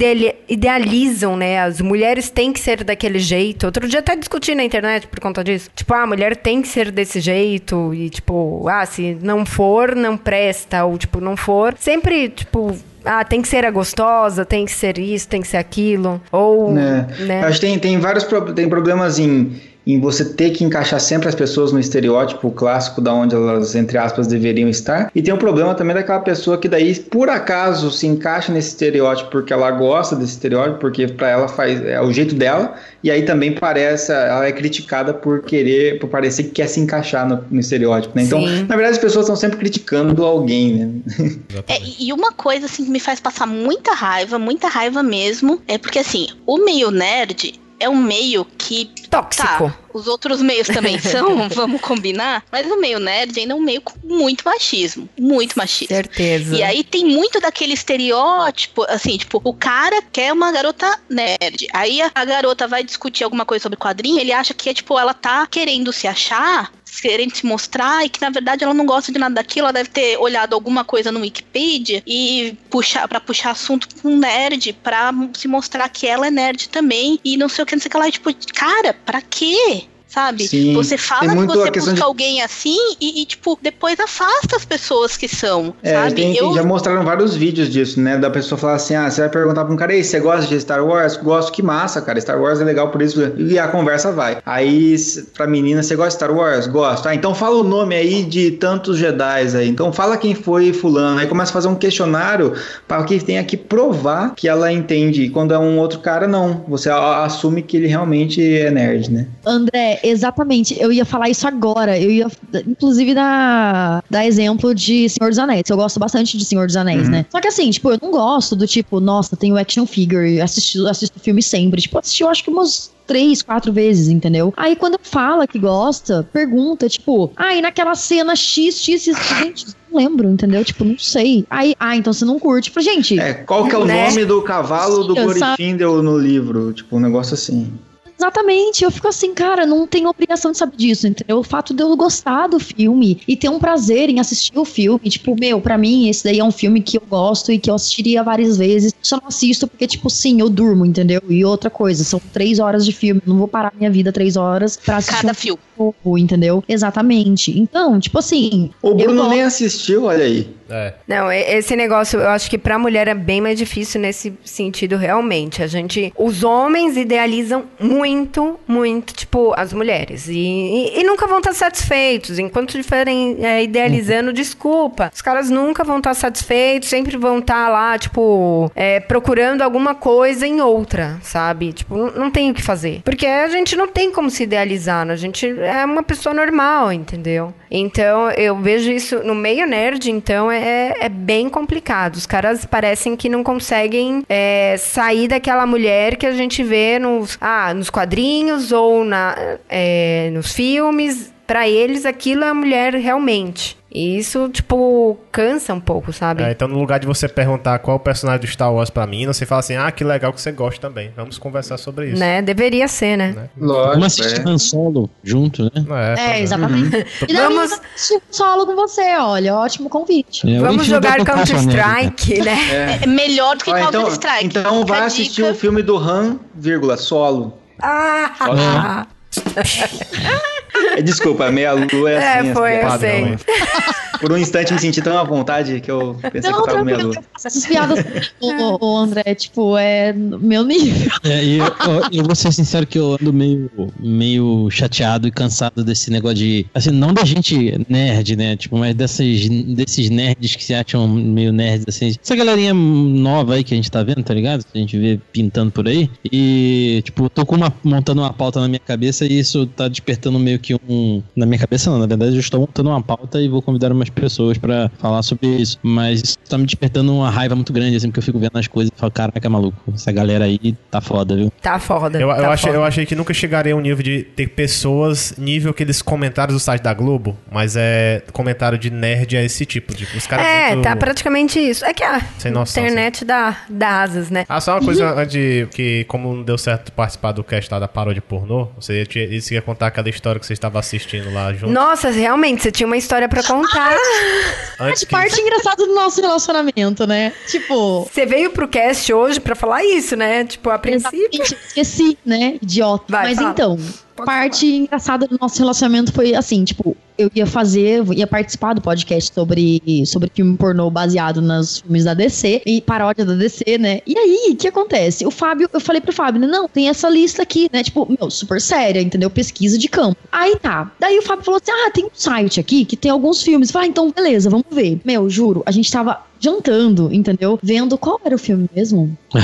idealizam, né? As mulheres têm que ser daquele jeito. Outro dia até discuti na internet por conta disso. Tipo, ah, a mulher tem que ser desse jeito. E, tipo, ah, se não for, não presta. Ou, tipo, não for. Sempre, tipo. Ah, tem que ser a gostosa, tem que ser isso, tem que ser aquilo. Ou, né? né? Acho que tem, tem vários pro- tem problemas em, em você ter que encaixar sempre as pessoas no estereótipo clássico da onde elas, entre aspas, deveriam estar. E tem um problema também daquela pessoa que daí, por acaso, se encaixa nesse estereótipo porque ela gosta desse estereótipo, porque pra ela faz é o jeito dela, e aí também parece, ela é criticada por querer, por parecer que quer se encaixar no, no estereótipo, né? Então, Sim. na verdade, as pessoas estão sempre criticando alguém, né? É, e e uma coisa assim que me faz passar muita raiva, muita raiva mesmo, é porque assim, o meio nerd é um meio que. Tóxico. Tá, os outros meios também são, vamos combinar, mas o meio nerd ainda é um meio com muito machismo. Muito machismo. Certeza. E aí tem muito daquele estereótipo, assim, tipo, o cara quer uma garota nerd. Aí a, a garota vai discutir alguma coisa sobre quadrinho, ele acha que é tipo, ela tá querendo se achar, querendo se mostrar, e que na verdade ela não gosta de nada daquilo, ela deve ter olhado alguma coisa no Wikipedia e puxar para puxar assunto com nerd, pra se mostrar que ela é nerd também, e não sei o que, não sei o que lá, tipo, cara, pra quê? Sabe? Sim, você fala tem que você busca de- alguém assim e, e, tipo, depois afasta as pessoas que são, É, sabe? tem- eu, já mostraram vários vídeos disso, né? Da pessoa falar assim: ah, você vai perguntar pra um cara, ei, você gosta de Star Wars? Gosto, que massa, cara. Star Wars é legal por isso. E a conversa vai. Aí, pra menina, você gosta de Star Wars? Gosto. Ah, então fala o nome aí de tantos Jedi aí. Então fala quem foi fulano. Aí começa a fazer um questionário para que tenha que provar que ela entende. E quando é um outro cara, não. Você assume que ele realmente é nerd, né? André, exatamente. Eu ia falar isso agora. Eu ia, inclusive, dar, dar exemplo de Senhor dos Anéis. Eu gosto bastante de Senhor dos Anéis, Uhum. né? Só que assim, tipo, eu não gosto do tipo, nossa, tem o action figure, assisto, assisto o filme sempre. Tipo, assisti, eu acho que umas três, quatro vezes, entendeu? Aí quando fala que gosta, pergunta, tipo, ah, e naquela cena X, X, X, gente, não lembro, entendeu? Tipo, não sei. Aí, ah, então você não curte. Falei, gente. É, qual que é o né? nome do cavalo do Sim, sabe? Glorifindel no livro? Tipo, um negócio assim. Exatamente, eu fico assim, cara, não tenho obrigação de saber disso, entendeu? O fato de eu gostar do filme e ter um prazer em assistir o filme, tipo, meu, pra mim, esse daí é um filme que eu gosto e que eu assistiria várias vezes. Só não assisto porque, tipo, sim, eu durmo, entendeu? E outra coisa, são três horas de filme, eu não vou parar minha vida três horas pra assistir Cada um filme. novo, entendeu? Exatamente. Então, tipo assim. O eu Bruno nem assistiu, olha aí. É. Não, esse negócio, eu acho que pra mulher é bem mais difícil nesse sentido, realmente. A gente. Os homens idealizam muito, muito, tipo, as mulheres. E, e- e nunca vão estar satisfeitos. Enquanto estiverem é, idealizando, desculpa. Os caras nunca vão estar satisfeitos, sempre vão estar lá, tipo, é, procurando alguma coisa em outra, sabe? Tipo, não, não tem o que fazer. Porque a gente não tem como se idealizar, né? a gente é uma pessoa normal, entendeu? Então, eu vejo isso no meio nerd, então é, é bem complicado. Os caras parecem que não conseguem é, sair daquela mulher que a gente vê nos, ah, nos quadrinhos ou na, é, nos filmes. Pra eles, aquilo é a mulher realmente. E isso, tipo, cansa um pouco, sabe? É, então, no lugar de você perguntar qual é o personagem do Star Wars pra mim, você fala assim: ah, que legal que você gosta também. Vamos conversar sobre isso. Né? Deveria ser, né? Vamos assistir Han Solo junto, né? É, exatamente. E daí Vamos- assistir solo com você, olha, ótimo convite. É, Vamos jogar Counter-Strike, né? É melhor do que então, Counter-Strike. então vai Fica a assistir o filme do Han, vírgula, solo. Ah! É, Desculpa, meia lua é É, assim. foi, essa eu piada. sei. né? Por um instante me senti tão à vontade que eu pensei Não, que eu tava meia tranquilo, lua. essas piadas, o, o André, tipo, é meu nível. É, e eu, eu, eu vou ser sincero que eu ando meio, meio chateado e cansado desse negócio de. Assim, não da gente nerd, né? Tipo, mas dessas, desses nerds que se acham meio nerds, assim. Essa galerinha nova aí que a gente tá vendo, tá ligado? Que a gente vê pintando por aí. E, tipo, eu tô com uma, montando uma pauta na minha cabeça e isso tá despertando meio que um. Na minha cabeça, não, na verdade, eu estou montando uma pauta e vou convidar umas pessoas pra falar sobre isso. Mas isso tá me despertando uma raiva muito grande, assim, porque eu fico vendo as coisas e falo, caraca, maluco, essa galera aí tá foda, viu? Tá foda. Eu, eu, tá achei, foda. eu achei que nunca chegaria ao nível de ter pessoas, nível aqueles comentários do site da Globo, mas é comentário de nerd é esse tipo, tipo, os caras É, muito- tá praticamente isso. É que a Sem noção, internet dá, dá asas, né? Ah, só uma coisa antes de que, como não deu certo participar do cast lá da paródia pornô, você ia, isso ia contar aquela história que você estava assistindo lá junto. Nossa, realmente, você tinha uma história pra contar. Antes De que- parte engraçada do nosso relacionamento, né? Tipo. Você veio pro cast hoje pra falar isso, né? Tipo, a princípio. Esqueci, né? Idiota. Vai, Mas fala. então, parte engraçada do nosso relacionamento foi assim, tipo, eu ia fazer, ia participar do podcast sobre, sobre filme pornô baseado nos filmes da DC e paródia da DC, né? E aí, o que acontece? O Fábio, eu falei pro Fábio, né? Não, tem essa lista aqui, né? Tipo, meu, super séria, entendeu? Pesquisa de campo. Aí tá. Daí o Fábio falou assim: ah, tem um site aqui que tem alguns filmes. Vai, então beleza, vamos ver. Meu, juro, a gente tava jantando, entendeu? Vendo qual era o filme mesmo.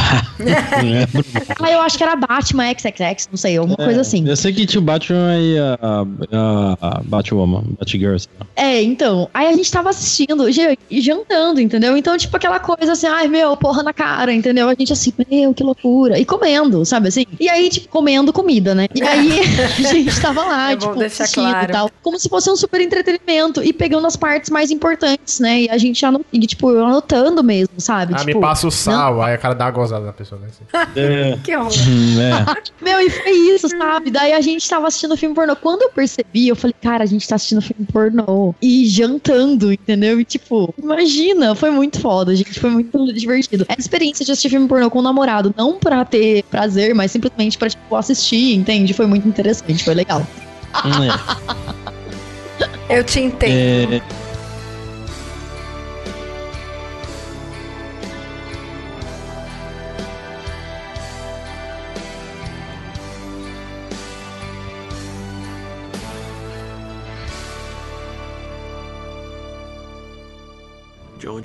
Ah, eu acho que era Batman XXX, não sei, alguma coisa assim. Eu sei que tinha o Batman e a, a, a Batwoman, Batgirl. assim. É, então, aí a gente tava assistindo e jantando, entendeu? Então, tipo, aquela coisa assim, ai meu, porra na cara, entendeu? A gente assim, meu, que loucura. E comendo, sabe assim? E aí, tipo, comendo comida, né? E aí a gente tava lá, É tipo, assistindo claro. e tal. Como se fosse um super entretenimento e pegando as partes mais importantes, né? E a gente anotando, e, tipo, eu anotando mesmo, sabe? Ah, tipo, me passa o sal, aí a cara dá uma gozada na pessoa, né? assim. É, Que horror. hum, é. Meu, e foi isso, sabe? Daí a gente tava assistindo filme pornô. Quando eu percebi, eu falei, cara, a gente tá assistindo filme pornô. E jantando, entendeu? E tipo, imagina, foi muito foda, gente. Foi muito divertido. Essa experiência de assistir filme pornô com o namorado, não pra ter prazer, mas simplesmente pra, tipo, assistir, entende? Foi muito interessante, foi legal. Eu te entendo. É,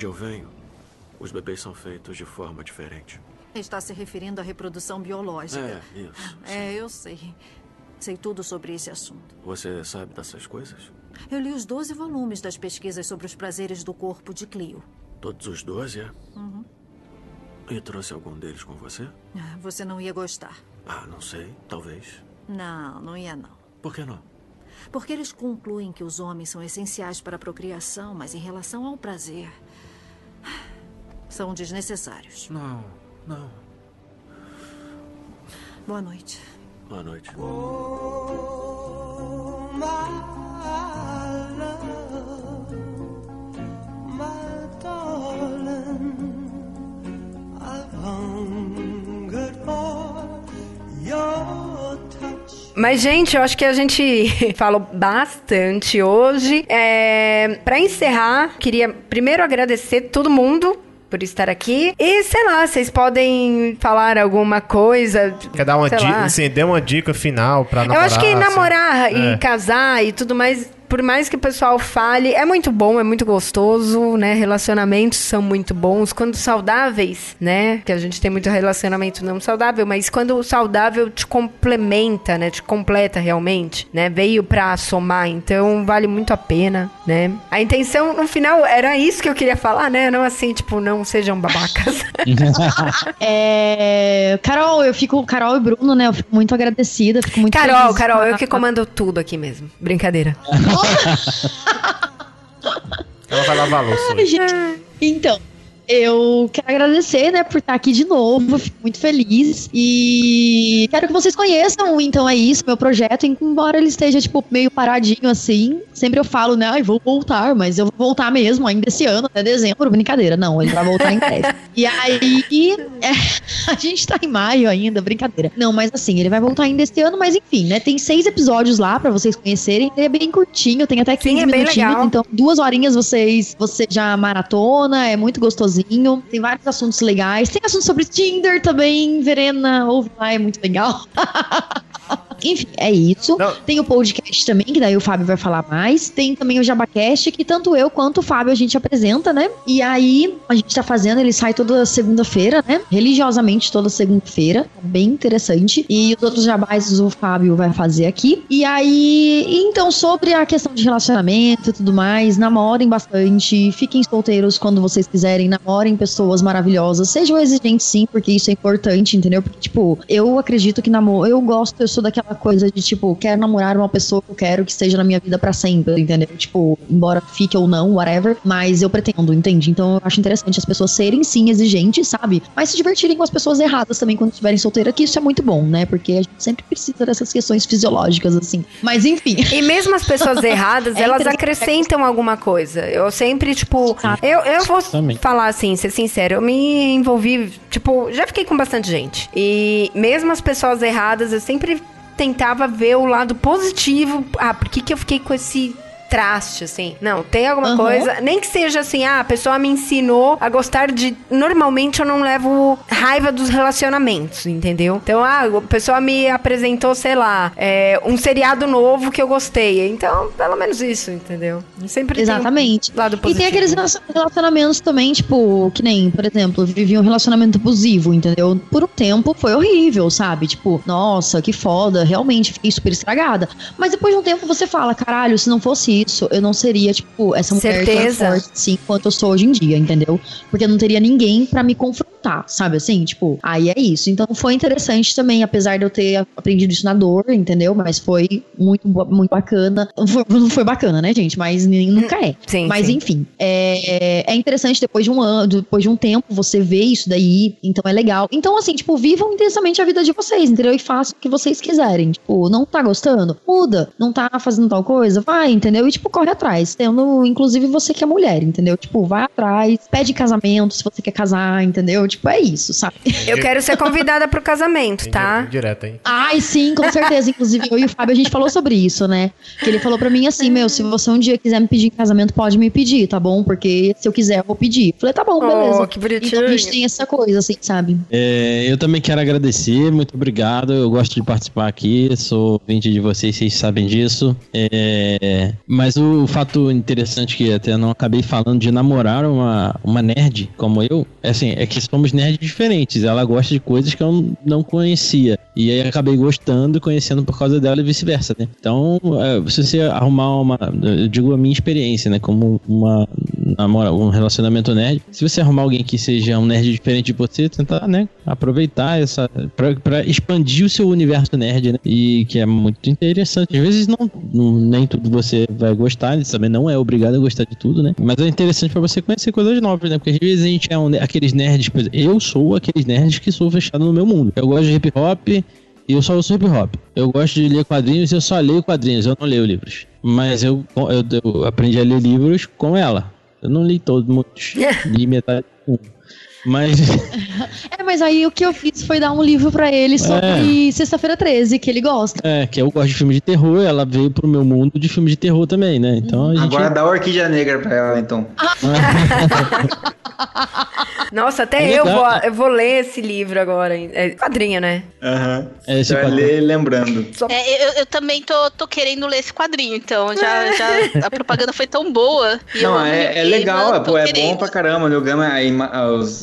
onde eu venho, os bebês são feitos de forma diferente. Está se referindo à reprodução biológica. É, isso. É, eu sei. Sei tudo sobre esse assunto. Você sabe dessas coisas? Eu li os 12 volumes das pesquisas sobre os prazeres do corpo de Clio. Todos os doze, é? Uhum. E trouxe algum deles com você? Ah, Você não ia gostar. Ah, não sei. Talvez. Não, não ia não. Por que não? Porque eles concluem que os homens são essenciais para a procriação, mas em relação ao prazer, são desnecessários. Não, não. Boa noite. Boa noite. Mas, gente, eu acho que a gente falou bastante hoje. É, para encerrar, queria primeiro agradecer todo mundo por estar aqui. E, sei lá, vocês podem falar alguma coisa. Quer dar uma dica? Assim, dê uma dica final pra Eu namorar. acho que assim. namorar e É. casar e tudo mais, por mais que o pessoal fale, é muito bom, é muito gostoso, né? Relacionamentos são muito bons. Quando saudáveis, né? Que a gente tem muito relacionamento não saudável, mas quando o saudável te complementa, né? Te completa realmente, né? Veio pra somar, então vale muito a pena, né? A intenção, no final, era isso que eu queria falar, né? Não assim, tipo, não sejam babacas. É, Carol, eu fico. Carol e Bruno, né? Eu fico muito agradecida. Fico muito Carol, feliz. Carol, eu que comando tudo aqui mesmo. Brincadeira. Ela vai lavar a louça. Ai, gente. Então, eu quero agradecer, né, por estar aqui de novo. Fico muito feliz. E quero que vocês conheçam, então é isso, meu projeto. Embora ele esteja, tipo, meio paradinho assim. Sempre eu falo, né, ai, vou voltar, mas eu vou voltar mesmo ainda esse ano, até dezembro. Brincadeira, não, ele vai voltar em breve. E aí, é, a gente tá em maio ainda, brincadeira. Não, mas assim, ele vai voltar ainda esse ano, mas enfim, né, tem seis episódios lá pra vocês conhecerem. É bem curtinho, tem até 15 Sim, é minutinhos, legal. então duas horinhas vocês, você já maratona, é muito gostosinho. Tem vários assuntos legais. Tem assuntos sobre Tinder também, Verena, ouve lá, é muito legal. Enfim, é isso. Tem o podcast também, que daí o Fábio vai falar mais. Tem também o Jabacast, que tanto eu quanto o Fábio a gente apresenta, né? E aí, a gente tá fazendo, ele sai toda segunda-feira, né? Religiosamente toda segunda-feira. Tá Bem interessante. E os outros jabás o Fábio vai fazer aqui. E aí, então, sobre a questão de relacionamento e tudo mais, namorem bastante, fiquem solteiros quando vocês quiserem, namorem pessoas maravilhosas, sejam exigentes sim, porque isso é importante, entendeu? Porque, tipo, eu acredito que namoro, eu gosto, eu sou daquela coisa de, tipo, quero namorar uma pessoa que eu quero que esteja na minha vida pra sempre, entendeu? Tipo, embora fique ou não, whatever, mas eu pretendo, entende? Então eu acho interessante as pessoas serem sim exigentes, sabe? Mas se divertirem com as pessoas erradas também quando estiverem solteiras, que isso é muito bom, né? Porque a gente sempre precisa dessas questões fisiológicas, assim. Mas enfim. E mesmo as pessoas erradas, É elas acrescentam alguma coisa. Eu sempre, tipo, eu, eu vou Também. falar assim, ser sincero, eu me envolvi, tipo, já fiquei com bastante gente. E mesmo as pessoas erradas, eu sempre tentava ver o lado positivo. Ah, por que, que eu fiquei com esse traste, assim. Não, tem alguma Aham. coisa. Nem que seja assim, ah, a pessoa me ensinou a gostar de. Normalmente eu não levo raiva dos relacionamentos, entendeu? Então, ah, a pessoa me apresentou, sei lá, é, um seriado novo que eu gostei. Então, pelo menos isso, entendeu? Sempre tem Exatamente. um lado E positivo. tem aqueles relacion- relacionamentos também, tipo, que nem, por exemplo, eu vivi um relacionamento abusivo, entendeu? Por um tempo foi horrível, sabe? Tipo, nossa, que foda, realmente fiquei super estragada. Mas depois de um tempo você fala, caralho, se não fosse isso, eu não seria, tipo, essa mulher Certeza. tão forte assim quanto eu sou hoje em dia, entendeu? Porque não teria ninguém pra me confrontar, sabe assim? Tipo, aí é isso. Então foi interessante também, apesar de eu ter aprendido isso na dor, entendeu? Mas foi muito, muito bacana. Não foi, bacana, né, gente? Mas nem- nunca é. Sim, Mas sim. enfim, é, é interessante depois de um ano, depois de um tempo, você vê isso daí, então é legal. Então, assim, tipo, vivam intensamente a vida de vocês, entendeu? E façam o que vocês quiserem. Tipo, não tá gostando? Muda. Não tá fazendo tal coisa? Vai, entendeu? E, tipo, corre atrás. Tendo, inclusive, você que é mulher, entendeu? Tipo, vai atrás, pede casamento se você quer casar, entendeu? Tipo, é isso, sabe? Eu quero ser convidada pro casamento, tá? Direto, hein? Ai, sim, com certeza. Inclusive, eu e o Fábio, a gente falou sobre isso, né? Que ele falou pra mim assim, meu, se você um dia quiser me pedir em casamento, pode me pedir, tá bom? Porque se eu quiser, eu vou pedir. Falei, tá bom, beleza. Oh, que bonitinho. Então a gente tem essa coisa, assim, sabe? É, eu também quero agradecer, muito obrigado. Eu gosto de participar aqui, sou ouvinte de vocês, vocês sabem disso. É, mas o fato interessante que até não acabei falando de namorar uma, uma nerd como eu, é assim, é que somos nerds diferentes. Ela gosta de coisas que eu não conhecia. E aí acabei gostando e conhecendo por causa dela e vice-versa, né? Então, é, se você arrumar uma. Eu digo a minha experiência, né? Como uma namora, um relacionamento nerd. Se você arrumar alguém que seja um nerd diferente de você, tentar, né? Aproveitar essa. Pra, pra expandir o seu universo nerd, né? E que é muito interessante. Às vezes não, nem tudo você vai gostar, você também não é obrigado a gostar de tudo, né? Mas é interessante pra você conhecer coisas novas, né? Porque às vezes a gente é um, aqueles nerds, por exemplo, eu sou aqueles nerds que sou fechado no meu mundo. Eu gosto de hip hop, e eu só uso hip hop. Eu gosto de ler quadrinhos e eu só leio quadrinhos, eu não leio livros. Mas eu, eu, eu aprendi a ler livros com ela. Eu não li todos, muitos. li metade um. Mas. É, mas aí o que eu fiz foi dar um livro pra ele sobre É. Sexta-feira 13, que ele gosta. É, que eu gosto de filme de terror, ela veio pro meu mundo de filme de terror também, né? Então a gente. Agora dá a orquídea negra pra ela, então. Nossa, até É eu vou, eu vou ler esse livro agora. É quadrinho, né? Aham. É, vai quadrinho. ler lembrando. É, eu, eu também tô, tô querendo ler esse quadrinho, então já, já a propaganda foi tão boa. e Não, eu é, é legal, é, pô, é bom pra caramba. O Neil Gaiman, a ima-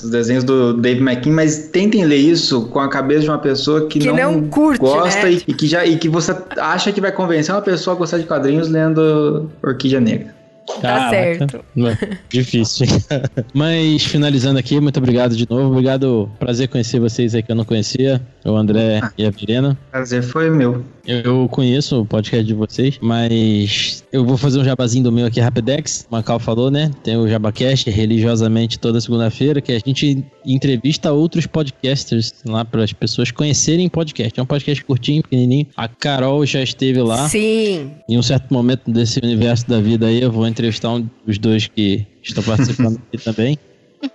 os desenhos do Dave McKean, mas tentem ler isso com a cabeça de uma pessoa que, Que não curte, gosta né? e, e que já, e que você acha que vai convencer uma pessoa a gostar de quadrinhos lendo Orquídea Negra. Tá certo. Difícil. Mas finalizando aqui, muito obrigado de novo. Obrigado, prazer conhecer vocês aí que eu não conhecia, o André e a Verena. Prazer foi meu. Eu conheço o podcast de vocês, mas eu vou fazer um jabazinho do meu aqui, Rapidex. O Macau falou, né? Tem o Jabacast religiosamente toda segunda-feira, que a gente entrevista outros podcasters lá para as pessoas conhecerem podcast. É um podcast curtinho, pequenininho. A Carol já esteve lá. Sim. Em um certo momento desse universo da vida aí, eu vou entrevistar um dos dois que estão participando aqui também.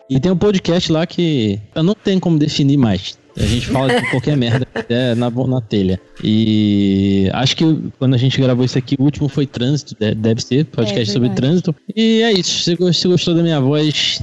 E tem um podcast lá que eu não tenho como definir mais. A gente fala de qualquer merda até na, na telha. E acho que quando a gente gravou isso aqui, o último foi Trânsito, de- deve ser, podcast É sobre trânsito. E é isso. Se se gostou da minha voz,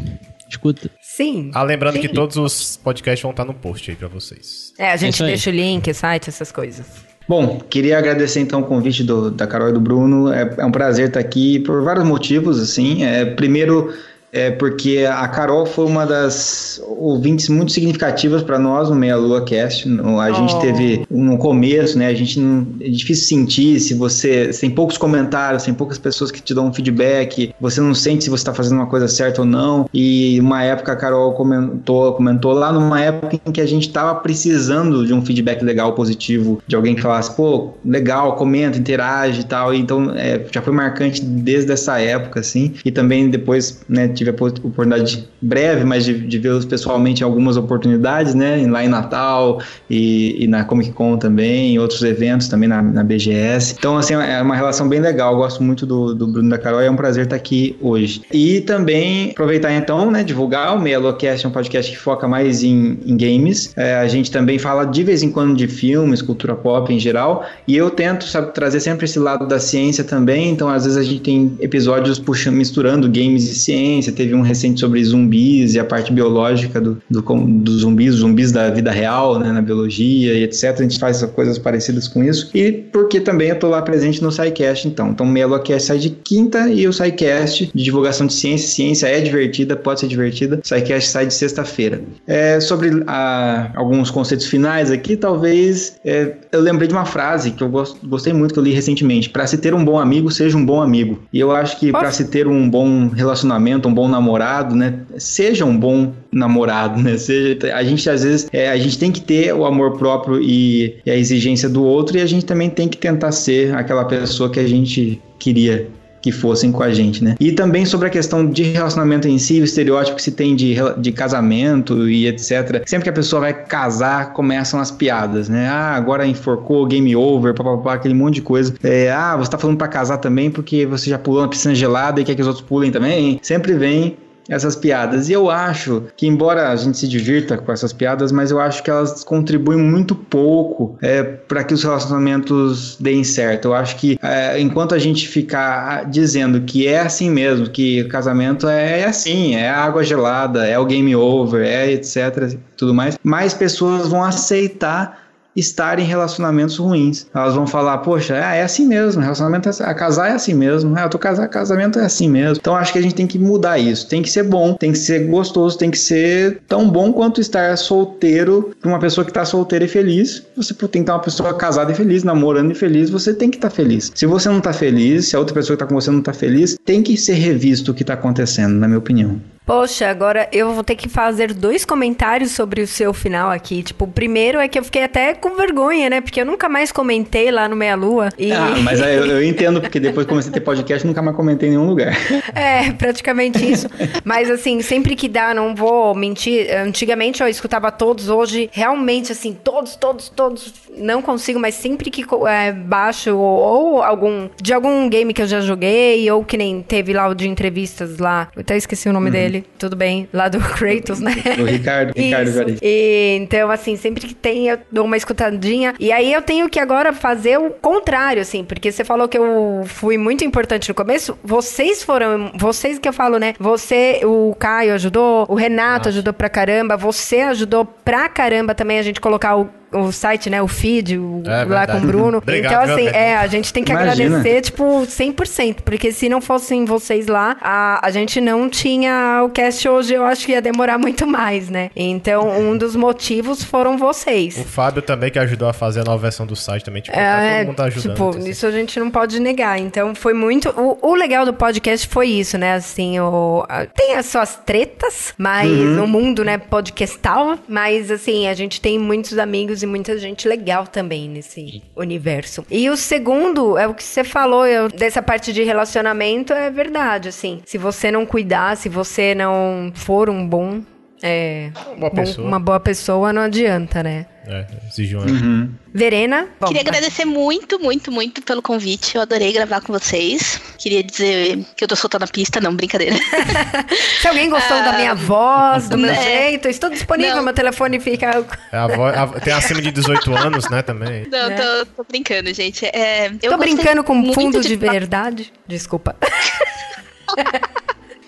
escuta. Sim. Ah, lembrando Sim. que todos os podcasts vão estar no post aí pra vocês. É, a gente aí. deixa o link, site, essas coisas. Bom, queria agradecer então o convite do, da Carol e do Bruno. É, é um prazer estar aqui por vários motivos, assim. É, primeiro, é porque a Carol foi uma das ouvintes muito significativas para nós no Meia Lua Cast. A gente Oh. teve no começo, né? A gente não, é difícil sentir se você tem poucos comentários, tem poucas pessoas que te dão um feedback, você não sente se você está fazendo uma coisa certa ou não. E uma época a Carol comentou, comentou lá numa época em que a gente estava precisando de um feedback legal, positivo, de alguém que falasse, pô, legal, comenta, interage e tal. Então é, já foi marcante desde essa época, assim. E também depois, né, tive a po- oportunidade breve, mas de, de vê-los pessoalmente em algumas oportunidades, né? Lá em Natal e, e na Comic Con também, em outros eventos também na, na BGS. Então, assim, é uma relação bem legal. Eu gosto muito do, do Bruno da Carol e é um prazer estar aqui hoje. E também aproveitar então, né, divulgar o Meia Locast, é um podcast que foca mais em, em games. É, a gente também fala de vez em quando de filmes, cultura pop em geral. E eu tento, sabe, trazer sempre esse lado da ciência também. Então, às vezes a gente tem episódios puxando, misturando games e ciência. Teve um recente sobre zumbis e a parte biológica do, do, dos zumbis, zumbis da vida real, né, na biologia e etc. A gente faz coisas parecidas com isso. E porque também eu tô lá presente no SciCast, então. Então, o Melocast sai de quinta e o SciCast de divulgação de ciência. Ciência é divertida, pode ser divertida. SciCast sai de sexta-feira. É, sobre ah, alguns conceitos finais aqui, talvez é, eu lembrei de uma frase que eu gost- gostei muito, que eu li recentemente. Para se ter um bom amigo, seja um bom amigo. E eu acho que para se ter um bom relacionamento, um bom namorado, né? Seja um bom namorado, né? Seja, a gente às vezes é, a gente tem que ter o amor próprio e, e a exigência do outro, e a gente também tem que tentar ser aquela pessoa que a gente queria que fossem com a gente, né? E também sobre a questão de relacionamento em si, o estereótipo que se tem de, de casamento e etc. Sempre que a pessoa vai casar, começam as piadas, né? Ah, agora enforcou, game over, papapá, aquele monte de coisa. É, ah, você tá falando para casar também porque você já pulou na piscina gelada e quer que os outros pulem também. Sempre vem essas piadas. E eu acho que, embora a gente se divirta com essas piadas, mas eu acho que elas contribuem muito pouco é, para que os relacionamentos deem certo. Eu acho que é, enquanto a gente ficar dizendo que é assim mesmo, que casamento é, é assim, é água gelada, é o game over, é etc, tudo mais, mais pessoas vão aceitar estar em relacionamentos ruins. Elas vão falar, poxa, é, é assim mesmo, relacionamento é, a casar é assim mesmo, é, eu tô casado, casamento é assim mesmo. Então acho que a gente tem que mudar isso. Tem que ser bom, tem que ser gostoso, tem que ser tão bom quanto estar solteiro para uma pessoa que tá solteira e feliz. Você tem que estar uma pessoa casada e feliz, namorando e feliz, você tem que estar tá feliz. Se você não tá feliz, se a outra pessoa que tá com você não tá feliz, tem que ser revisto o que tá acontecendo, na minha opinião. Poxa, agora eu vou ter que fazer dois comentários sobre o seu final aqui. Tipo, o primeiro é que eu fiquei até com vergonha, né? Porque eu nunca mais comentei lá no Meia Lua. E... Ah, mas eu, eu entendo, porque depois que comecei a ter podcast, nunca mais comentei em nenhum lugar. É, praticamente isso. mas assim, sempre que dá, não vou mentir. Antigamente eu escutava todos, hoje realmente, assim, todos, todos, todos. Não consigo, mas sempre que é, baixo ou, ou, algum. De algum game que eu já joguei, ou que nem teve lá o de entrevistas lá. Eu até esqueci o nome uhum. dele tudo bem, lá do Kratos, né? O Ricardo, Ricardo Juarez. E, então, assim, sempre que tem, eu dou uma escutadinha. E aí eu tenho que agora fazer o contrário, assim, porque você falou que eu fui muito importante no começo. Vocês foram, vocês que eu falo, né? Você, o Caio ajudou, o Renato Nossa. ajudou pra caramba, você ajudou pra caramba também a gente colocar o o site, né? O feed, o, é, lá com o Bruno. Obrigado, então, assim, é, a gente tem que Imagina. agradecer, tipo, 100%. Porque se não fossem vocês lá, a, a gente não tinha o cast hoje, eu acho que ia demorar muito mais, né? Então, um dos motivos foram vocês. O Fábio também, que ajudou a fazer a nova versão do site também. Tipo, é, todo mundo tá ajudando. Tipo, assim. isso a gente não pode negar. Então, foi muito... O, o legal do podcast foi isso, né? Assim, o, tem as suas tretas, mas uhum. no mundo, né, podcastal. Mas, assim, a gente tem muitos amigos e muita gente legal também nesse universo. E o segundo é o que você falou, eu, dessa parte de relacionamento, é verdade, assim. Se você não cuidar, se você não for um bom é, uma boa, bom, uma boa pessoa não adianta, né? É, exige uma... Uhum. Verena? Bom, Queria vai. agradecer muito, muito, muito pelo convite. Eu adorei gravar com vocês. Queria dizer que eu tô soltando a pista, não, brincadeira. Se alguém gostou da minha voz, do meu é. jeito, estou disponível, não. meu telefone fica. É a voz, a, tem acima de 18 anos, né, também. Não, é. tô, tô, brincando, gente. É, tô brincando com fundo de, de verdade. Desculpa.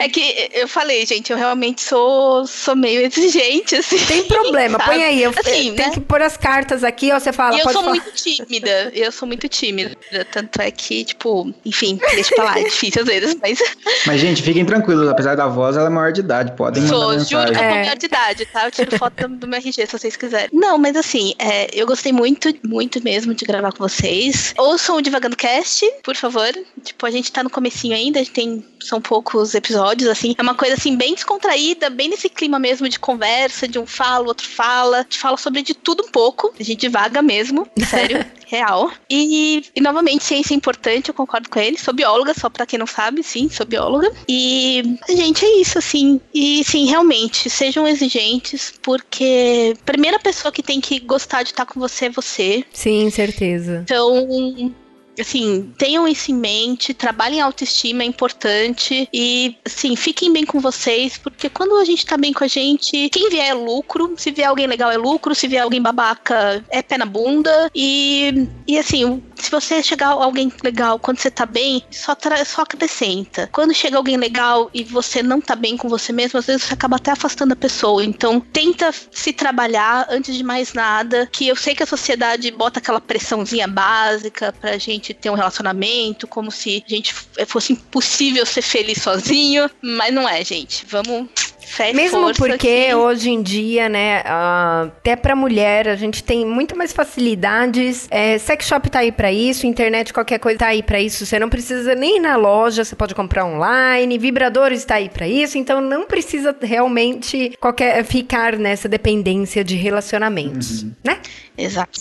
É que eu falei, gente, eu realmente sou, sou meio exigente, assim. Tem problema, sabe? põe aí. Eu, assim, tem né? que pôr as cartas aqui, ó, você fala. E eu sou falar. muito tímida. Eu sou muito tímida. Tanto é que, tipo, enfim, deixa pra lá, é difícil às vezes, mas. Mas, gente, fiquem tranquilos, apesar da voz, ela é maior de idade. Podem sou, mandar juro que eu sou é. maior de idade, tá? Eu tiro foto do meu RG se vocês quiserem. Não, mas assim, é, eu gostei muito, muito mesmo de gravar com vocês. Ouçam o Divagando Cast, por favor. Tipo, a gente tá no comecinho ainda, a gente tem. São poucos episódios, assim. É uma coisa assim, bem descontraída, bem nesse clima mesmo de conversa, de um fala, outro fala. A gente fala sobre de tudo um pouco. A gente vaga mesmo, sério, real. E, e, novamente, ciência é importante, eu concordo com ele. Sou bióloga, só pra quem não sabe, sim, sou bióloga. E, gente, é isso, assim. E, sim, realmente, sejam exigentes, porque a primeira pessoa que tem que gostar de estar com você é você. Sim, certeza. Então, assim, tenham isso em mente, trabalhem autoestima, é importante. E, assim, fiquem bem com vocês, porque quando a gente tá bem com a gente, quem vier é lucro. Se vier alguém legal é lucro, se vier alguém babaca é pé na bunda. E, e assim, se você chegar alguém legal quando você tá bem, só, só acrescenta. Quando chega alguém legal e você não tá bem com você mesmo, às vezes você acaba até afastando a pessoa. Então, tenta se trabalhar antes de mais nada. Que eu sei que a sociedade bota aquela pressãozinha básica pra gente gente ter um relacionamento, como se a gente fosse impossível ser feliz sozinho, mas não é, gente. Vamos Fé Mesmo porque que- hoje em dia, né, ah, até pra mulher, a gente tem muito mais facilidades. É, sex shop tá aí pra isso, internet, qualquer coisa tá aí pra isso. Você não precisa nem ir na loja, você pode comprar online, vibradores tá aí pra isso, então não precisa realmente qualquer, ficar nessa dependência de relacionamentos, né? Exato.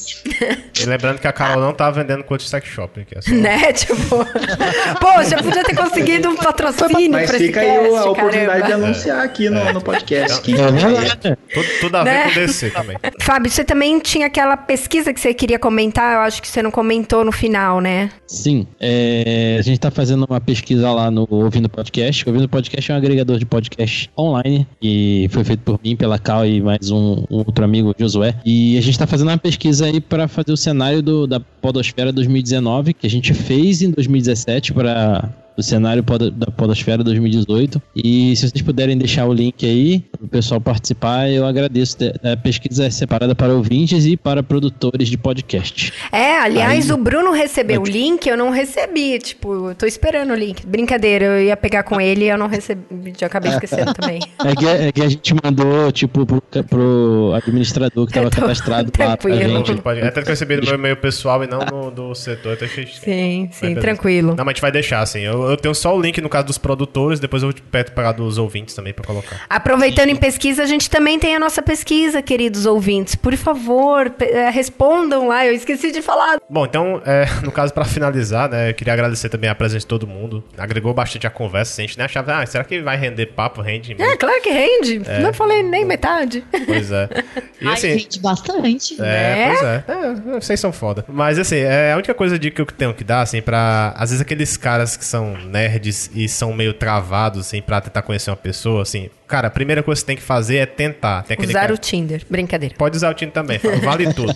E lembrando que a Carol não tá vendendo de sex shop aqui. É só... Né? Tipo, poxa, podia ter conseguido um patrocínio Mas pra esse fica aí cast, a oportunidade de caramba. anunciar aqui no, no podcast. Tudo, tudo a ver Né? com DC também. Fábio, você também tinha aquela pesquisa que você queria comentar, eu acho que você não comentou no final, né? Sim, é, a gente tá fazendo uma pesquisa lá no Ouvindo Podcast. O Ouvindo Podcast é um agregador de podcast online e foi feito por mim, pela Cal e mais um, um outro amigo, Josué. E a gente tá fazendo uma pesquisa aí para fazer o cenário do, da Podosfera 2019, que a gente fez em 2017 para o cenário da Podosfera 2018. E se vocês puderem deixar o link aí o pessoal participar, eu agradeço. A pesquisa é separada para ouvintes e para produtores de podcast. É, aliás, Aí- o Bruno recebeu o link, eu não recebi. Tipo, eu tô esperando o link. Brincadeira, eu ia pegar com ele e eu não recebi. Já acabei esquecendo também. É que, é que a gente mandou, tipo, pro, pro administrador que tava cadastrado lá pra gente. Pode, é tanto que eu recebi no meu e-mail pessoal e não no do setor. Então achei Sim, sim, tranquilo. Não, mas a gente vai deixar, assim. Eu, eu tenho só o link no caso dos produtores, depois eu peço pagar dos ouvintes também pra colocar. Aproveitando em pesquisa, a gente também tem a nossa pesquisa, queridos ouvintes. Por favor, eh, respondam lá. Eu esqueci de falar. Bom, então, é, no caso, pra finalizar, né, eu queria agradecer também a presença de todo mundo. Agregou bastante a conversa. assim, A gente nem achava, ah, será que vai render papo? Rende? É, claro que rende. É. Não falei nem metade. Pois é. E Ai, assim, gente, bastante. É, Né? pois é. é. Vocês são foda. Mas assim, é a única coisa de que eu tenho que dar, assim, pra. Às vezes aqueles caras que são nerds e são meio travados, assim, pra tentar conhecer uma pessoa, assim. Cara, a primeira coisa que você tem que fazer é tentar. Tem Usar cara- o Tinder. Brincadeira. Pode usar o Tinder também, vale tudo.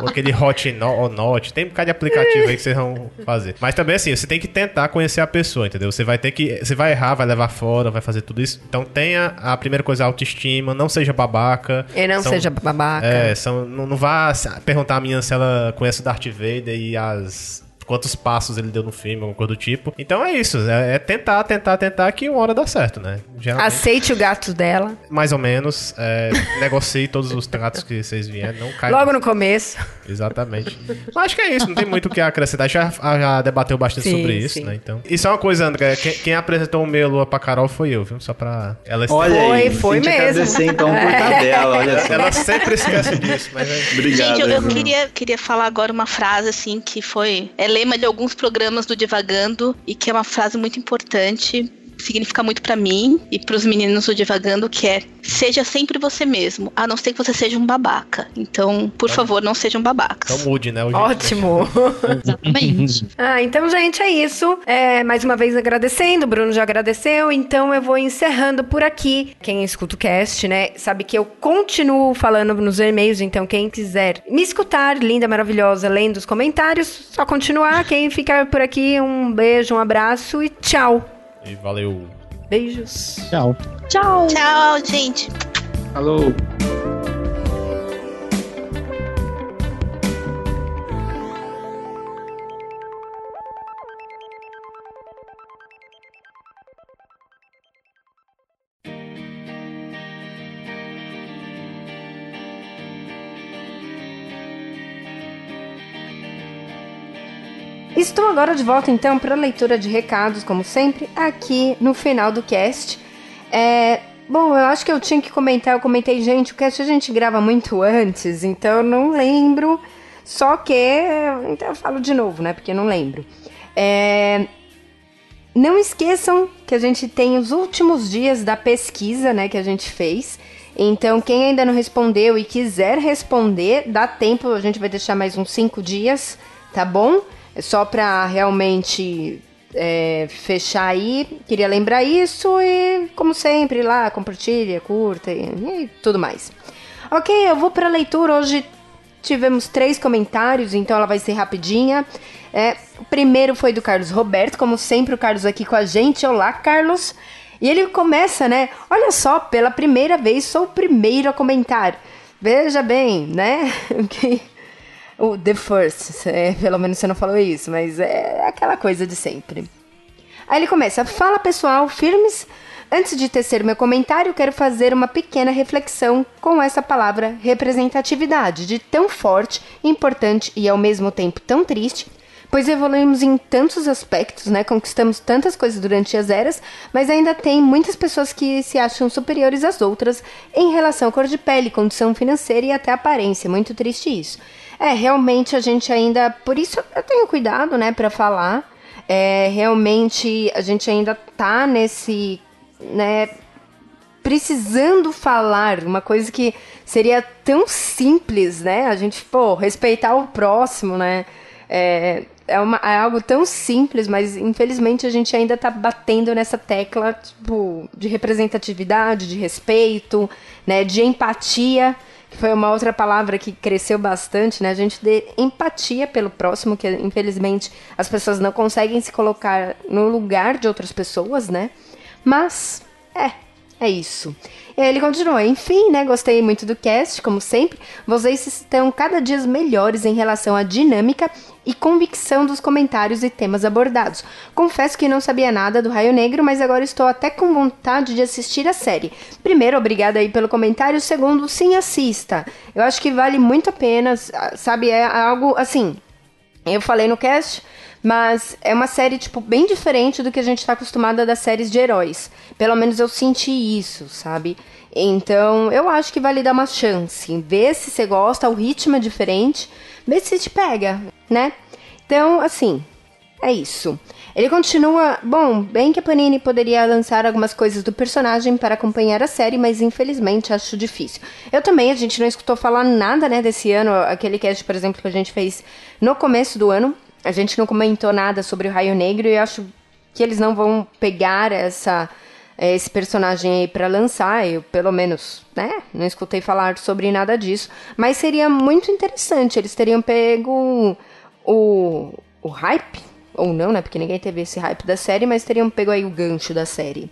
Ou aquele Hot no, ou Not, tem um bocado de aplicativo aí que vocês vão fazer. Mas também assim, você tem que tentar conhecer a pessoa, entendeu? Você vai ter que. Você vai errar, vai levar fora, vai fazer tudo isso. Então tenha a primeira coisa, a autoestima, não seja babaca. E não São- seja babaca. É, são, não, não vá perguntar a menina se ela conhece o Darth Vader e as. Quantos passos ele deu no filme, alguma coisa do tipo. Então é isso, é, é tentar, tentar, tentar que uma hora dá certo, né? Geralmente, Aceite o gato dela. mais ou menos, é, negocie todos os tratos que vocês vierem, não cai. Logo no começo. Exatamente. Mas acho que é isso, não tem muito o que acrescentar. Já, já debateu bastante Sim, sobre isso, sim. né? Então. Isso é uma coisa, André. Quem, quem apresentou o meia lua pra Carol foi eu, viu? Só pra ela Olha aí, Foi, foi tem que mesmo. agradecer então por tabela, olha só. Ela sempre esquece disso, mas é. Obrigado. Gente, eu, eu queria, queria falar agora uma frase assim que foi. É lema de alguns programas do Divagando e que é uma frase muito importante. Significa muito pra mim e pros meninos do Divagando, que é seja sempre você mesmo, a não ser que você seja um babaca. Então, por favor, não sejam babacas. Então mude, né? Ótimo. Exatamente. Ah, então, gente, é isso. É, mais uma vez agradecendo, o Bruno já agradeceu, então eu vou encerrando por aqui. Quem escuta o cast, né, sabe que eu continuo falando nos e-mails, então quem quiser me escutar, linda, maravilhosa, lendo os comentários, só continuar. Quem ficar por aqui, um beijo, um abraço e tchau. E valeu. Beijos. Tchau. Tchau. Tchau, gente. Alô. Estou agora de volta então para a leitura de recados, como sempre, aqui no final do cast. É, bom, eu acho que eu tinha que comentar, eu comentei, gente, o cast a gente grava muito antes, então eu não lembro. Só que. Então eu falo de novo, né? Porque eu não lembro. É, não esqueçam que a gente tem os últimos dias da pesquisa, né, que a gente fez. Então, quem ainda não respondeu e quiser responder, dá tempo, a gente vai deixar mais uns cinco dias, tá bom? É só pra realmente é, fechar aí. Queria lembrar isso e, como sempre, lá, compartilha, curta e, e tudo mais. Ok, eu vou pra leitura. Hoje tivemos três comentários, então ela vai ser rapidinha. É, o primeiro foi do Carlos Roberto, como sempre, o Carlos aqui com a gente. Olá, Carlos. E ele começa, né? Olha só, pela primeira vez sou o primeiro a comentar. Veja bem, né? Que o The First, é, pelo menos você não falou isso, mas é aquela coisa de sempre. Aí ele começa: Fala pessoal, firmes Antes de tecer meu comentário, quero fazer uma pequena reflexão com essa palavra representatividade, de tão forte, importante e ao mesmo tempo tão triste, pois evoluímos em tantos aspectos, né? Conquistamos tantas coisas durante as eras, mas ainda tem muitas pessoas que se acham superiores às outras em relação à cor de pele, condição financeira e até aparência. Muito triste isso. É, realmente a gente ainda, por isso eu tenho cuidado, né, para falar. É, realmente a gente ainda tá nesse, né, precisando falar uma coisa que seria tão simples, né? A gente, pô, respeitar o próximo, né? É, é, uma, é algo tão simples, mas infelizmente a gente ainda tá batendo nessa tecla tipo, de representatividade, de respeito, né, de empatia, foi uma outra palavra que cresceu bastante, né? A gente ter empatia pelo próximo, que infelizmente as pessoas não conseguem se colocar no lugar de outras pessoas, né? Mas, é, é isso. Ele continua, enfim, né? Gostei muito do cast, como sempre. Vocês estão cada dia melhores em relação à dinâmica e convicção dos comentários e temas abordados. Confesso que não sabia nada do Raio Negro, mas agora estou até com vontade de assistir a série. Primeiro, obrigada aí pelo comentário. Segundo, sim, assista. Eu acho que vale muito a pena, sabe? É algo assim. Eu falei no cast, mas é uma série, tipo, bem diferente do que a gente está acostumado a das séries de heróis. Pelo menos eu senti isso, sabe? Então, eu acho que vale dar uma chance. Ver se você gosta, o ritmo é diferente. Ver se te pega, né? Então, assim, é isso. Ele continua. Bom, bem que a Panini poderia lançar algumas coisas do personagem para acompanhar a série, mas infelizmente acho difícil. Eu também, a gente não escutou falar nada, né, desse ano. Aquele cast, por exemplo, que a gente fez no começo do ano. A gente não comentou nada sobre o Raio Negro e acho que eles não vão pegar essa esse personagem aí para lançar. Eu, pelo menos, né, não escutei falar sobre nada disso. Mas seria muito interessante. Eles teriam pego o, o hype, ou não, né? Porque ninguém teve esse hype da série, mas teriam pego aí o gancho da série.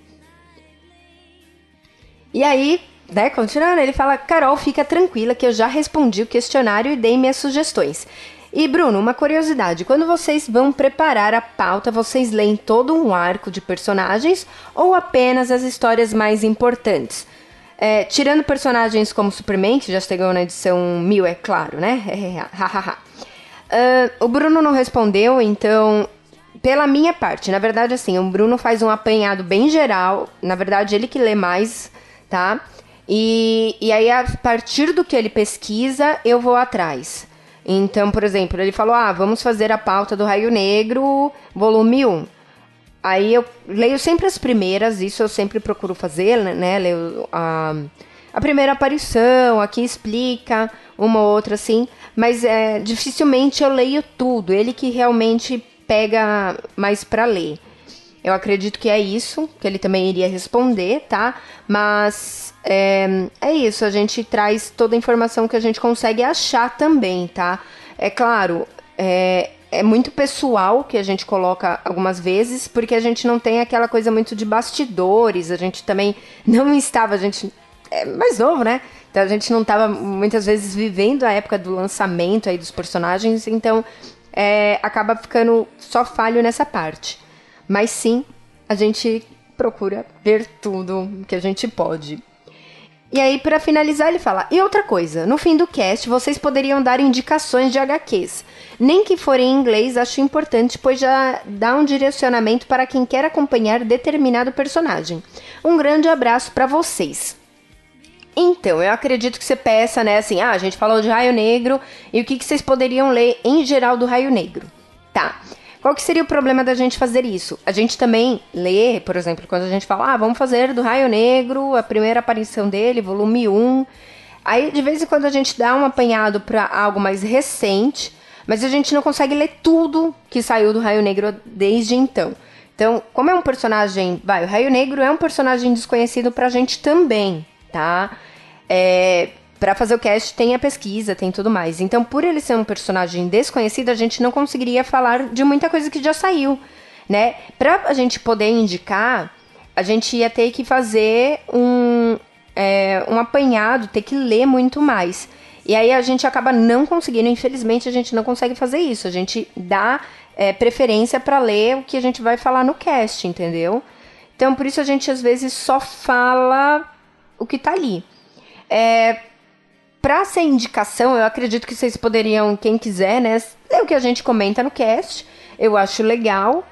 E aí, né, continuando, ele fala: Carol, fica tranquila que eu já respondi o questionário e dei minhas sugestões. E Bruno, uma curiosidade: quando vocês vão preparar a pauta, vocês leem todo um arco de personagens ou apenas as histórias mais importantes? É, tirando personagens como Superman, que já chegou na edição 1000, é claro, né? uh, o Bruno não respondeu, então, pela minha parte, na verdade, assim, o Bruno faz um apanhado bem geral. Na verdade, ele que lê mais, tá? E, e aí, a partir do que ele pesquisa, eu vou atrás. Então, por exemplo, ele falou: ah, vamos fazer a pauta do Raio Negro, volume 1. Aí eu leio sempre as primeiras, isso eu sempre procuro fazer, né? Leio a, a primeira aparição, aqui explica uma ou outra assim, mas é, dificilmente eu leio tudo. Ele que realmente pega mais para ler. Eu acredito que é isso, que ele também iria responder, tá? Mas é, é isso, a gente traz toda a informação que a gente consegue achar também, tá? É claro, é, é muito pessoal que a gente coloca algumas vezes, porque a gente não tem aquela coisa muito de bastidores, a gente também não estava, a gente é mais novo, né? Então a gente não estava muitas vezes vivendo a época do lançamento aí dos personagens, então é, acaba ficando só falho nessa parte. Mas sim, a gente procura ver tudo que a gente pode. E aí, para finalizar, ele fala: E outra coisa, no fim do cast vocês poderiam dar indicações de HQs. Nem que forem em inglês, acho importante, pois já dá um direcionamento para quem quer acompanhar determinado personagem. Um grande abraço para vocês. Então, eu acredito que você peça, né, assim, ah, a gente falou de Raio Negro, e o que, que vocês poderiam ler em geral do Raio Negro? Tá. Qual que seria o problema da gente fazer isso? A gente também lê, por exemplo, quando a gente fala, ah, vamos fazer do Raio Negro, a primeira aparição dele, volume 1. Aí, de vez em quando, a gente dá um apanhado para algo mais recente, mas a gente não consegue ler tudo que saiu do Raio Negro desde então. Então, como é um personagem. Vai, o Raio Negro é um personagem desconhecido pra gente também, tá? É, para fazer o cast tem a pesquisa, tem tudo mais. Então, por ele ser um personagem desconhecido, a gente não conseguiria falar de muita coisa que já saiu, né? Pra a gente poder indicar, a gente ia ter que fazer um, é, um apanhado, ter que ler muito mais. E aí a gente acaba não conseguindo, infelizmente, a gente não consegue fazer isso. A gente dá é, preferência para ler o que a gente vai falar no cast, entendeu? Então, por isso a gente às vezes só fala o que tá ali. É, para ser indicação, eu acredito que vocês poderiam, quem quiser, né, ler o que a gente comenta no cast. Eu acho legal.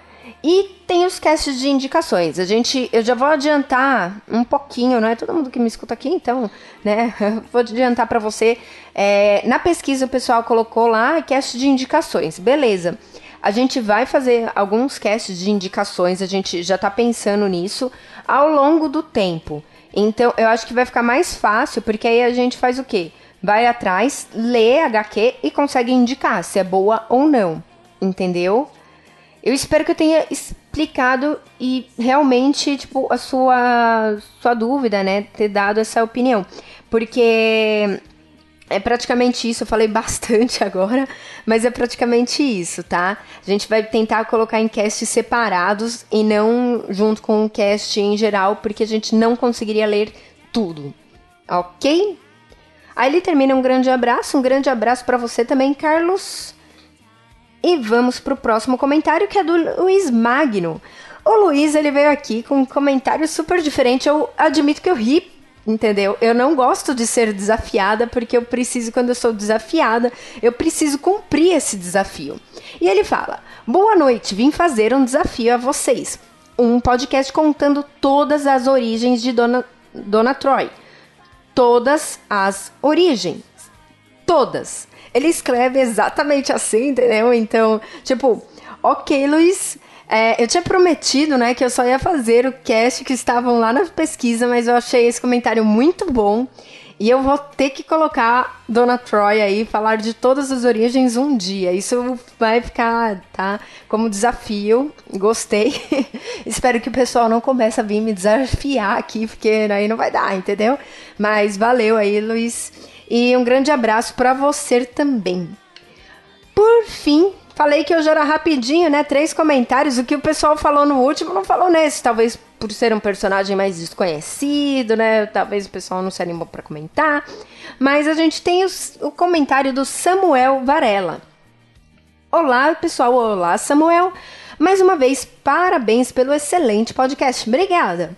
E tem os casts de indicações. A gente, eu já vou adiantar um pouquinho, não é todo mundo que me escuta aqui, então, né? Vou adiantar para você. É, na pesquisa o pessoal colocou lá cast de indicações, beleza? A gente vai fazer alguns casts de indicações, a gente já tá pensando nisso ao longo do tempo. Então, eu acho que vai ficar mais fácil, porque aí a gente faz o quê? Vai atrás, lê HQ e consegue indicar se é boa ou não. Entendeu? Eu espero que eu tenha explicado e realmente, tipo, a sua, sua dúvida, né? Ter dado essa opinião. Porque é praticamente isso, eu falei bastante agora, mas é praticamente isso, tá? A gente vai tentar colocar em casts separados e não junto com o cast em geral, porque a gente não conseguiria ler tudo, ok? Aí ele termina um grande abraço, um grande abraço para você também, Carlos. E vamos pro próximo comentário que é do Luiz Magno. O Luiz ele veio aqui com um comentário super diferente. Eu admito que eu ri, entendeu? Eu não gosto de ser desafiada porque eu preciso, quando eu sou desafiada, eu preciso cumprir esse desafio. E ele fala: Boa noite, vim fazer um desafio a vocês. Um podcast contando todas as origens de Dona, Dona Troy. Todas as origens. Todas. Ele escreve exatamente assim, entendeu? Então, tipo, ok, Luiz. É, eu tinha prometido, né, que eu só ia fazer o cast que estavam lá na pesquisa, mas eu achei esse comentário muito bom. E eu vou ter que colocar Dona Troy aí, falar de todas as origens um dia. Isso vai ficar, tá? Como desafio. Gostei. Espero que o pessoal não comece a vir me desafiar aqui, porque aí não vai dar, entendeu? Mas valeu aí, Luiz. E um grande abraço para você também. Por fim, falei que hoje era rapidinho, né? Três comentários. O que o pessoal falou no último não falou nesse. Talvez por ser um personagem mais desconhecido, né? Talvez o pessoal não se animou para comentar. Mas a gente tem os, o comentário do Samuel Varela. Olá, pessoal. Olá, Samuel. Mais uma vez, parabéns pelo excelente podcast. Obrigada.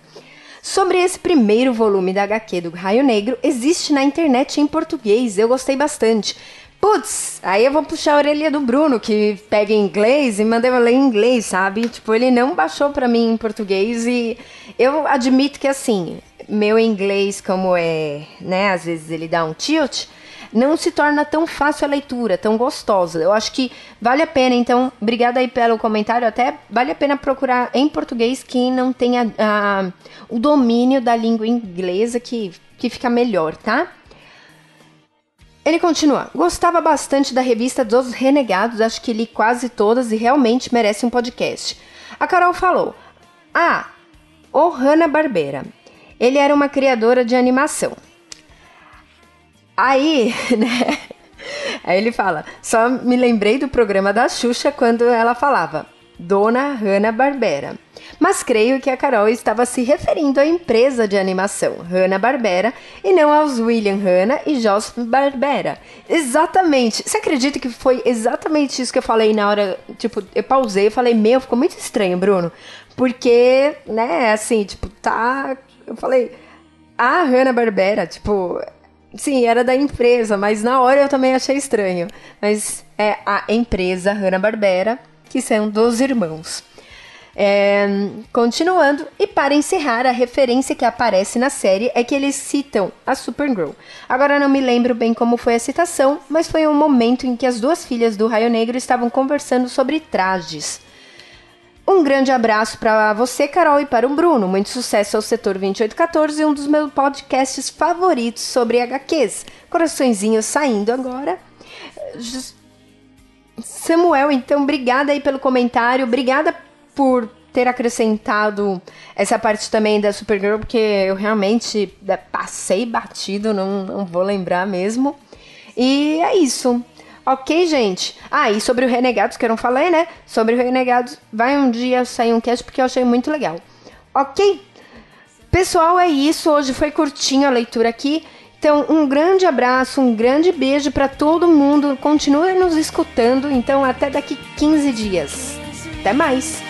Sobre esse primeiro volume da HQ do Raio Negro, existe na internet em português, eu gostei bastante. Putz, aí eu vou puxar a orelha do Bruno, que pega em inglês e manda eu ler em inglês, sabe? Tipo, ele não baixou pra mim em português e eu admito que assim, meu inglês, como é, né, às vezes ele dá um tilt, não se torna tão fácil a leitura, tão gostosa. Eu acho que vale a pena, então, obrigada aí pelo comentário. Até vale a pena procurar em português quem não tenha uh, o domínio da língua inglesa, que, que fica melhor, tá? Ele continua. Gostava bastante da revista dos Renegados, acho que li quase todas e realmente merece um podcast. A Carol falou: Ah, o Hanna-Barbera. Ele era uma criadora de animação. Aí, né? Aí ele fala: só me lembrei do programa da Xuxa quando ela falava Dona Hanna-Barbera. Mas creio que a Carol estava se referindo à empresa de animação Hanna-Barbera e não aos William Hanna e Joss Barbera. Exatamente. Você acredita que foi exatamente isso que eu falei na hora? Tipo, eu pausei e falei: Meu, ficou muito estranho, Bruno. Porque, né, assim, tipo, tá. Eu falei. A Hanna-Barbera, tipo, Sim, era da empresa, mas na hora eu também achei estranho. Mas é a empresa Hanna-Barbera, que são dos irmãos. É, continuando, e para encerrar, a referência que aparece na série é que eles citam a Supergirl. Agora não me lembro bem como foi a citação, mas foi um momento em que as duas filhas do Raio Negro estavam conversando sobre trajes. Um grande abraço para você, Carol, e para o Bruno. Muito sucesso ao Setor 2814, um dos meus podcasts favoritos sobre HQs. Coraçõezinho saindo agora. Samuel, então, obrigada aí pelo comentário. Obrigada por ter acrescentado essa parte também da Supergirl, porque eu realmente né, passei batido, não, não vou lembrar mesmo. E é isso. Ok, gente? Ah, e sobre o Renegados, que eu não falei, né? Sobre o Renegados, vai um dia sair um cast porque eu achei muito legal. Ok? Pessoal, é isso. Hoje foi curtinho a leitura aqui. Então, um grande abraço, um grande beijo para todo mundo. Continue nos escutando. Então, até daqui 15 dias. Até mais!